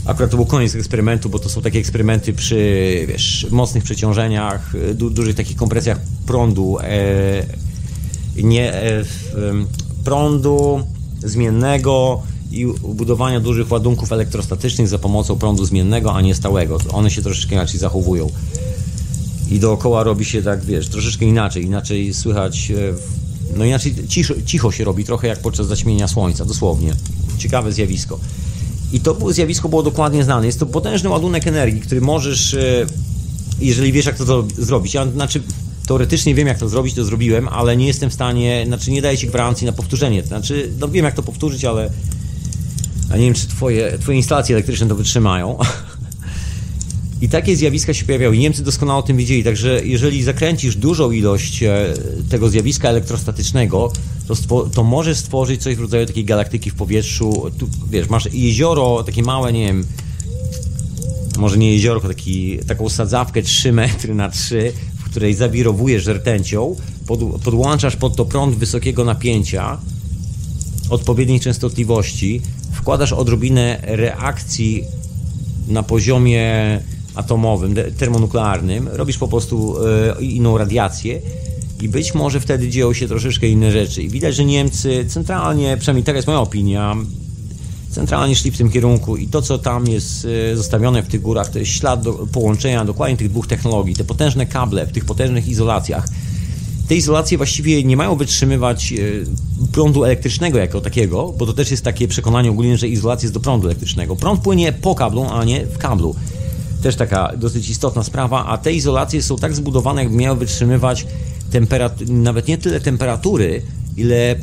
Akurat to był koniec eksperymentu, bo to są takie eksperymenty przy, wiesz, mocnych przeciążeniach, du, dużych takich kompresjach prądu, e, nie, e, prądu zmiennego, i budowania dużych ładunków elektrostatycznych za pomocą prądu zmiennego, a nie stałego. One się troszeczkę inaczej zachowują. I dookoła robi się tak, wiesz, troszeczkę inaczej. Inaczej słychać, e, no inaczej cicho, cicho się robi, trochę jak podczas zaćmienia słońca, dosłownie. Ciekawe zjawisko. I to zjawisko było dokładnie znane. Jest to potężny ładunek energii, który możesz, e, jeżeli wiesz, jak to zrobić. Ja, znaczy, teoretycznie wiem, jak to zrobić, to zrobiłem, ale nie jestem w stanie, znaczy nie daję ci gwarancji na powtórzenie. Znaczy, no wiem, jak to powtórzyć, ale nie wiem, czy twoje, twoje instalacje elektryczne to wytrzymają. I takie zjawiska się pojawiały. Niemcy doskonale o tym wiedzieli, także jeżeli zakręcisz dużą ilość e, tego zjawiska elektrostatycznego, to, to możesz stworzyć coś w rodzaju takiej galaktyki w powietrzu. Tu, wiesz, masz jezioro, takie małe, nie wiem, może nie jezioro, tylko taki, taką sadzawkę 3 metry na 3, w której zawirowujesz rtęcią, pod, podłączasz pod to prąd wysokiego napięcia, odpowiedniej częstotliwości, wkładasz odrobinę reakcji na poziomie atomowym, termonuklearnym, robisz po prostu e, inną radiację i być może wtedy dzieją się troszeczkę inne rzeczy. I widać, że Niemcy centralnie, przynajmniej taka jest moja opinia, centralnie szli w tym kierunku i to, co tam jest e, zostawione w tych górach, to jest ślad do, połączenia dokładnie tych dwóch technologii, te potężne kable w tych potężnych izolacjach te izolacje właściwie nie mają wytrzymywać e, prądu elektrycznego jako takiego, bo to też jest takie przekonanie ogólnie, że izolacja jest do prądu elektrycznego. Prąd płynie po kablu, a nie w kablu. Też taka dosyć istotna sprawa, a te izolacje są tak zbudowane, jakby miały wytrzymywać nawet nie tyle temperatury, ile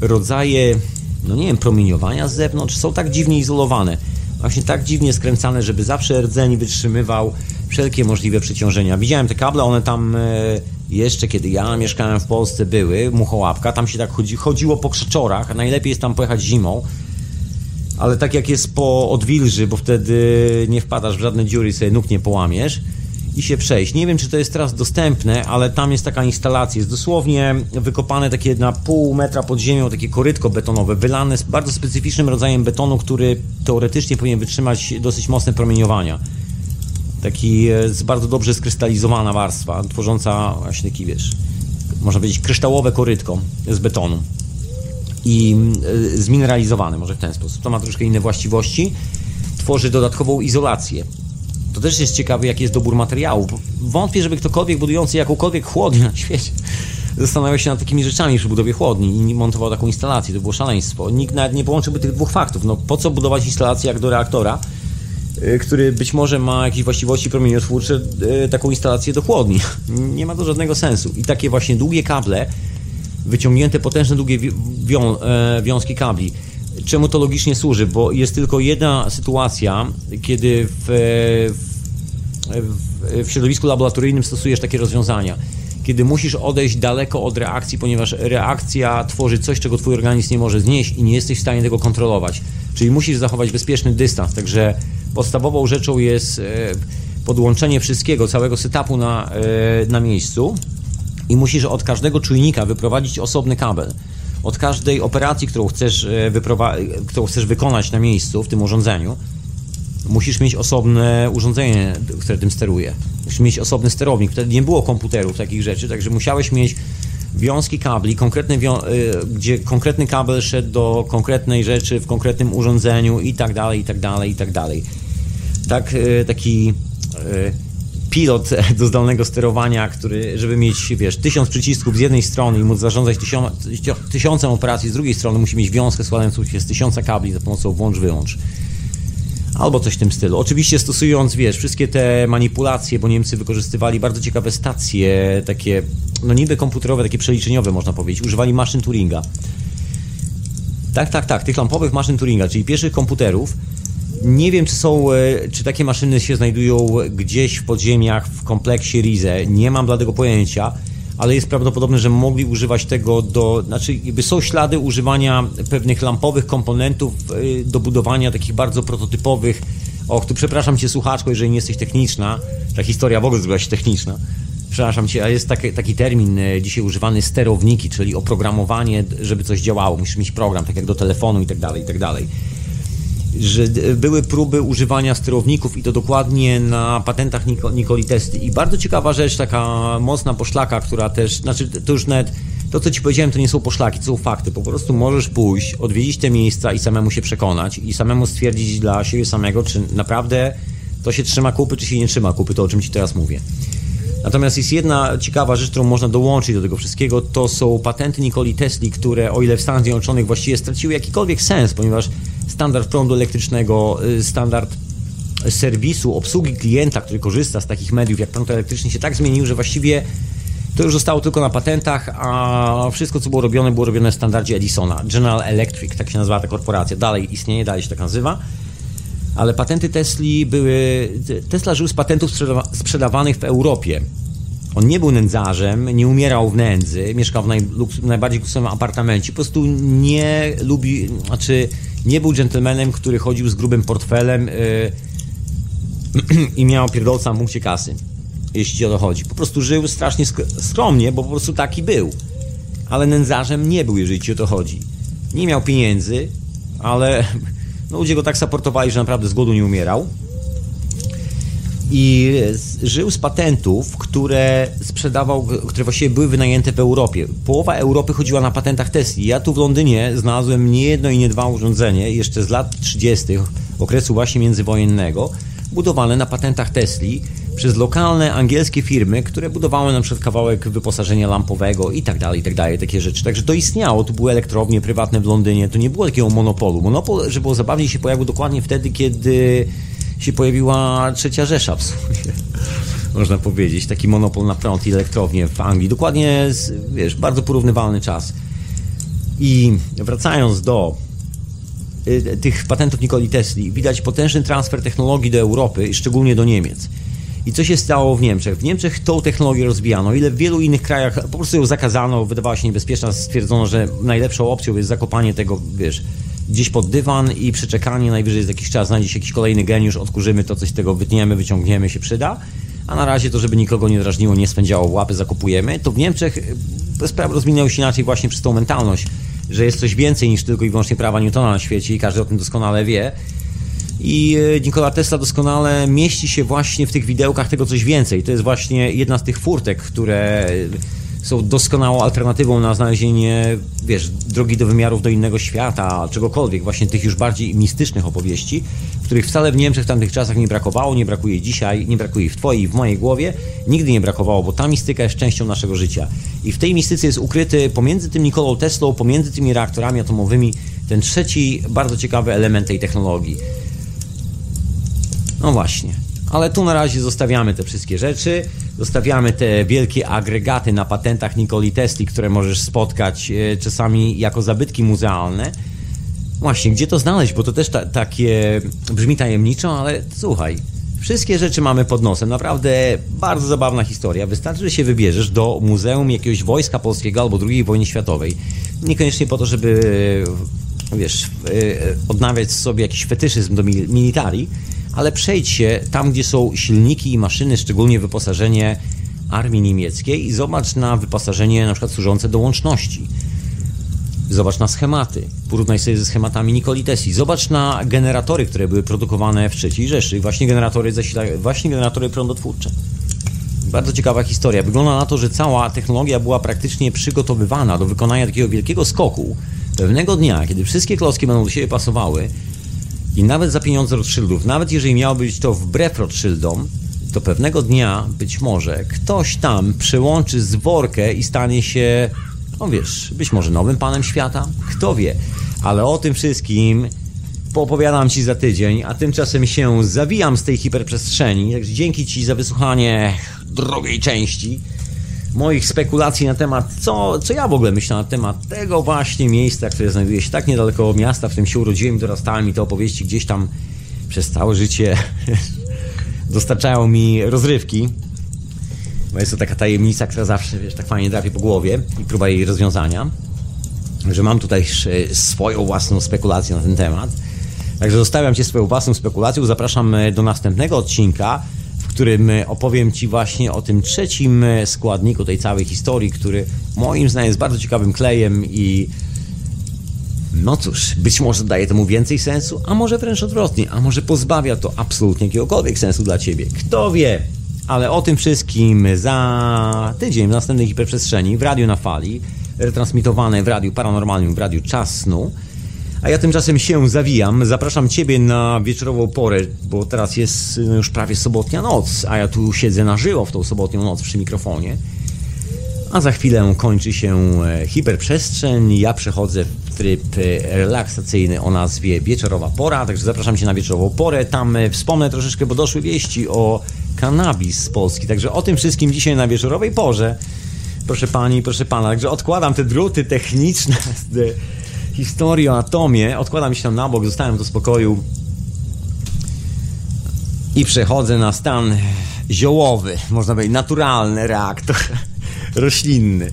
rodzaje, no nie wiem, promieniowania z zewnątrz. Są tak dziwnie izolowane, właśnie tak dziwnie skręcane, żeby zawsze rdzeń wytrzymywał wszelkie możliwe przeciążenia. Widziałem te kable, one tam e, jeszcze kiedy ja mieszkałem w Polsce, były, muchołapka, tam się tak chodzi, chodziło po krzeczorach, najlepiej jest tam pojechać zimą, ale tak jak jest po odwilży, bo wtedy nie wpadasz w żadne dziury i sobie nóg nie połamiesz i się przejść. Nie wiem, czy to jest teraz dostępne, ale tam jest taka instalacja, jest dosłownie wykopane takie na pół metra pod ziemią, takie korytko betonowe, wylane z bardzo specyficznym rodzajem betonu, który teoretycznie powinien wytrzymać dosyć mocne promieniowania. Taki jest bardzo dobrze skrystalizowana warstwa, tworząca właśnie taki, wiesz, można powiedzieć kryształowe korytko z betonu i y, zmineralizowany, może w ten sposób. To ma troszkę inne właściwości. Tworzy dodatkową izolację. To też jest ciekawe, jaki jest dobór materiału. Wątpię, żeby ktokolwiek budujący jakąkolwiek chłodnię na świecie zastanawiał się nad takimi rzeczami przy budowie chłodni i montował taką instalację. To było szaleństwo. Nikt nawet nie połączyłby tych dwóch faktów. No po co budować instalację jak do reaktora, y, który być może ma jakieś właściwości promieniotwórcze, y, taką instalację do chłodni. Nie ma to żadnego sensu. I takie właśnie długie kable wyciągnięte potężne długie wią, e, wiązki kabli. Czemu to logicznie służy? Bo jest tylko jedna sytuacja, kiedy w, w, w środowisku laboratoryjnym stosujesz takie rozwiązania. Kiedy musisz odejść daleko od reakcji, ponieważ reakcja tworzy coś, czego twój organizm nie może znieść i nie jesteś w stanie tego kontrolować. Czyli musisz zachować bezpieczny dystans. Także podstawową rzeczą jest e, podłączenie wszystkiego, całego setupu na, e, na miejscu i musisz od każdego czujnika wyprowadzić osobny kabel. Od każdej operacji, którą chcesz, e, którą chcesz wykonać na miejscu w tym urządzeniu, musisz mieć osobne urządzenie, które tym steruje. Musisz mieć osobny sterownik. Wtedy nie było komputerów, takich rzeczy, także musiałeś mieć wiązki kabli, wią e, gdzie konkretny kabel szedł do konkretnej rzeczy w konkretnym urządzeniu i tak dalej, i tak dalej, i tak dalej. Tak, e, taki pilot do zdalnego sterowania, który, żeby mieć, wiesz, tysiąc przycisków z jednej strony i móc zarządzać tysiąc, tysiącem operacji z drugiej strony, musi mieć wiązkę składającą się z tysiąca kabli za pomocą włącz-wyłącz. Albo coś w tym stylu. Oczywiście stosując, wiesz, wszystkie te manipulacje, bo Niemcy wykorzystywali bardzo ciekawe stacje, takie, no niby komputerowe, takie przeliczeniowe można powiedzieć. Używali maszyn Turinga. Tak, tak, tak, tych lampowych maszyn Turinga, czyli pierwszych komputerów, nie wiem, czy są, e, czy takie maszyny się znajdują gdzieś w podziemiach w kompleksie Rize. Nie mam dla tego pojęcia, ale jest prawdopodobne, że mogli używać tego do, znaczy jakby są ślady używania pewnych lampowych komponentów e, do budowania takich bardzo prototypowych. Och, tu przepraszam cię słuchaczko, jeżeli nie jesteś techniczna. Ta historia w ogóle zrobiła się techniczna. Przepraszam cię, a jest taki, taki termin e, dzisiaj używany sterowniki, czyli oprogramowanie, żeby coś działało. Musisz mieć program, tak jak do telefonu i tak dalej, i tak dalej że były próby używania sterowników i to dokładnie na patentach Nikoli Testy. I bardzo ciekawa rzecz, taka mocna poszlaka, która też, znaczy to już nawet, to co Ci powiedziałem to nie są poszlaki, to są fakty. Po prostu możesz pójść, odwiedzić te miejsca i samemu się przekonać i samemu stwierdzić dla siebie samego, czy naprawdę to się trzyma kupy, czy się nie trzyma kupy, to o czym Ci teraz mówię. Natomiast jest jedna ciekawa rzecz, którą można dołączyć do tego wszystkiego, to są patenty Nikoli Tesli, które o ile w Stanach Zjednoczonych właściwie straciły jakikolwiek sens, ponieważ standard prądu elektrycznego, y, standard serwisu, obsługi klienta, który korzysta z takich mediów jak prąd elektryczny się tak zmienił, że właściwie to już zostało tylko na patentach, a wszystko co było robione było robione w standardzie Edisona. General Electric, tak się nazywa ta korporacja, dalej istnieje, dalej się tak nazywa. Ale patenty Tesli były. Tesla żył z patentów sprzedawanych w Europie. On nie był nędzarzem, nie umierał w nędzy, mieszkał w najbardziej luksusowym apartamencie. Po prostu nie lubi, znaczy nie był dżentelmenem, który chodził z grubym portfelem yy, i miał pierdolca w punkcie kasy, jeśli o to chodzi. Po prostu żył strasznie skromnie, bo po prostu taki był. Ale nędzarzem nie był, jeżeli ci o to chodzi. Nie miał pieniędzy, ale no, ludzie go tak supportowali, że naprawdę z głodu nie umierał. I żył z patentów, które sprzedawał, które właściwie były wynajęte w Europie. Połowa Europy chodziła na patentach Tesla. Ja tu w Londynie znalazłem nie jedno i nie dwa urządzenie, jeszcze z lat 30., okresu właśnie międzywojennego, budowane na patentach Tesli przez lokalne angielskie firmy, które budowały na przykład kawałek wyposażenia lampowego i tak dalej, i tak dalej, takie rzeczy. Także to istniało, to były elektrownie prywatne w Londynie, to nie było takiego monopolu. Monopol, że było zabawniej, się pojawił dokładnie wtedy, kiedy się pojawiła trzecia Rzesza w sumie. Można powiedzieć, taki monopol na prąd i elektrownie w Anglii. Dokładnie, wiesz, bardzo porównywalny czas. I wracając do y, tych patentów Nikoli Tesli, widać potężny transfer technologii do Europy i szczególnie do Niemiec. I co się stało w Niemczech? W Niemczech tą technologię rozwijano, ile w wielu innych krajach po prostu ją zakazano, wydawała się niebezpieczna, stwierdzono, że najlepszą opcją jest zakopanie tego, wiesz, gdzieś pod dywan i przeczekanie, najwyżej za jakiś czas znajdzie się jakiś kolejny geniusz, odkurzymy to, coś z tego wytniemy, wyciągniemy, się przyda. A na razie to, żeby nikogo nie drażniło, nie spędziało łapy, zakopujemy. To w Niemczech e, sprawy rozwinęły się inaczej właśnie przez tą mentalność, że jest coś więcej niż tylko i wyłącznie prawa Newtona na świecie i każdy o tym doskonale wie. I e, Nikola Tesla doskonale mieści się właśnie w tych widełkach tego coś więcej. To jest właśnie jedna z tych furtek, które są doskonałą alternatywą na znalezienie, wiesz, drogi do wymiarów do innego świata, czegokolwiek, właśnie tych już bardziej mistycznych opowieści, których wcale w Niemczech w tamtych czasach nie brakowało, nie brakuje dzisiaj, nie brakuje w twojej w mojej głowie, nigdy nie brakowało, bo ta mistyka jest częścią naszego życia. I w tej mistyce jest ukryty pomiędzy tym Nikolą Teslą, pomiędzy tymi reaktorami atomowymi, ten trzeci bardzo ciekawy element tej technologii. No właśnie. Ale tu na razie zostawiamy te wszystkie rzeczy, zostawiamy te wielkie agregaty na patentach Nikoli Tesli, które możesz spotkać e, czasami jako zabytki muzealne. Właśnie, gdzie to znaleźć? Bo to też ta, takie brzmi tajemniczo, ale słuchaj, wszystkie rzeczy mamy pod nosem. Naprawdę bardzo zabawna historia. Wystarczy, że się wybierzesz do Muzeum jakiegoś Wojska Polskiego albo II wojny światowej. Niekoniecznie po to, żeby wiesz, e, odnawiać sobie jakiś fetyszyzm do militari, ale przejdź się tam, gdzie są silniki i maszyny, szczególnie wyposażenie armii niemieckiej i zobacz na wyposażenie na przykład służące do łączności. Zobacz na schematy. Porównaj sobie ze schematami Nikoli Tesli. Zobacz na generatory, które były produkowane w III Rzeszy. Właśnie generatory, zasila... właśnie generatory prądotwórcze. Bardzo ciekawa historia. Wygląda na to, że cała technologia była praktycznie przygotowywana do wykonania takiego wielkiego skoku. Pewnego dnia, kiedy wszystkie klocki będą do siebie pasowały, i nawet za pieniądze Rothschildów, nawet jeżeli miało być to wbrew Rothschildom, to pewnego dnia być może ktoś tam przełączy zworkę i stanie się, no wiesz, być może nowym panem świata, kto wie. Ale o tym wszystkim poopowiadam Ci za tydzień, a tymczasem się zawijam z tej hiperprzestrzeni. Także dzięki Ci za wysłuchanie drugiej części moich spekulacji na temat, co, co ja w ogóle myślę na temat tego właśnie miejsca, które znajduje się tak niedaleko miasta, w którym się urodziłem i dorastałem i te opowieści gdzieś tam przez całe życie dostarczają mi rozrywki. Bo jest to taka tajemnica, która zawsze, wiesz, tak fajnie drapie po głowie i próba jej rozwiązania. Że mam tutaj swoją własną spekulację na ten temat. Także zostawiam Cię swoją własną spekulacją. Zapraszam do następnego odcinka którym opowiem Ci właśnie o tym trzecim składniku tej całej historii, który moim zdaniem jest bardzo ciekawym klejem i no cóż, być może daje temu więcej sensu, a może wręcz odwrotnie, a może pozbawia to absolutnie jakiegokolwiek sensu dla Ciebie. Kto wie? Ale o tym wszystkim za tydzień w następnej hiperprzestrzeni w Radiu na Fali, retransmitowane w Radiu Paranormalnym, w Radiu Czas Snu. A ja tymczasem się zawijam. Zapraszam Ciebie na wieczorową porę, bo teraz jest no, już prawie sobotnia noc, a ja tu siedzę na żywo w tą sobotnią noc przy mikrofonie. A za chwilę kończy się e, hiperprzestrzeń. Ja przechodzę w tryb e, relaksacyjny o nazwie Wieczorowa Pora, także zapraszam Cię na wieczorową porę. Tam e, wspomnę troszeczkę, bo doszły wieści o kanabis z Polski. Także o tym wszystkim dzisiaj na wieczorowej porze. Proszę Pani, proszę Pana, także odkładam te druty techniczne historii o atomie, odkładam się tam na bok, zostałem do spokoju i przechodzę na stan ziołowy, można powiedzieć naturalny reaktor roślinny.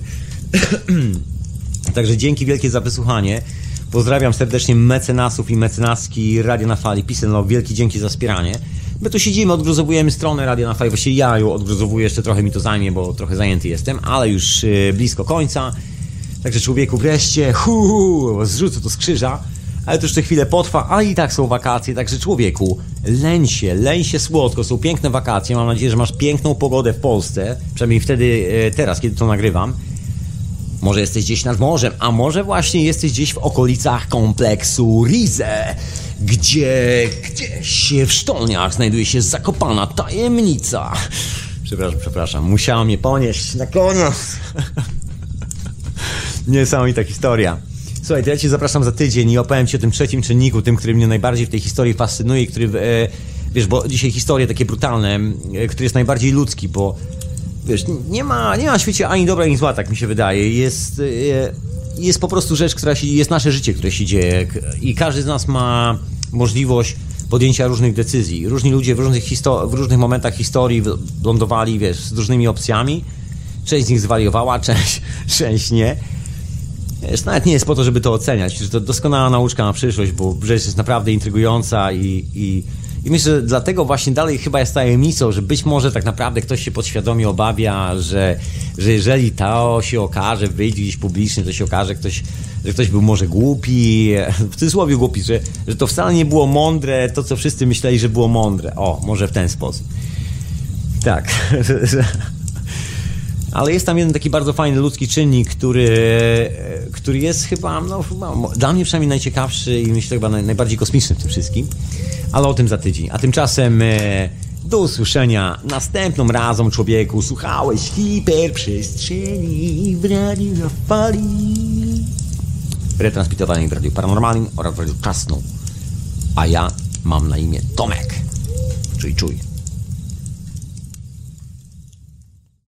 Także dzięki wielkie za wysłuchanie. Pozdrawiam serdecznie mecenasów i mecenaski Radio na Fali. Pisano wielki dzięki za wspieranie. My tu siedzimy, odgruzowujemy stronę Radio na Fali. Właściwie ja ją odgruzowuję, jeszcze trochę mi to zajmie, bo trochę zajęty jestem, ale już y, blisko końca. Także człowieku wreszcie, hu, zrzucę to z krzyża, ale to jeszcze chwilę potrwa, a i tak są wakacje, także człowieku, leń się, leń się słodko, są piękne wakacje, mam nadzieję, że masz piękną pogodę w Polsce, przynajmniej wtedy, e, teraz, kiedy to nagrywam. Może jesteś gdzieś nad morzem, a może właśnie jesteś gdzieś w okolicach kompleksu Rize, gdzie gdzieś w sztolniach znajduje się zakopana tajemnica. Przepraszam, przepraszam, musiała mnie ponieść na koniec. Niesamowita historia. Słuchaj, to ja Cię zapraszam za tydzień i opowiem Ci o tym trzecim czynniku, tym, który mnie najbardziej w tej historii fascynuje, który, e, wiesz, bo dzisiaj historie takie brutalne, e, który jest najbardziej ludzki, bo wiesz, nie ma, nie ma na świecie ani dobra, ani zła, tak mi się wydaje. Jest, e, jest po prostu rzecz, która się, jest nasze życie, które się dzieje i każdy z nas ma możliwość podjęcia różnych decyzji. Różni ludzie w różnych, histo- w różnych momentach historii lądowali, wiesz, z różnymi opcjami. Część z nich zwariowała, część, część nie. Wiesz, nawet nie jest po to, żeby to oceniać, że to doskonała nauczka na przyszłość, bo rzecz jest naprawdę intrygująca i, i, i myślę, że dlatego właśnie dalej chyba jest tajemnicą, że być może tak naprawdę ktoś się podświadomie obawia, że, że jeżeli to się okaże, wyjdzie gdzieś publicznie, to się okaże, ktoś, że ktoś był może głupi, w cudzysłowie głupi, że, że to wcale nie było mądre, to co wszyscy myśleli, że było mądre. O, może w ten sposób. Tak, że- ale jest tam jeden taki bardzo fajny ludzki czynnik, który, który jest chyba, no, chyba dla mnie przynajmniej najciekawszy i myślę chyba naj, najbardziej kosmiczny w tym wszystkim. Ale o tym za tydzień. A tymczasem e, do usłyszenia następną razem, człowieku. Słuchałeś hiperprzestrzeni w radiu na fali. Retransmitowanej w Radiu Paranormalnym oraz w Radiu Czasną. A ja mam na imię Tomek. Czuj, czuj.